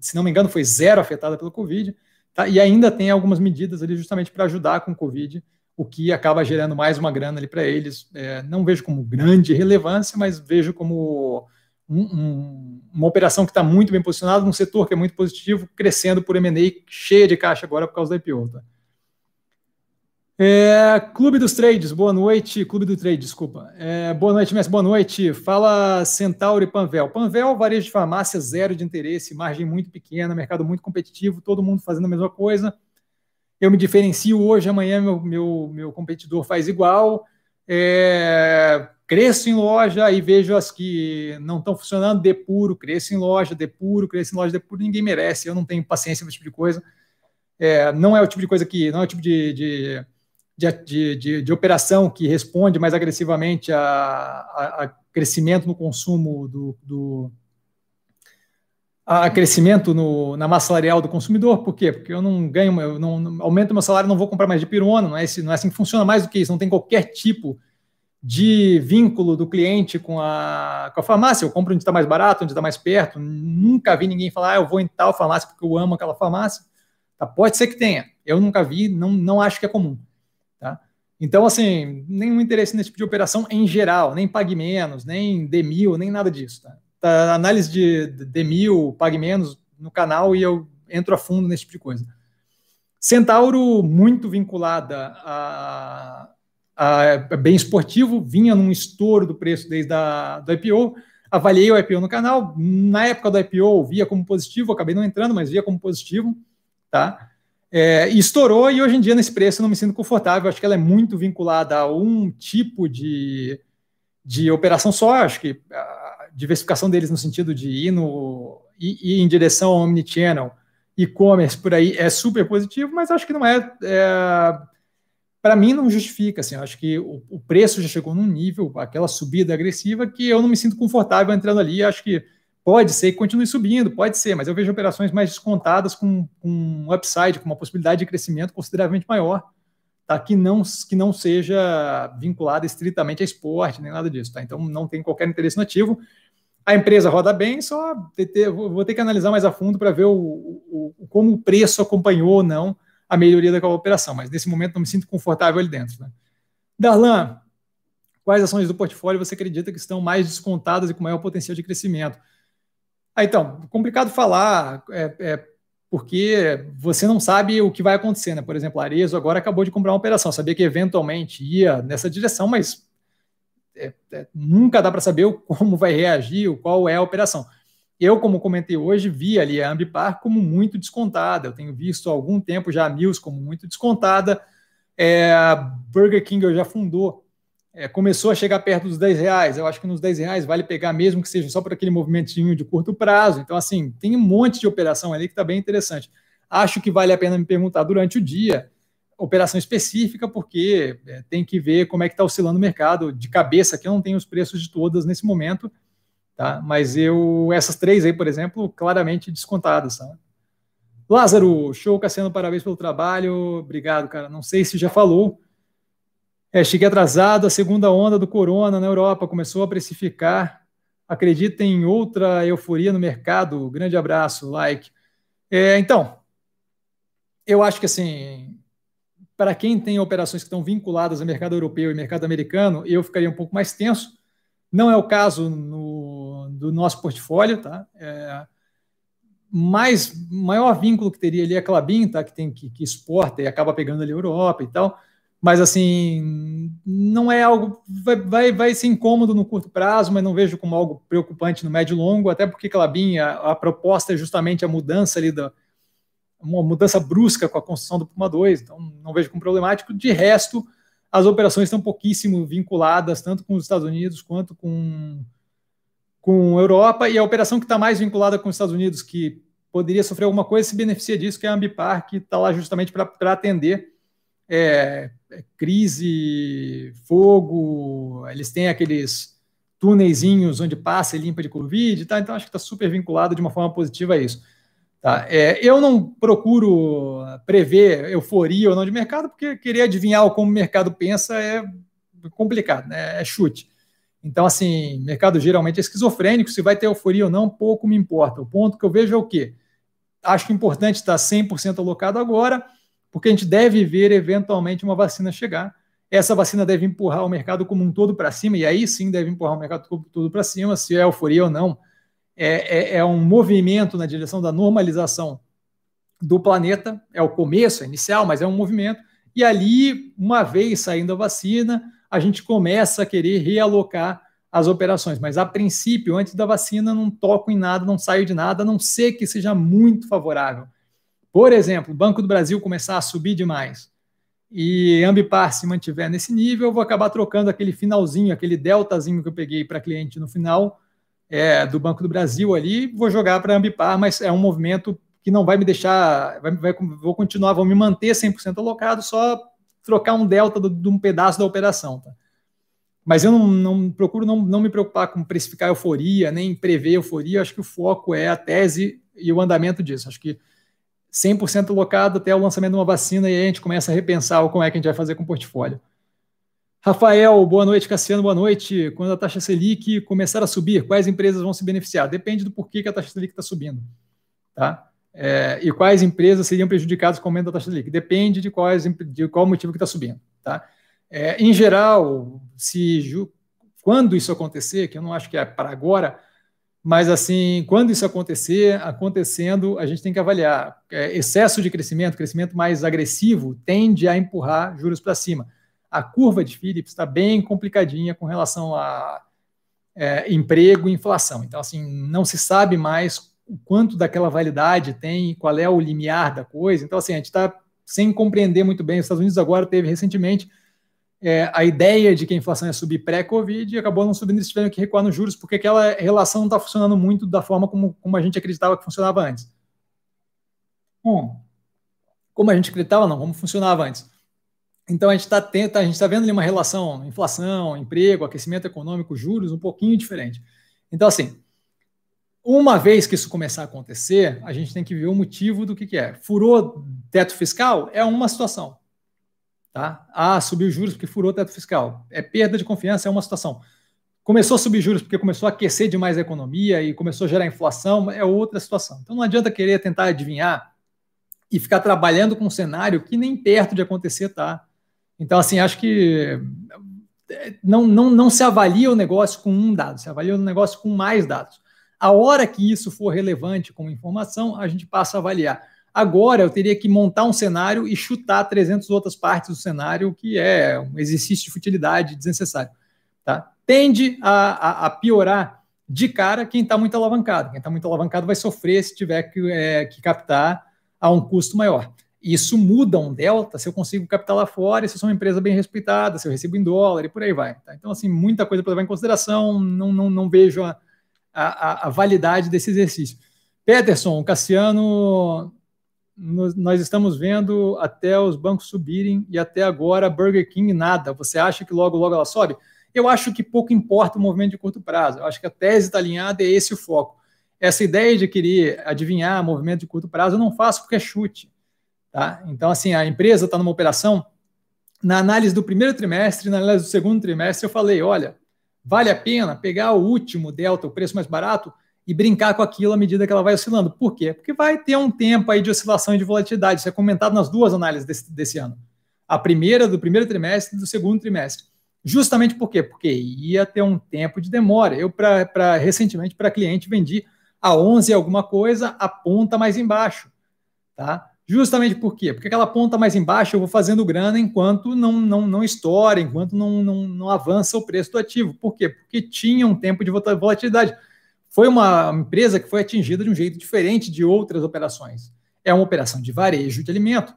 Se não me engano, foi zero afetada pelo Covid. Tá? E ainda tem algumas medidas ali justamente para ajudar com o Covid, o que acaba gerando mais uma grana ali para eles. É, não vejo como grande relevância, mas vejo como um, um, uma operação que está muito bem posicionada, num setor que é muito positivo, crescendo por M&A, cheia de caixa agora por causa da IPO. Tá? É, Clube dos Trades, boa noite. Clube do Trade, desculpa. É, boa noite, mestre, boa noite. Fala Centauro e Panvel. Panvel, varejo de farmácia, zero de interesse, margem muito pequena, mercado muito competitivo, todo mundo fazendo a mesma coisa. Eu me diferencio hoje, amanhã meu, meu, meu competidor faz igual. É, cresço em loja e vejo as que não estão funcionando, depuro, cresço em loja, depuro, cresço em loja, depuro, ninguém merece, eu não tenho paciência para esse tipo de coisa. É, não é o tipo de coisa que, não é o tipo de, de de, de, de, operação que responde mais agressivamente a, a, a crescimento no consumo do, do a crescimento no, na massa salarial do consumidor, por quê? Porque eu não ganho, eu não, não aumento meu salário, não vou comprar mais de pirona, não é, esse, não é assim que funciona mais do que isso, não tem qualquer tipo de vínculo do cliente com a, com a farmácia, eu compro onde está mais barato, onde está mais perto, nunca vi ninguém falar, ah, eu vou em tal farmácia porque eu amo aquela farmácia, tá? pode ser que tenha, eu nunca vi, não, não acho que é comum. Então, assim, nenhum interesse nesse tipo de operação em geral, nem pague menos, nem dê mil, nem nada disso. Tá? Tá análise de dê mil, pague menos no canal e eu entro a fundo nesse tipo de coisa. Centauro, muito vinculada a, a bem esportivo, vinha num estouro do preço desde a do IPO. Avaliei o IPO no canal. Na época do IPO, via como positivo, acabei não entrando, mas via como positivo. Tá? É, estourou, e hoje em dia, nesse preço, eu não me sinto confortável. Acho que ela é muito vinculada a um tipo de, de operação só. Acho que a diversificação deles no sentido de ir, no, ir, ir em direção ao omnichannel, e-commerce por aí é super positivo, mas acho que não é. é para mim, não justifica. Assim, acho que o, o, preço já chegou num nível, aquela subida agressiva, que eu não me sinto confortável entrando ali. Acho que Pode ser que continue subindo, pode ser, mas eu vejo operações mais descontadas com, com um upside, com uma possibilidade de crescimento consideravelmente maior, tá? que, não, que não seja vinculada estritamente a esporte, nem nada disso. Tá? Então, não tem qualquer interesse no ativo. A empresa roda bem, só ter, vou ter que analisar mais a fundo para ver o, o, como o preço acompanhou ou não a melhoria daquela operação, mas nesse momento não me sinto confortável ali dentro. Né? Darlan, quais ações do portfólio você acredita que estão mais descontadas e com maior potencial de crescimento? Ah, então, complicado falar, é, é, porque você não sabe o que vai acontecer, né? Por exemplo, a agora acabou de comprar uma operação, sabia que eventualmente ia nessa direção, mas é, é nunca dá para saber como vai reagir, qual é a operação. Eu, como comentei hoje, vi ali a Ambipar como muito descontada. Eu tenho visto há algum tempo já a Mills como muito descontada. É, a Burger King já fundou é, começou a chegar perto dos 10 reais. Eu acho que nos 10 reais vale pegar, mesmo que seja só por aquele movimentinho de curto prazo. Então, assim, tem um monte de operação ali que está bem interessante. Acho que vale a pena me perguntar durante o dia operação específica, porque é, tem que ver como é que está oscilando o mercado. De cabeça que eu não tenho os preços de todas nesse momento, tá? Mas eu, essas três aí, por exemplo, claramente descontadas, tá? Lázaro, show, Cassiano, parabéns pelo trabalho. Obrigado, cara. Não sei se já falou, é, cheguei atrasado, a segunda onda do corona na Europa começou a precificar. Acredita em outra euforia no mercado? Grande abraço, like. É, então, eu acho que assim, para quem tem operações que estão vinculadas ao mercado europeu e mercado americano, eu ficaria um pouco mais tenso. Não é o caso no, do nosso portfólio, tá? É, mais maior vínculo que teria ali é a Clabin, tá? Que tem que, que exporta e acaba pegando ali a Europa e tal mas assim, não é algo. Vai, vai, vai ser incômodo no curto prazo, mas não vejo como algo preocupante no médio e longo, até porque, Clabin, a, a proposta é justamente a mudança ali da. Uma mudança brusca com a construção do Puma 2, então não vejo como problemático. De resto, as operações estão pouquíssimo vinculadas, tanto com os Estados Unidos quanto com, com a Europa, e a operação que está mais vinculada com os Estados Unidos, que poderia sofrer alguma coisa, se beneficia disso, que é a Ambipar, que está lá justamente para atender é, é, crise, fogo, eles têm aqueles túneizinhos onde passa e limpa de Covid, tá? então acho que está super vinculado de uma forma positiva a isso. Tá? É, eu não procuro prever euforia ou não de mercado, porque querer adivinhar como o mercado pensa é complicado, né? é chute. Então, assim, mercado geralmente é esquizofrênico, se vai ter euforia ou não, pouco me importa. O ponto que eu vejo é o quê? Acho importante estar 100% alocado agora, porque a gente deve ver eventualmente uma vacina chegar. Essa vacina deve empurrar o mercado como um todo para cima, e aí sim deve empurrar o mercado como um todo para cima, se é euforia ou não. É, é, é, um movimento na direção da normalização do planeta, é o começo, é inicial, mas é um movimento. E ali, uma vez saindo a vacina, a gente começa a querer realocar as operações. Mas a princípio, antes da vacina, não toco em nada, não saio de nada, a não ser que seja muito favorável. Por exemplo, o Banco do Brasil começar a subir demais e Ambipar se mantiver nesse nível, eu vou acabar trocando aquele finalzinho, aquele deltazinho que eu peguei para cliente no final é, do Banco do Brasil ali, vou jogar para Ambipar, mas é um movimento que não vai me deixar, vai, vai, vou continuar, vou me manter 100% alocado, só trocar um delta de um pedaço da operação. Tá? Mas eu não, não procuro não, não me preocupar com precificar euforia, nem prever euforia, acho que o foco é a tese e o andamento disso. Acho que 100% locado até o lançamento de uma vacina e aí a gente começa a repensar como é que a gente vai fazer com o portfólio. Rafael, boa noite. Cassiano, boa noite. Quando a taxa Selic começar a subir, quais empresas vão se beneficiar? Depende do porquê que a taxa Selic está subindo. Tá? É, e quais empresas seriam prejudicadas com o aumento da taxa Selic? Depende de, quais, de qual motivo que está subindo. Tá? É, em geral, se quando isso acontecer, que eu não acho que é para agora, mas, assim, quando isso acontecer, acontecendo, a gente tem que avaliar. É, excesso de crescimento, crescimento mais agressivo, tende a empurrar juros para cima. A curva de Phillips está bem complicadinha com relação a é, emprego e inflação. Então, assim, não se sabe mais o quanto daquela validade tem, qual é o limiar da coisa. Então, assim, a gente está sem compreender muito bem. Os Estados Unidos agora teve recentemente é, a ideia de que a inflação ia subir pré-Covid e acabou não subindo, eles tiveram que recuar nos juros, porque aquela relação não está funcionando muito da forma como, como a gente acreditava que funcionava antes. Bom, como a gente acreditava, não, como funcionava antes. Então a gente está a gente está vendo ali uma relação inflação, emprego, aquecimento econômico, juros um pouquinho diferente. Então assim, uma vez que isso começar a acontecer, a gente tem que ver o motivo do que, que é. Furou teto fiscal é uma situação. Tá? Ah, subiu juros porque furou teto fiscal. É perda de confiança, é uma situação. Começou a subir juros porque começou a aquecer demais a economia e começou a gerar inflação, é outra situação. Então não adianta querer tentar adivinhar e ficar trabalhando com um cenário que nem perto de acontecer tá. Então, assim, acho que não, não, não se avalia o negócio com um dado, se avalia o negócio com mais dados. A hora que isso for relevante como informação, a gente passa a avaliar. Agora eu teria que montar um cenário e chutar 300 outras partes do cenário, que é um exercício de futilidade desnecessário. Tá? Tende a, a, a piorar de cara quem está muito alavancado. Quem está muito alavancado vai sofrer se tiver que, é, que captar a um custo maior. Isso muda um delta se eu consigo captar lá fora, se eu sou uma empresa bem respeitada, se eu recebo em dólar e por aí vai. Tá? Então, assim, muita coisa para levar em consideração, não, não, não vejo a, a, a, validade desse exercício. Peterson, Cassiano, nós estamos vendo até os bancos subirem e até agora Burger King nada. Você acha que logo, logo ela sobe? Eu acho que pouco importa o movimento de curto prazo. Eu acho que a tese está alinhada, é esse o foco. Essa ideia de querer adivinhar movimento de curto prazo eu não faço porque é chute. Tá? Então, assim, a empresa está numa operação. Na análise do primeiro trimestre, na análise do segundo trimestre, eu falei: olha, vale a pena pegar o último delta, o preço mais barato, e brincar com aquilo à medida que ela vai oscilando. Por quê? Porque vai ter um tempo aí de oscilação e de volatilidade. Isso é comentado nas duas análises desse, desse ano. A primeira do primeiro trimestre e do segundo trimestre. Justamente por quê? Porque ia ter um tempo de demora. Eu, para recentemente, para cliente, vendi a 11 alguma coisa, a ponta mais embaixo. Tá? Justamente por quê? Porque aquela ponta mais embaixo eu vou fazendo grana enquanto não, não, não estoura, enquanto não, não, não avança o preço do ativo. Por quê? Porque tinha um tempo de volatilidade. Foi uma empresa que foi atingida de um jeito diferente de outras operações. É uma operação de varejo de alimento,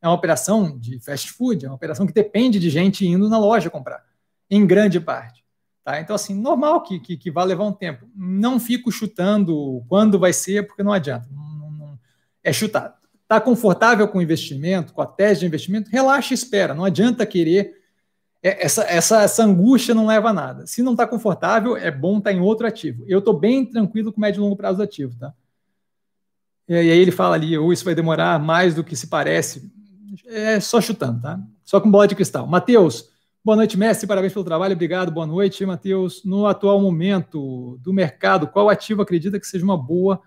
é uma operação de fast food, é uma operação que depende de gente indo na loja comprar, em grande parte. Tá? Então, assim, normal que, que, que vá levar um tempo. Não fico chutando quando vai ser, porque não adianta. É chutado. Está confortável com o investimento, com a tese de investimento? Relaxa e espera. Não adianta querer. É, essa, essa, essa angústia não leva a nada. Se não está confortável, é bom estar tá em outro ativo. Eu estou bem tranquilo com o médio e longo prazo do ativo. Tá? E aí ele fala ali, ou isso vai demorar mais do que se parece. É só chutando, tá? Só com bola de cristal. Matheus, boa noite, mestre. Parabéns pelo trabalho. Obrigado. Boa noite, Matheus. No atual momento do mercado, qual ativo acredita que seja uma boa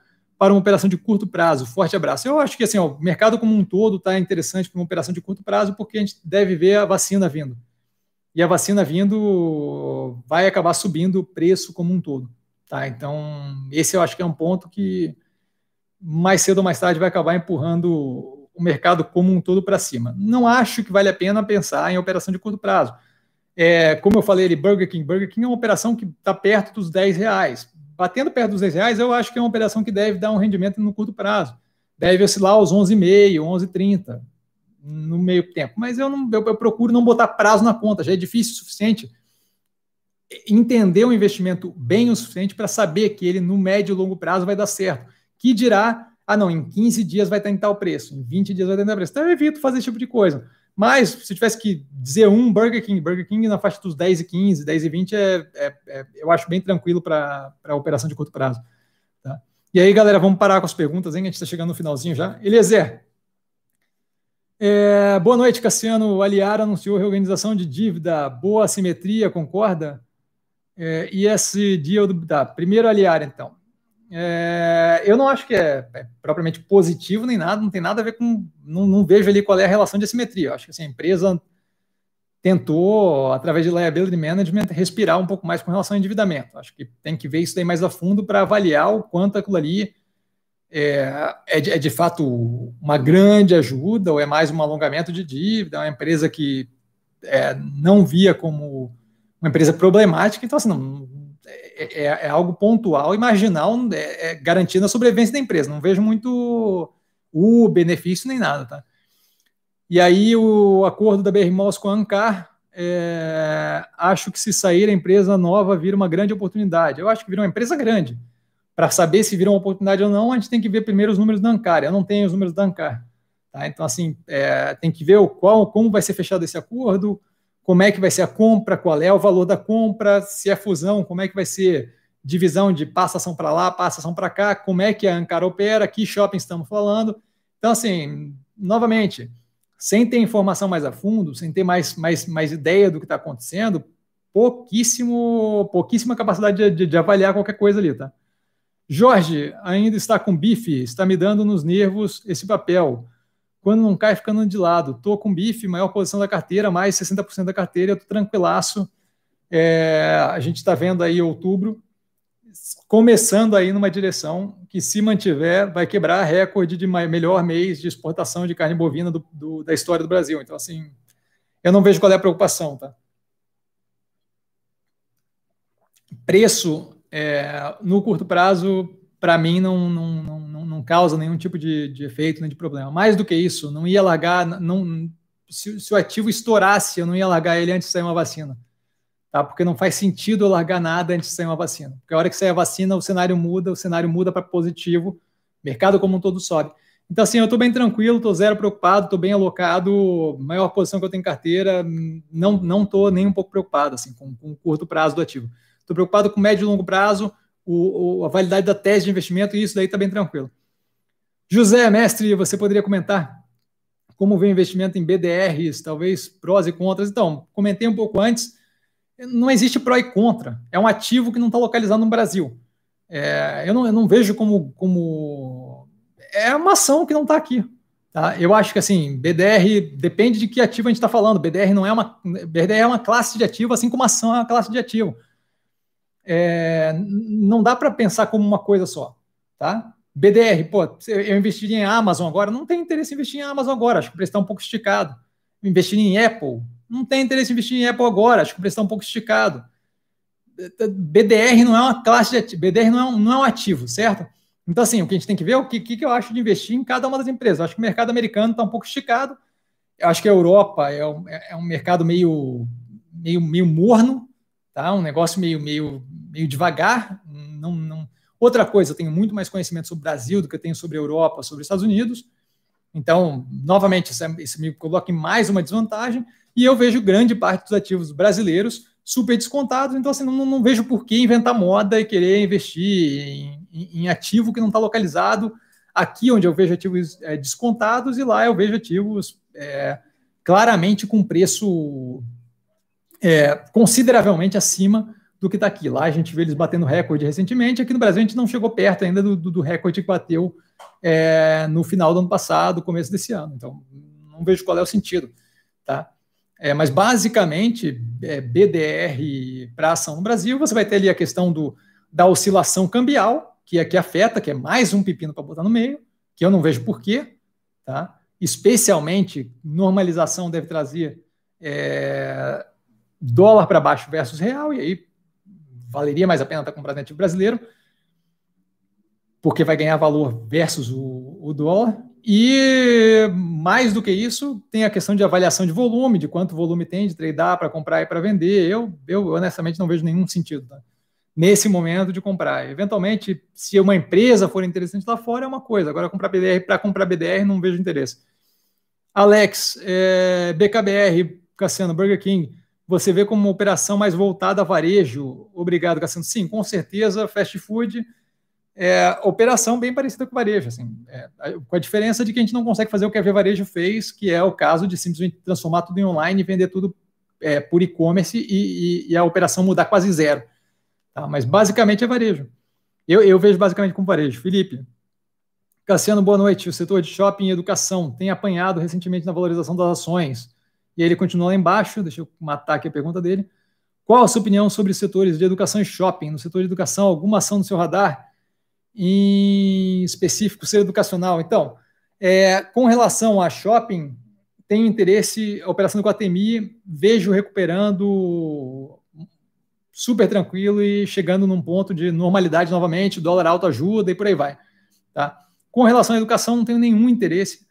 para uma operação de curto prazo. Forte abraço. Eu acho que assim, ó, o mercado como um todo está interessante para uma operação de curto prazo, porque a gente deve ver a vacina vindo. E a vacina vindo vai acabar subindo o preço como um todo. Tá? Então, esse eu acho que é um ponto que mais cedo ou mais tarde vai acabar empurrando o mercado como um todo para cima. Não acho que vale a pena pensar em operação de curto prazo. É, como eu falei ali, Burger King. Burger King é uma operação que está perto dos 10 reais batendo perto dos 10 reais, eu acho que é uma operação que deve dar um rendimento no curto prazo. Deve oscilar aos 11,5, 11,30 no meio tempo. Mas eu, não, eu, eu, procuro não botar prazo na conta, já é difícil o suficiente entender o investimento bem o suficiente para saber que ele no médio e longo prazo vai dar certo. Que dirá, ah não, em 15 dias vai estar em tal preço, em 20 dias vai estar em tal preço. Então eu evito fazer esse tipo de coisa. Mas, se tivesse que dizer um, Burger King. Burger King na faixa dos 10 e 15, 10 e 20 é, é, é eu acho bem tranquilo para operação de curto prazo. Tá? E aí, galera, vamos parar com as perguntas, hein? A gente está chegando no finalzinho já. Eliezer. É, boa noite, Cassiano. O Aliar anunciou reorganização de dívida, boa assimetria, concorda? É, e esse dia, tá, primeiro Aliar, então. É, eu não acho que é, é, propriamente positivo nem nada, não tem nada a ver com. Não, não, vejo ali qual é a relação de assimetria. Eu acho que assim, a empresa tentou, através de liability management, respirar um pouco mais com relação ao endividamento. Acho que tem que ver isso daí mais a fundo para avaliar o quanto aquilo ali é, é, de, é, de, fato uma grande ajuda ou é mais um alongamento de dívida, é uma empresa que é, não via como uma empresa problemática, então assim, não, é, é, é, algo pontual e marginal, é, é garantindo a sobrevivência da empresa. Não vejo muito o benefício nem nada, tá? E aí o acordo da BR com a Ancar, é, acho que se sair a empresa nova vira uma grande oportunidade. Eu acho que vira uma empresa grande. Para saber se vira uma oportunidade ou não, a gente tem que ver primeiro os números da Ancar. Eu não tenho os números da Ancar. Tá? Então, assim, é, tem que ver o qual, como vai ser fechado esse acordo, como é que vai ser a compra, qual é o valor da compra, se é fusão, como é que vai ser divisão de passa ação para lá, passa ação para cá, como é que a Ancara opera, que shopping estamos falando. Então, assim, novamente, sem ter informação mais a fundo, sem ter mais, mais, mais ideia do que está acontecendo, pouquíssimo, pouquíssima capacidade de, de, de, avaliar qualquer coisa ali, tá? Jorge, ainda está com bife, está me dando nos nervos esse papel. Quando não cai, ficando de lado. Tô com bife, maior posição da carteira, mais 60% da carteira, tô tranquilaço. É, a gente está vendo aí outubro, começando aí numa direção que, se mantiver, vai quebrar recorde de melhor mês de exportação de carne bovina do, do, da história do Brasil. Então, assim, eu não vejo qual é a preocupação, tá? Preço, é, no curto prazo, para mim, não, não, não, não, causa nenhum tipo de, de, efeito nem de problema. Mais do que isso, não ia largar, não, se, se o ativo estourasse, eu não ia largar ele antes de sair uma vacina tá? Porque não faz sentido eu largar nada antes de sair uma vacina. Porque a hora que sair a vacina, o cenário muda, o cenário muda para positivo, mercado como um todo sobe. Então, assim, eu estou bem tranquilo, estou zero preocupado, estou bem alocado, maior posição que eu tenho em carteira, não não estou nem um pouco preocupado assim, com, com o curto prazo do ativo. Estou preocupado com médio e longo prazo, o, o, a validade da tese de investimento, e isso daí está bem tranquilo. José, mestre, você poderia comentar como vem o investimento em BDRs, talvez prós e contras? Então, comentei um pouco antes, não existe pró e contra. É um ativo que não está localizado no Brasil. É, eu, não, eu, não, vejo como, como. É uma ação que não está aqui. Tá? Eu acho que assim, BDR depende de que ativo a gente está falando. BDR não é uma. BDR é uma classe de ativo, assim como ação é uma classe de ativo. É, não dá para pensar como uma coisa só. Tá? BDR, pô, eu investiria em Amazon agora, não tenho interesse em investir em Amazon agora, acho que o preço está um pouco esticado. Investir em Apple, não tem interesse em investir em Apple agora, acho que o preço está um pouco esticado. BDR não é uma classe de ativo, BDR não é um, não é um ativo, certo? Então, assim, o que a gente tem que ver é o que, que eu acho de investir em cada uma das empresas. Eu acho que o mercado americano está um pouco esticado. Eu acho que a Europa é um, é um mercado meio, meio, meio morno, tá? um negócio meio, meio, meio devagar. Não, não... Outra coisa, eu tenho muito mais conhecimento sobre o Brasil do que eu tenho sobre a Europa, sobre os Estados Unidos. Então, novamente, isso, é, me coloca em mais uma desvantagem. E eu vejo grande parte dos ativos brasileiros super descontados, então assim, não, não vejo por que inventar moda e querer investir em, em, em ativo que não está localizado aqui onde eu vejo ativos é, descontados e lá eu vejo ativos é, claramente com preço é, consideravelmente acima do que está aqui. Lá a gente vê eles batendo recorde recentemente, aqui no Brasil a gente não chegou perto ainda do, do, recorde que bateu é, no final do ano passado, começo desse ano. Então não vejo qual é o sentido. Tá? É, mas basicamente, é, BDR para ação no Brasil, você vai ter ali a questão do, da oscilação cambial, que é que afeta, que é mais um pepino para botar no meio, que eu não vejo porquê, tá? Especialmente, normalização deve trazer é, dólar para baixo versus real, e aí valeria mais a pena estar tá comprando ativo brasileiro, porque vai ganhar valor versus o, o dólar. E mais do que isso, tem a questão de avaliação de volume, de quanto volume tem de tradar para comprar e para vender. Eu, eu honestamente não vejo nenhum sentido tá? nesse momento de comprar. Eventualmente, se uma empresa for interessante lá fora, é uma coisa. Agora, comprar BDR para comprar BDR, não vejo interesse. Alex, é, BKBR, Cassiano, Burger King, você vê como uma operação mais voltada a varejo? Obrigado, Cassiano. Sim, com certeza, fast food é, operação bem parecida com varejo, assim, é, com a diferença de que a gente não consegue fazer o que a Via Varejo fez, que é o caso de simplesmente transformar tudo em online e vender tudo é, por e-commerce e, e, e, a operação mudar quase zero. Tá? Mas basicamente é varejo. Eu, eu vejo basicamente como varejo. Felipe, Cassiano, boa noite. O setor de shopping e educação tem apanhado recentemente na valorização das ações. E aí ele continua lá embaixo, deixa eu matar aqui a pergunta dele. Qual a sua opinião sobre os setores de educação e shopping? No setor de educação, alguma ação no seu radar? em específico ser educacional. Então, é, com relação a shopping, tenho interesse, a operação do Guatemi, vejo recuperando super tranquilo e chegando num ponto de normalidade novamente, dólar alto ajuda e por aí vai. Tá? Com relação à educação, não tenho nenhum interesse,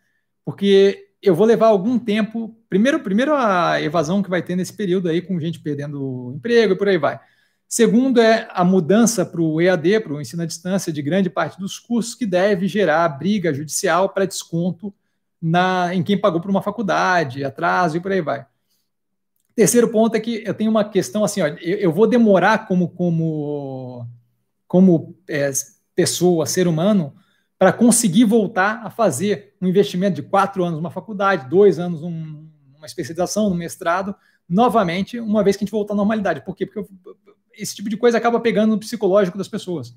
porque eu vou levar algum tempo. Primeiro, primeiro a evasão que vai ter nesse período aí, com gente perdendo emprego e por aí vai. Segundo é a mudança para o EAD, para o ensino à distância, de grande parte dos cursos, que deve gerar briga judicial para desconto na, em quem pagou por uma faculdade, atraso e por aí vai. Terceiro ponto é que eu tenho uma questão assim, ó, eu, eu vou demorar como, como como é, pessoa, ser humano, para conseguir voltar a fazer um investimento de quatro anos numa faculdade, dois anos num, numa especialização, num mestrado, novamente, uma vez que a gente voltar à normalidade. Por quê? Porque esse tipo de coisa acaba pegando no psicológico das pessoas.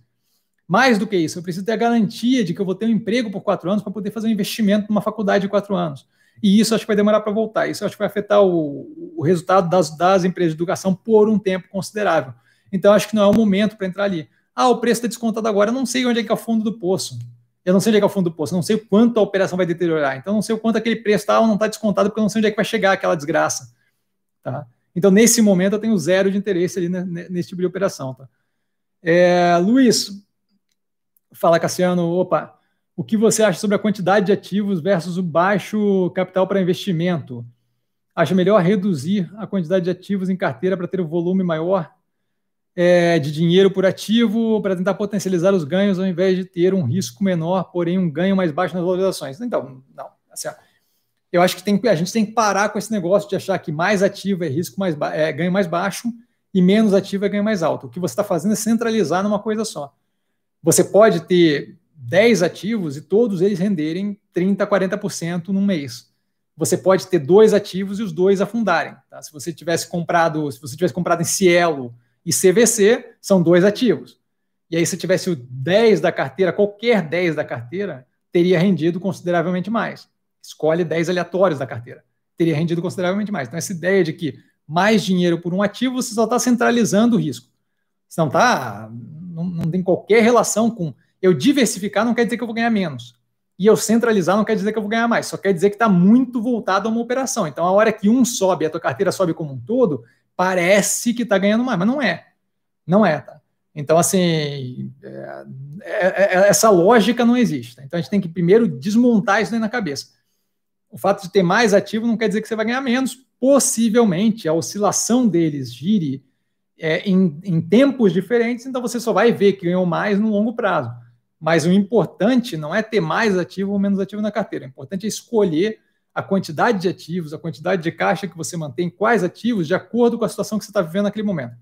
Mais do que isso, eu preciso ter a garantia de que eu vou ter um emprego por quatro anos para poder fazer um investimento numa faculdade de quatro anos. E isso acho que vai demorar para voltar. Isso acho que vai afetar o, o resultado das, das empresas de educação por um tempo considerável. Então, acho que não é o momento para entrar ali. Ah, o preço está descontado agora. Eu não sei onde é que é o fundo do poço. Eu não sei onde é que é o fundo do poço. Não sei o quanto a operação vai deteriorar. Então, não sei o quanto aquele preço está ou não está descontado, porque eu não sei onde é que vai chegar aquela desgraça. Tá? Então, nesse momento, eu tenho zero de interesse ali nesse tipo de operação. Tá? É, Luiz, fala Cassiano, opa, o que você acha sobre a quantidade de ativos versus o baixo capital para investimento? Acha melhor reduzir a quantidade de ativos em carteira para ter o um volume maior é, de dinheiro por ativo para tentar potencializar os ganhos ao invés de ter um risco menor, porém um ganho mais baixo nas valorizações? Então, não. Assim, eu acho que tem, a gente tem que parar com esse negócio de achar que mais ativo é risco mais é, ganho mais baixo e menos ativo é ganho mais alto. O que você está fazendo é centralizar numa coisa só. Você pode ter 10 ativos e todos eles renderem 30%, 40% num mês. Você pode ter dois ativos e os dois afundarem. Tá? Se você tivesse comprado, se você tivesse comprado em Cielo e CVC, são dois ativos. E aí, se tivesse o 10 da carteira, qualquer 10 da carteira, teria rendido consideravelmente mais. Escolhe 10 aleatórios da carteira. Teria rendido consideravelmente mais. Então, essa ideia de que mais dinheiro por um ativo, você só está centralizando o risco. Você não está. Não, não tem qualquer relação com eu diversificar não quer dizer que eu vou ganhar menos. E eu centralizar não quer dizer que eu vou ganhar mais. Só quer dizer que está muito voltado a uma operação. Então, a hora que um sobe, a tua carteira sobe como um todo, parece que está ganhando mais, mas não é. Não é, tá? Então, assim, é, é, é, essa lógica não existe. Tá? Então, a gente tem que primeiro desmontar isso na cabeça. O fato de ter mais ativo não quer dizer que você vai ganhar menos. Possivelmente, a oscilação deles gire é, em, em tempos diferentes, então você só vai ver que ganhou mais no longo prazo. Mas o importante não é ter mais ativo ou menos ativo na carteira. O importante é escolher a quantidade de ativos, a quantidade de caixa que você mantém, quais ativos, de acordo com a situação que você está vivendo naquele momento.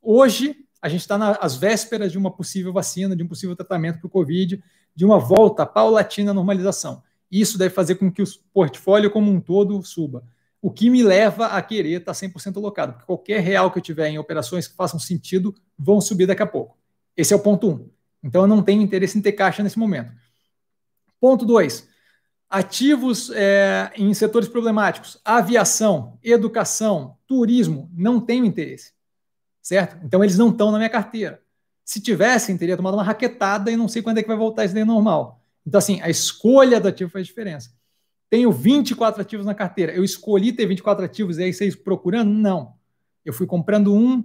Hoje, a gente está nas vésperas de uma possível vacina, de um possível tratamento para o Covid, de uma volta paulatina à normalização. Isso deve fazer com que o portfólio como um todo suba. O que me leva a querer estar 100% alocado, porque qualquer real que eu tiver em operações que façam sentido vão subir daqui a pouco. Esse é o ponto 1. Um. Então, eu não tenho interesse em ter caixa nesse momento. Ponto 2. Ativos é, em setores problemáticos, aviação, educação, turismo, não tenho interesse. Certo? Então, eles não estão na minha carteira. Se tivessem, teria tomado uma raquetada e não sei quando é que vai voltar isso daí normal. Então, assim, a escolha do ativo faz diferença. Tenho 24 ativos na carteira. Eu escolhi ter 24 ativos e aí vocês procurando? Não. Eu fui comprando um,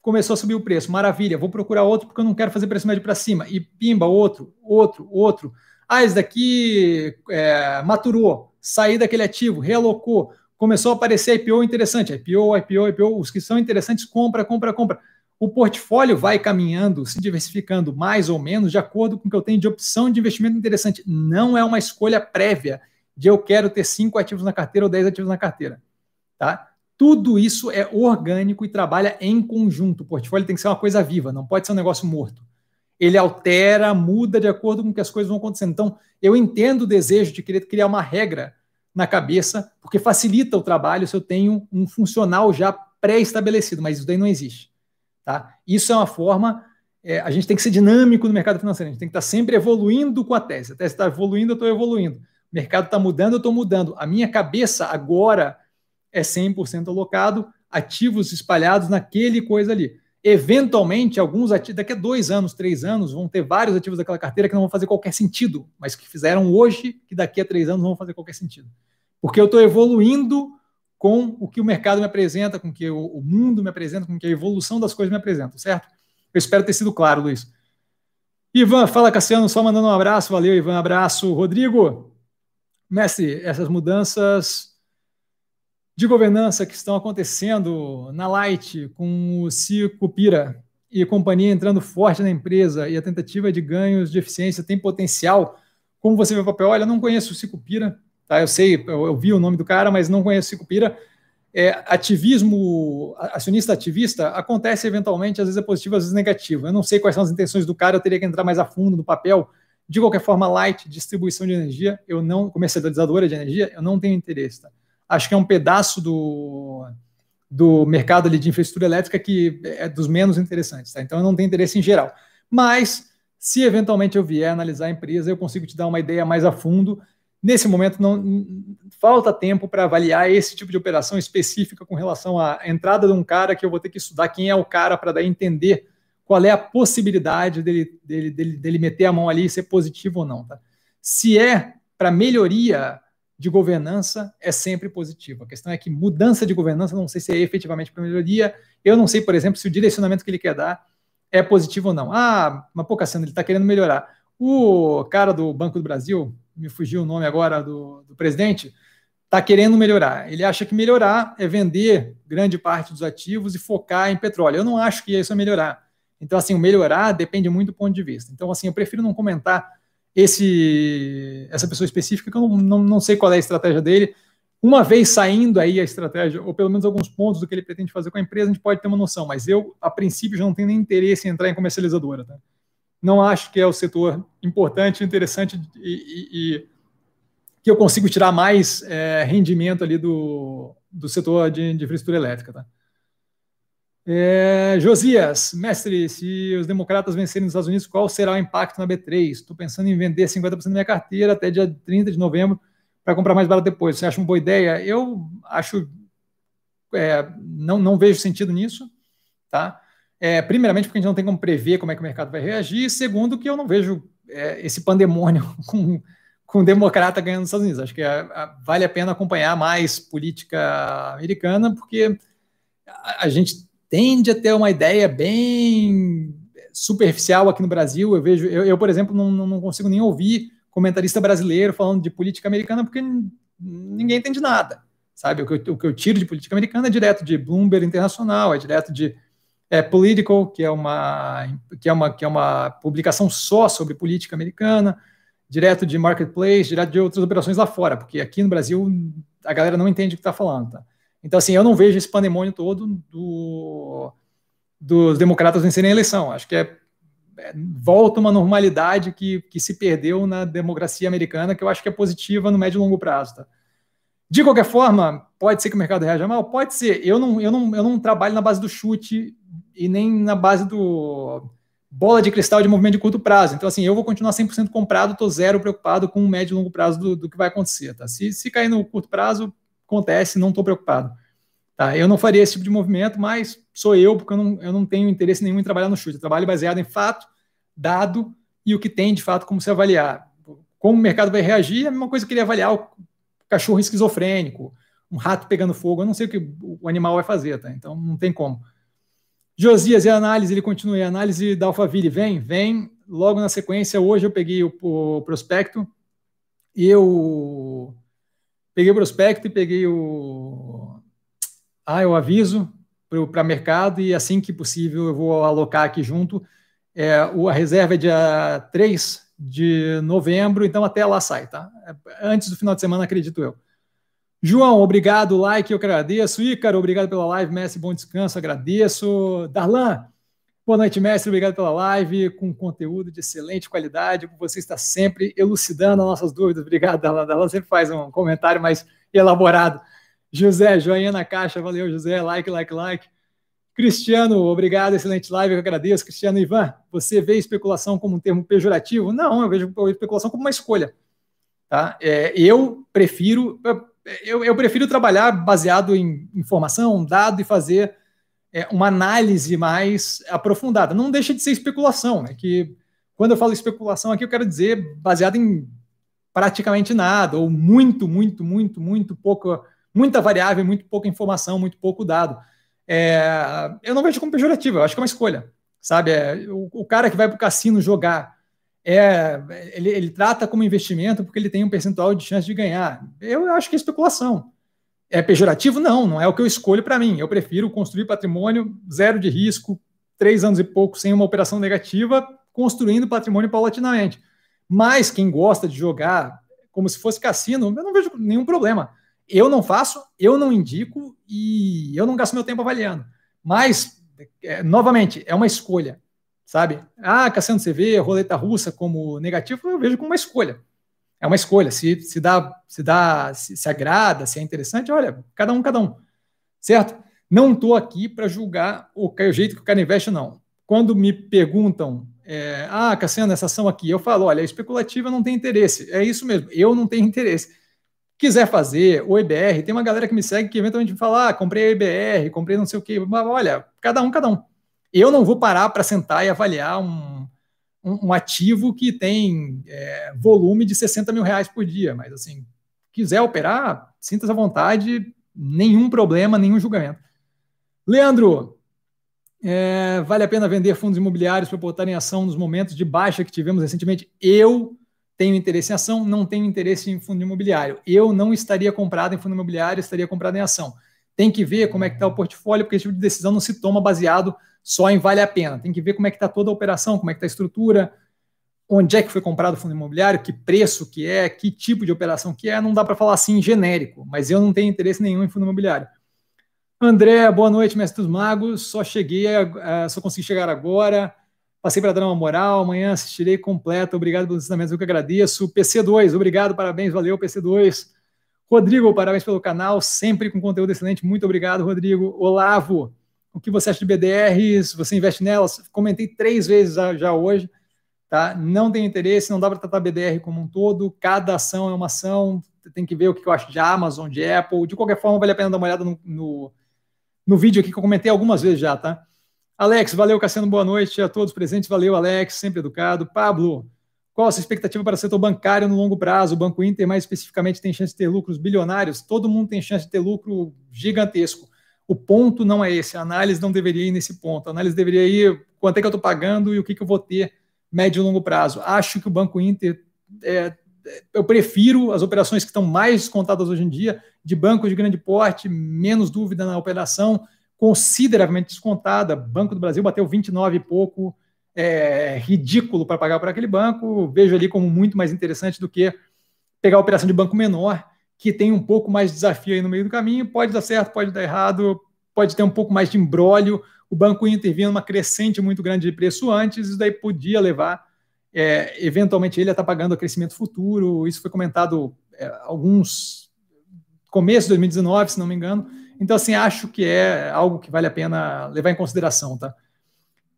começou a subir o preço. Maravilha, vou procurar outro porque eu não quero fazer preço médio para cima. E pimba, outro, outro, outro. Ah, esse daqui é, maturou, saí daquele ativo, realocou, começou a aparecer IPO interessante. IPO, IPO, IPO, os que são interessantes, compra, compra, compra. O portfólio vai caminhando, se diversificando mais ou menos de acordo com o que eu tenho de opção de investimento interessante. Não é uma escolha prévia de eu quero ter cinco ativos na carteira ou dez ativos na carteira. Tá? Tudo isso é orgânico e trabalha em conjunto. O portfólio tem que ser uma coisa viva, não pode ser um negócio morto. Ele altera, muda de acordo com que as coisas vão acontecendo. Então, eu entendo o desejo de querer criar uma regra na cabeça, porque facilita o trabalho se eu tenho um funcional já pré-estabelecido, mas isso daí não existe. Tá? Isso é uma forma. É, a gente tem que ser dinâmico no mercado financeiro, a gente tem que estar sempre evoluindo com a tese. A tese está evoluindo, eu estou evoluindo. O mercado está mudando, eu estou mudando. A minha cabeça agora é 100% alocado, ativos espalhados naquele coisa ali. Eventualmente, alguns ativos, daqui a dois anos, três anos, vão ter vários ativos daquela carteira que não vão fazer qualquer sentido, mas que fizeram hoje, que daqui a três anos vão fazer qualquer sentido. Porque eu estou evoluindo com o que o mercado me apresenta, com o que o mundo me apresenta, com o que a evolução das coisas me apresenta, certo? Eu espero ter sido claro, Luiz. Ivan, fala Cassiano, só mandando um abraço, valeu, Ivan, abraço. Rodrigo, mestre, essas mudanças de governança que estão acontecendo na Light, com o Cico Pira e companhia entrando forte na empresa e a tentativa de ganhos de eficiência tem potencial. Como você vê o papel? Olha, não conheço o Cico Pira, tá? Eu sei, eu, eu, vi o nome do cara, mas não conheço o Cico Pira. é, ativismo, acionista ativista, acontece eventualmente, às vezes é positivo, às vezes é negativo. Eu não sei quais são as intenções do cara, eu teria que entrar mais a fundo no papel. De qualquer forma, light, distribuição de energia, eu não, comercializadora de energia, eu não tenho interesse. Tá? Acho que é um pedaço do, do mercado ali de infraestrutura elétrica que é dos menos interessantes. Tá? Então, eu não tenho interesse em geral. Mas, se eventualmente eu vier analisar a empresa, eu consigo te dar uma ideia mais a fundo Nesse momento, não falta tempo para avaliar esse tipo de operação específica com relação à entrada de um cara que eu vou ter que estudar quem é o cara para daí entender qual é a possibilidade dele, dele, dele, dele meter a mão ali e ser positivo ou não. Tá? Se é para melhoria de governança, é sempre positivo. A questão é que mudança de governança, não sei se é efetivamente para melhoria. Eu não sei, por exemplo, se o direcionamento que ele quer dar é positivo ou não. Ah, mas pô, Cassiano, ele está querendo melhorar. O cara do Banco do Brasil, me fugiu o nome agora do, do presidente, está querendo melhorar. Ele acha que melhorar é vender grande parte dos ativos e focar em petróleo. Eu não acho que isso é melhorar. Então, assim, o melhorar depende muito do ponto de vista. Então, assim, eu prefiro não comentar esse, essa pessoa específica, que eu não, não, não sei qual é a estratégia dele. Uma vez saindo aí a estratégia, ou pelo menos alguns pontos do que ele pretende fazer com a empresa, a gente pode ter uma noção, mas eu, a princípio, já não tenho nem interesse em entrar em comercializadora. Tá? não acho que é o setor importante, interessante e, e, e que eu consigo tirar mais é, rendimento ali do, do setor de, de infraestrutura elétrica. Tá? É, Josias, mestre, se os democratas vencerem nos Estados Unidos, qual será o impacto na B3? Estou pensando em vender 50% da minha carteira até dia 30 de novembro para comprar mais barato depois. Você acha uma boa ideia? Eu acho. É, não, não vejo sentido nisso. Tá? É, primeiramente, porque a gente não tem como prever como é que o mercado vai reagir, segundo, que eu não vejo é, esse pandemônio com, com democrata ganhando nos Estados Unidos. Acho que é, vale a pena acompanhar mais política americana, porque a, a, gente tende a ter uma ideia bem superficial aqui no Brasil. Eu vejo, eu, eu por exemplo, não, não consigo nem ouvir comentarista brasileiro falando de política americana, porque ninguém entende nada. Sabe? O que, eu, o que eu tiro de política americana é direto de Bloomberg Internacional, é direto de é, Political, que é uma que é uma que é uma publicação só sobre política americana, direto de marketplace, direto de outras operações lá fora, porque aqui no Brasil a galera não entende o que está falando, tá? Então assim, eu não vejo esse pandemônio todo do, dos democratas vencerem a eleição. Acho que é, é, volta uma normalidade que, que se perdeu na democracia americana, que eu acho que é positiva no médio e longo prazo, tá? De qualquer forma, pode ser que o mercado reaja mal? Pode ser. Eu não, eu não, eu não trabalho na base do chute e nem na base do bola de cristal de movimento de curto prazo. Então, assim, eu vou continuar 100% comprado, estou zero preocupado com o médio e longo prazo do, do que vai acontecer. Tá? Se, se cair no curto prazo, acontece, não estou preocupado. Tá? Eu não faria esse tipo de movimento, mas sou eu, porque eu não, eu não tenho interesse nenhum em trabalhar no chute. Eu trabalho baseado em fato, dado e o que tem de fato como se avaliar. Como o mercado vai reagir, é a mesma coisa que ele avaliar o cachorro esquizofrênico, um rato pegando fogo, eu não sei o que o animal vai fazer, tá? Então não tem como. Josias, e a análise? Ele continua. A análise da Alphaville vem? Vem. Logo na sequência, hoje eu peguei o, o prospecto e eu peguei o prospecto e peguei o. Ah, eu aviso para mercado e assim que possível eu vou alocar aqui junto. É, a reserva é dia 3 de novembro, então até lá sai, tá? Antes do final de semana, acredito eu. João, obrigado, like, eu agradeço. Ícaro, obrigado pela live, mestre, bom descanso, agradeço. Darlan, boa noite, mestre, obrigado pela live, com conteúdo de excelente qualidade, você está sempre elucidando as nossas dúvidas. Obrigado, Darlan. Darlan sempre faz um comentário mais elaborado. José, joinha na caixa, valeu, José, like, like, like. Cristiano, obrigado, excelente live, eu agradeço. Cristiano Ivan, você vê especulação como um termo pejorativo? Não, eu vejo especulação como uma escolha. Tá? É, eu prefiro eu, eu, prefiro trabalhar baseado em informação, dado e fazer é, uma análise mais aprofundada. Não deixa de ser especulação, né? Que quando eu falo especulação aqui, eu quero dizer baseado em praticamente nada, ou muito, muito, muito, muito pouco, muita variável, muito pouca informação, muito pouco dado é, eu não vejo como pejorativo, eu acho que é uma escolha, sabe? É, o, o, cara que vai para o cassino jogar, é, ele, ele, trata como investimento porque ele tem um percentual de chance de ganhar. Eu acho que é especulação. É pejorativo? Não, não é o que eu escolho para mim. Eu prefiro construir patrimônio zero de risco, três anos e pouco sem uma operação negativa, construindo patrimônio paulatinamente. Mas quem gosta de jogar como se fosse cassino, eu não vejo nenhum problema. eu não faço, eu não indico e eu não gasto meu tempo avaliando. Mas, é, novamente, é uma escolha, sabe? Ah, vê a roleta russa como negativo, eu vejo como uma escolha. É uma escolha. Se, se dá, se dá, se, se agrada, se é interessante, olha, cada um, cada um. Certo? Não estou aqui para julgar o, o jeito que o cara investe, não. Quando me perguntam, é, ah, Cassiano, essa ação aqui, eu falo, olha, a especulativa não tem interesse. É isso mesmo, eu não tenho interesse. Quiser fazer o EBR, tem uma galera que me segue que eventualmente me fala, ah, comprei a EBR, comprei não sei o quê. Olha, cada um, cada um. Eu não vou parar para sentar e avaliar um, um, um ativo que tem é, volume de 60 mil reais por dia. Mas, assim, quiser operar, sinta-se à vontade, nenhum problema, nenhum julgamento. Leandro, é, vale a pena vender fundos imobiliários para botar em ação nos momentos de baixa que tivemos recentemente? Eu tenho interesse em ação, não tenho interesse em fundo imobiliário. Eu não estaria comprado em fundo imobiliário, estaria comprado em ação. Tem que ver como é que está o portfólio, porque esse tipo de decisão não se toma baseado só em vale a pena. Tem que ver como é que está toda a operação, como é que está a estrutura, onde é que foi comprado o fundo imobiliário, que preço que é, que tipo de operação que é. Não dá para falar assim genérico, mas eu não tenho interesse nenhum em fundo imobiliário. André, boa noite, mestre dos magos. Só cheguei, só consegui chegar agora. Passei para dar uma moral. Amanhã assistirei completa. Obrigado pelos ensinamentos, eu que agradeço. PC2, obrigado, parabéns, valeu, PC2. Rodrigo, parabéns pelo canal, sempre com conteúdo excelente. Muito obrigado, Rodrigo. Olavo, o que você acha de BDRs? Você investe nelas? Comentei três vezes já hoje. Tá? Não tem interesse, não dá para tratar BDR como um todo. Cada ação é uma ação. Tem que ver o que eu acho de Amazon, de Apple. De qualquer forma, vale a pena dar uma olhada no, no no vídeo aqui que eu comentei algumas vezes já, tá? Alex, valeu, Cassiano, boa noite a todos presentes. Valeu, Alex, sempre educado. Pablo, qual a sua expectativa para o setor bancário no longo prazo? O Banco Inter, mais especificamente, tem chance de ter lucros bilionários? Todo mundo tem chance de ter lucro gigantesco. O ponto não é esse, a análise não deveria ir nesse ponto. A análise deveria ir quanto é que eu estou pagando e o que, que eu vou ter médio e longo prazo. Acho que o Banco Inter é, eu prefiro as operações que estão mais descontadas hoje em dia, de bancos de grande porte, menos dúvida na operação, consideravelmente descontada. Banco do Brasil bateu 29 e pouco, é ridículo para pagar por aquele banco. Vejo ali como muito mais interessante do que pegar a operação de banco menor, que tem um pouco mais de desafio aí no meio do caminho. Pode dar certo, pode dar errado, pode ter um pouco mais de embrólio. O banco intervindo numa crescente muito grande de preço antes, isso daí podia levar é, eventualmente ele está pagando o crescimento futuro. Isso foi comentado é, alguns começo de 2019, se não me engano. Então, assim, acho que é algo que vale a pena levar em consideração, tá?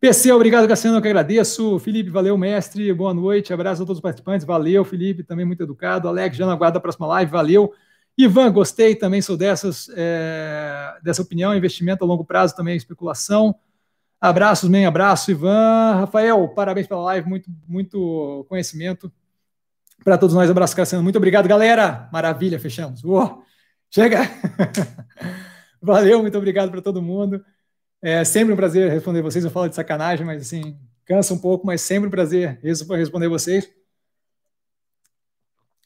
PC, obrigado, Cassiano, eu que agradeço. Felipe, valeu, mestre, boa noite, abraço a todos os participantes, valeu, Felipe, também muito educado. Alex, já na guarda a próxima live, valeu. Ivan, gostei, também sou dessas, é, dessa opinião, investimento a longo prazo também é especulação. Abraços, bem, abraço, Ivan. Rafael, parabéns pela live, muito, muito conhecimento para todos nós. Abraço, Cassiano. Muito obrigado, galera. Maravilha, fechamos. Uou, chega! Valeu, muito obrigado para todo mundo. É sempre um prazer responder vocês. Eu falo de sacanagem, mas assim, cansa um pouco, mas sempre um prazer responder vocês.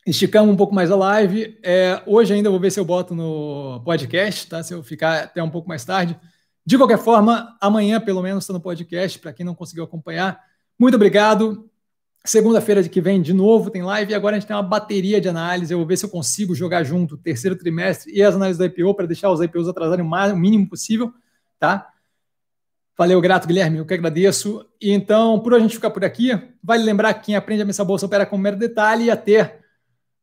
Esticamos um pouco mais a live. É, hoje ainda vou ver se eu boto no podcast, tá? Se eu ficar até um pouco mais tarde. De qualquer forma, amanhã, pelo menos, está no podcast, para quem não conseguiu acompanhar. Muito obrigado. Segunda-feira de que vem, de novo, tem live. E agora a gente tem uma bateria de análise. Eu vou ver se eu consigo jogar junto o terceiro trimestre e as análises da IPO para deixar os IPOs atrasarem o mínimo possível, tá? Valeu, grato, Guilherme. Eu que agradeço. E então, por hoje a gente ficar por aqui. Vale lembrar que quem aprende a mesa bolsa opera com mero detalhe e a ter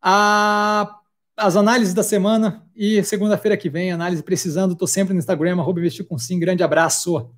a as análises da semana e segunda-feira que vem, análise precisando, estou sempre no Instagram, arroba investir com sim. Grande abraço.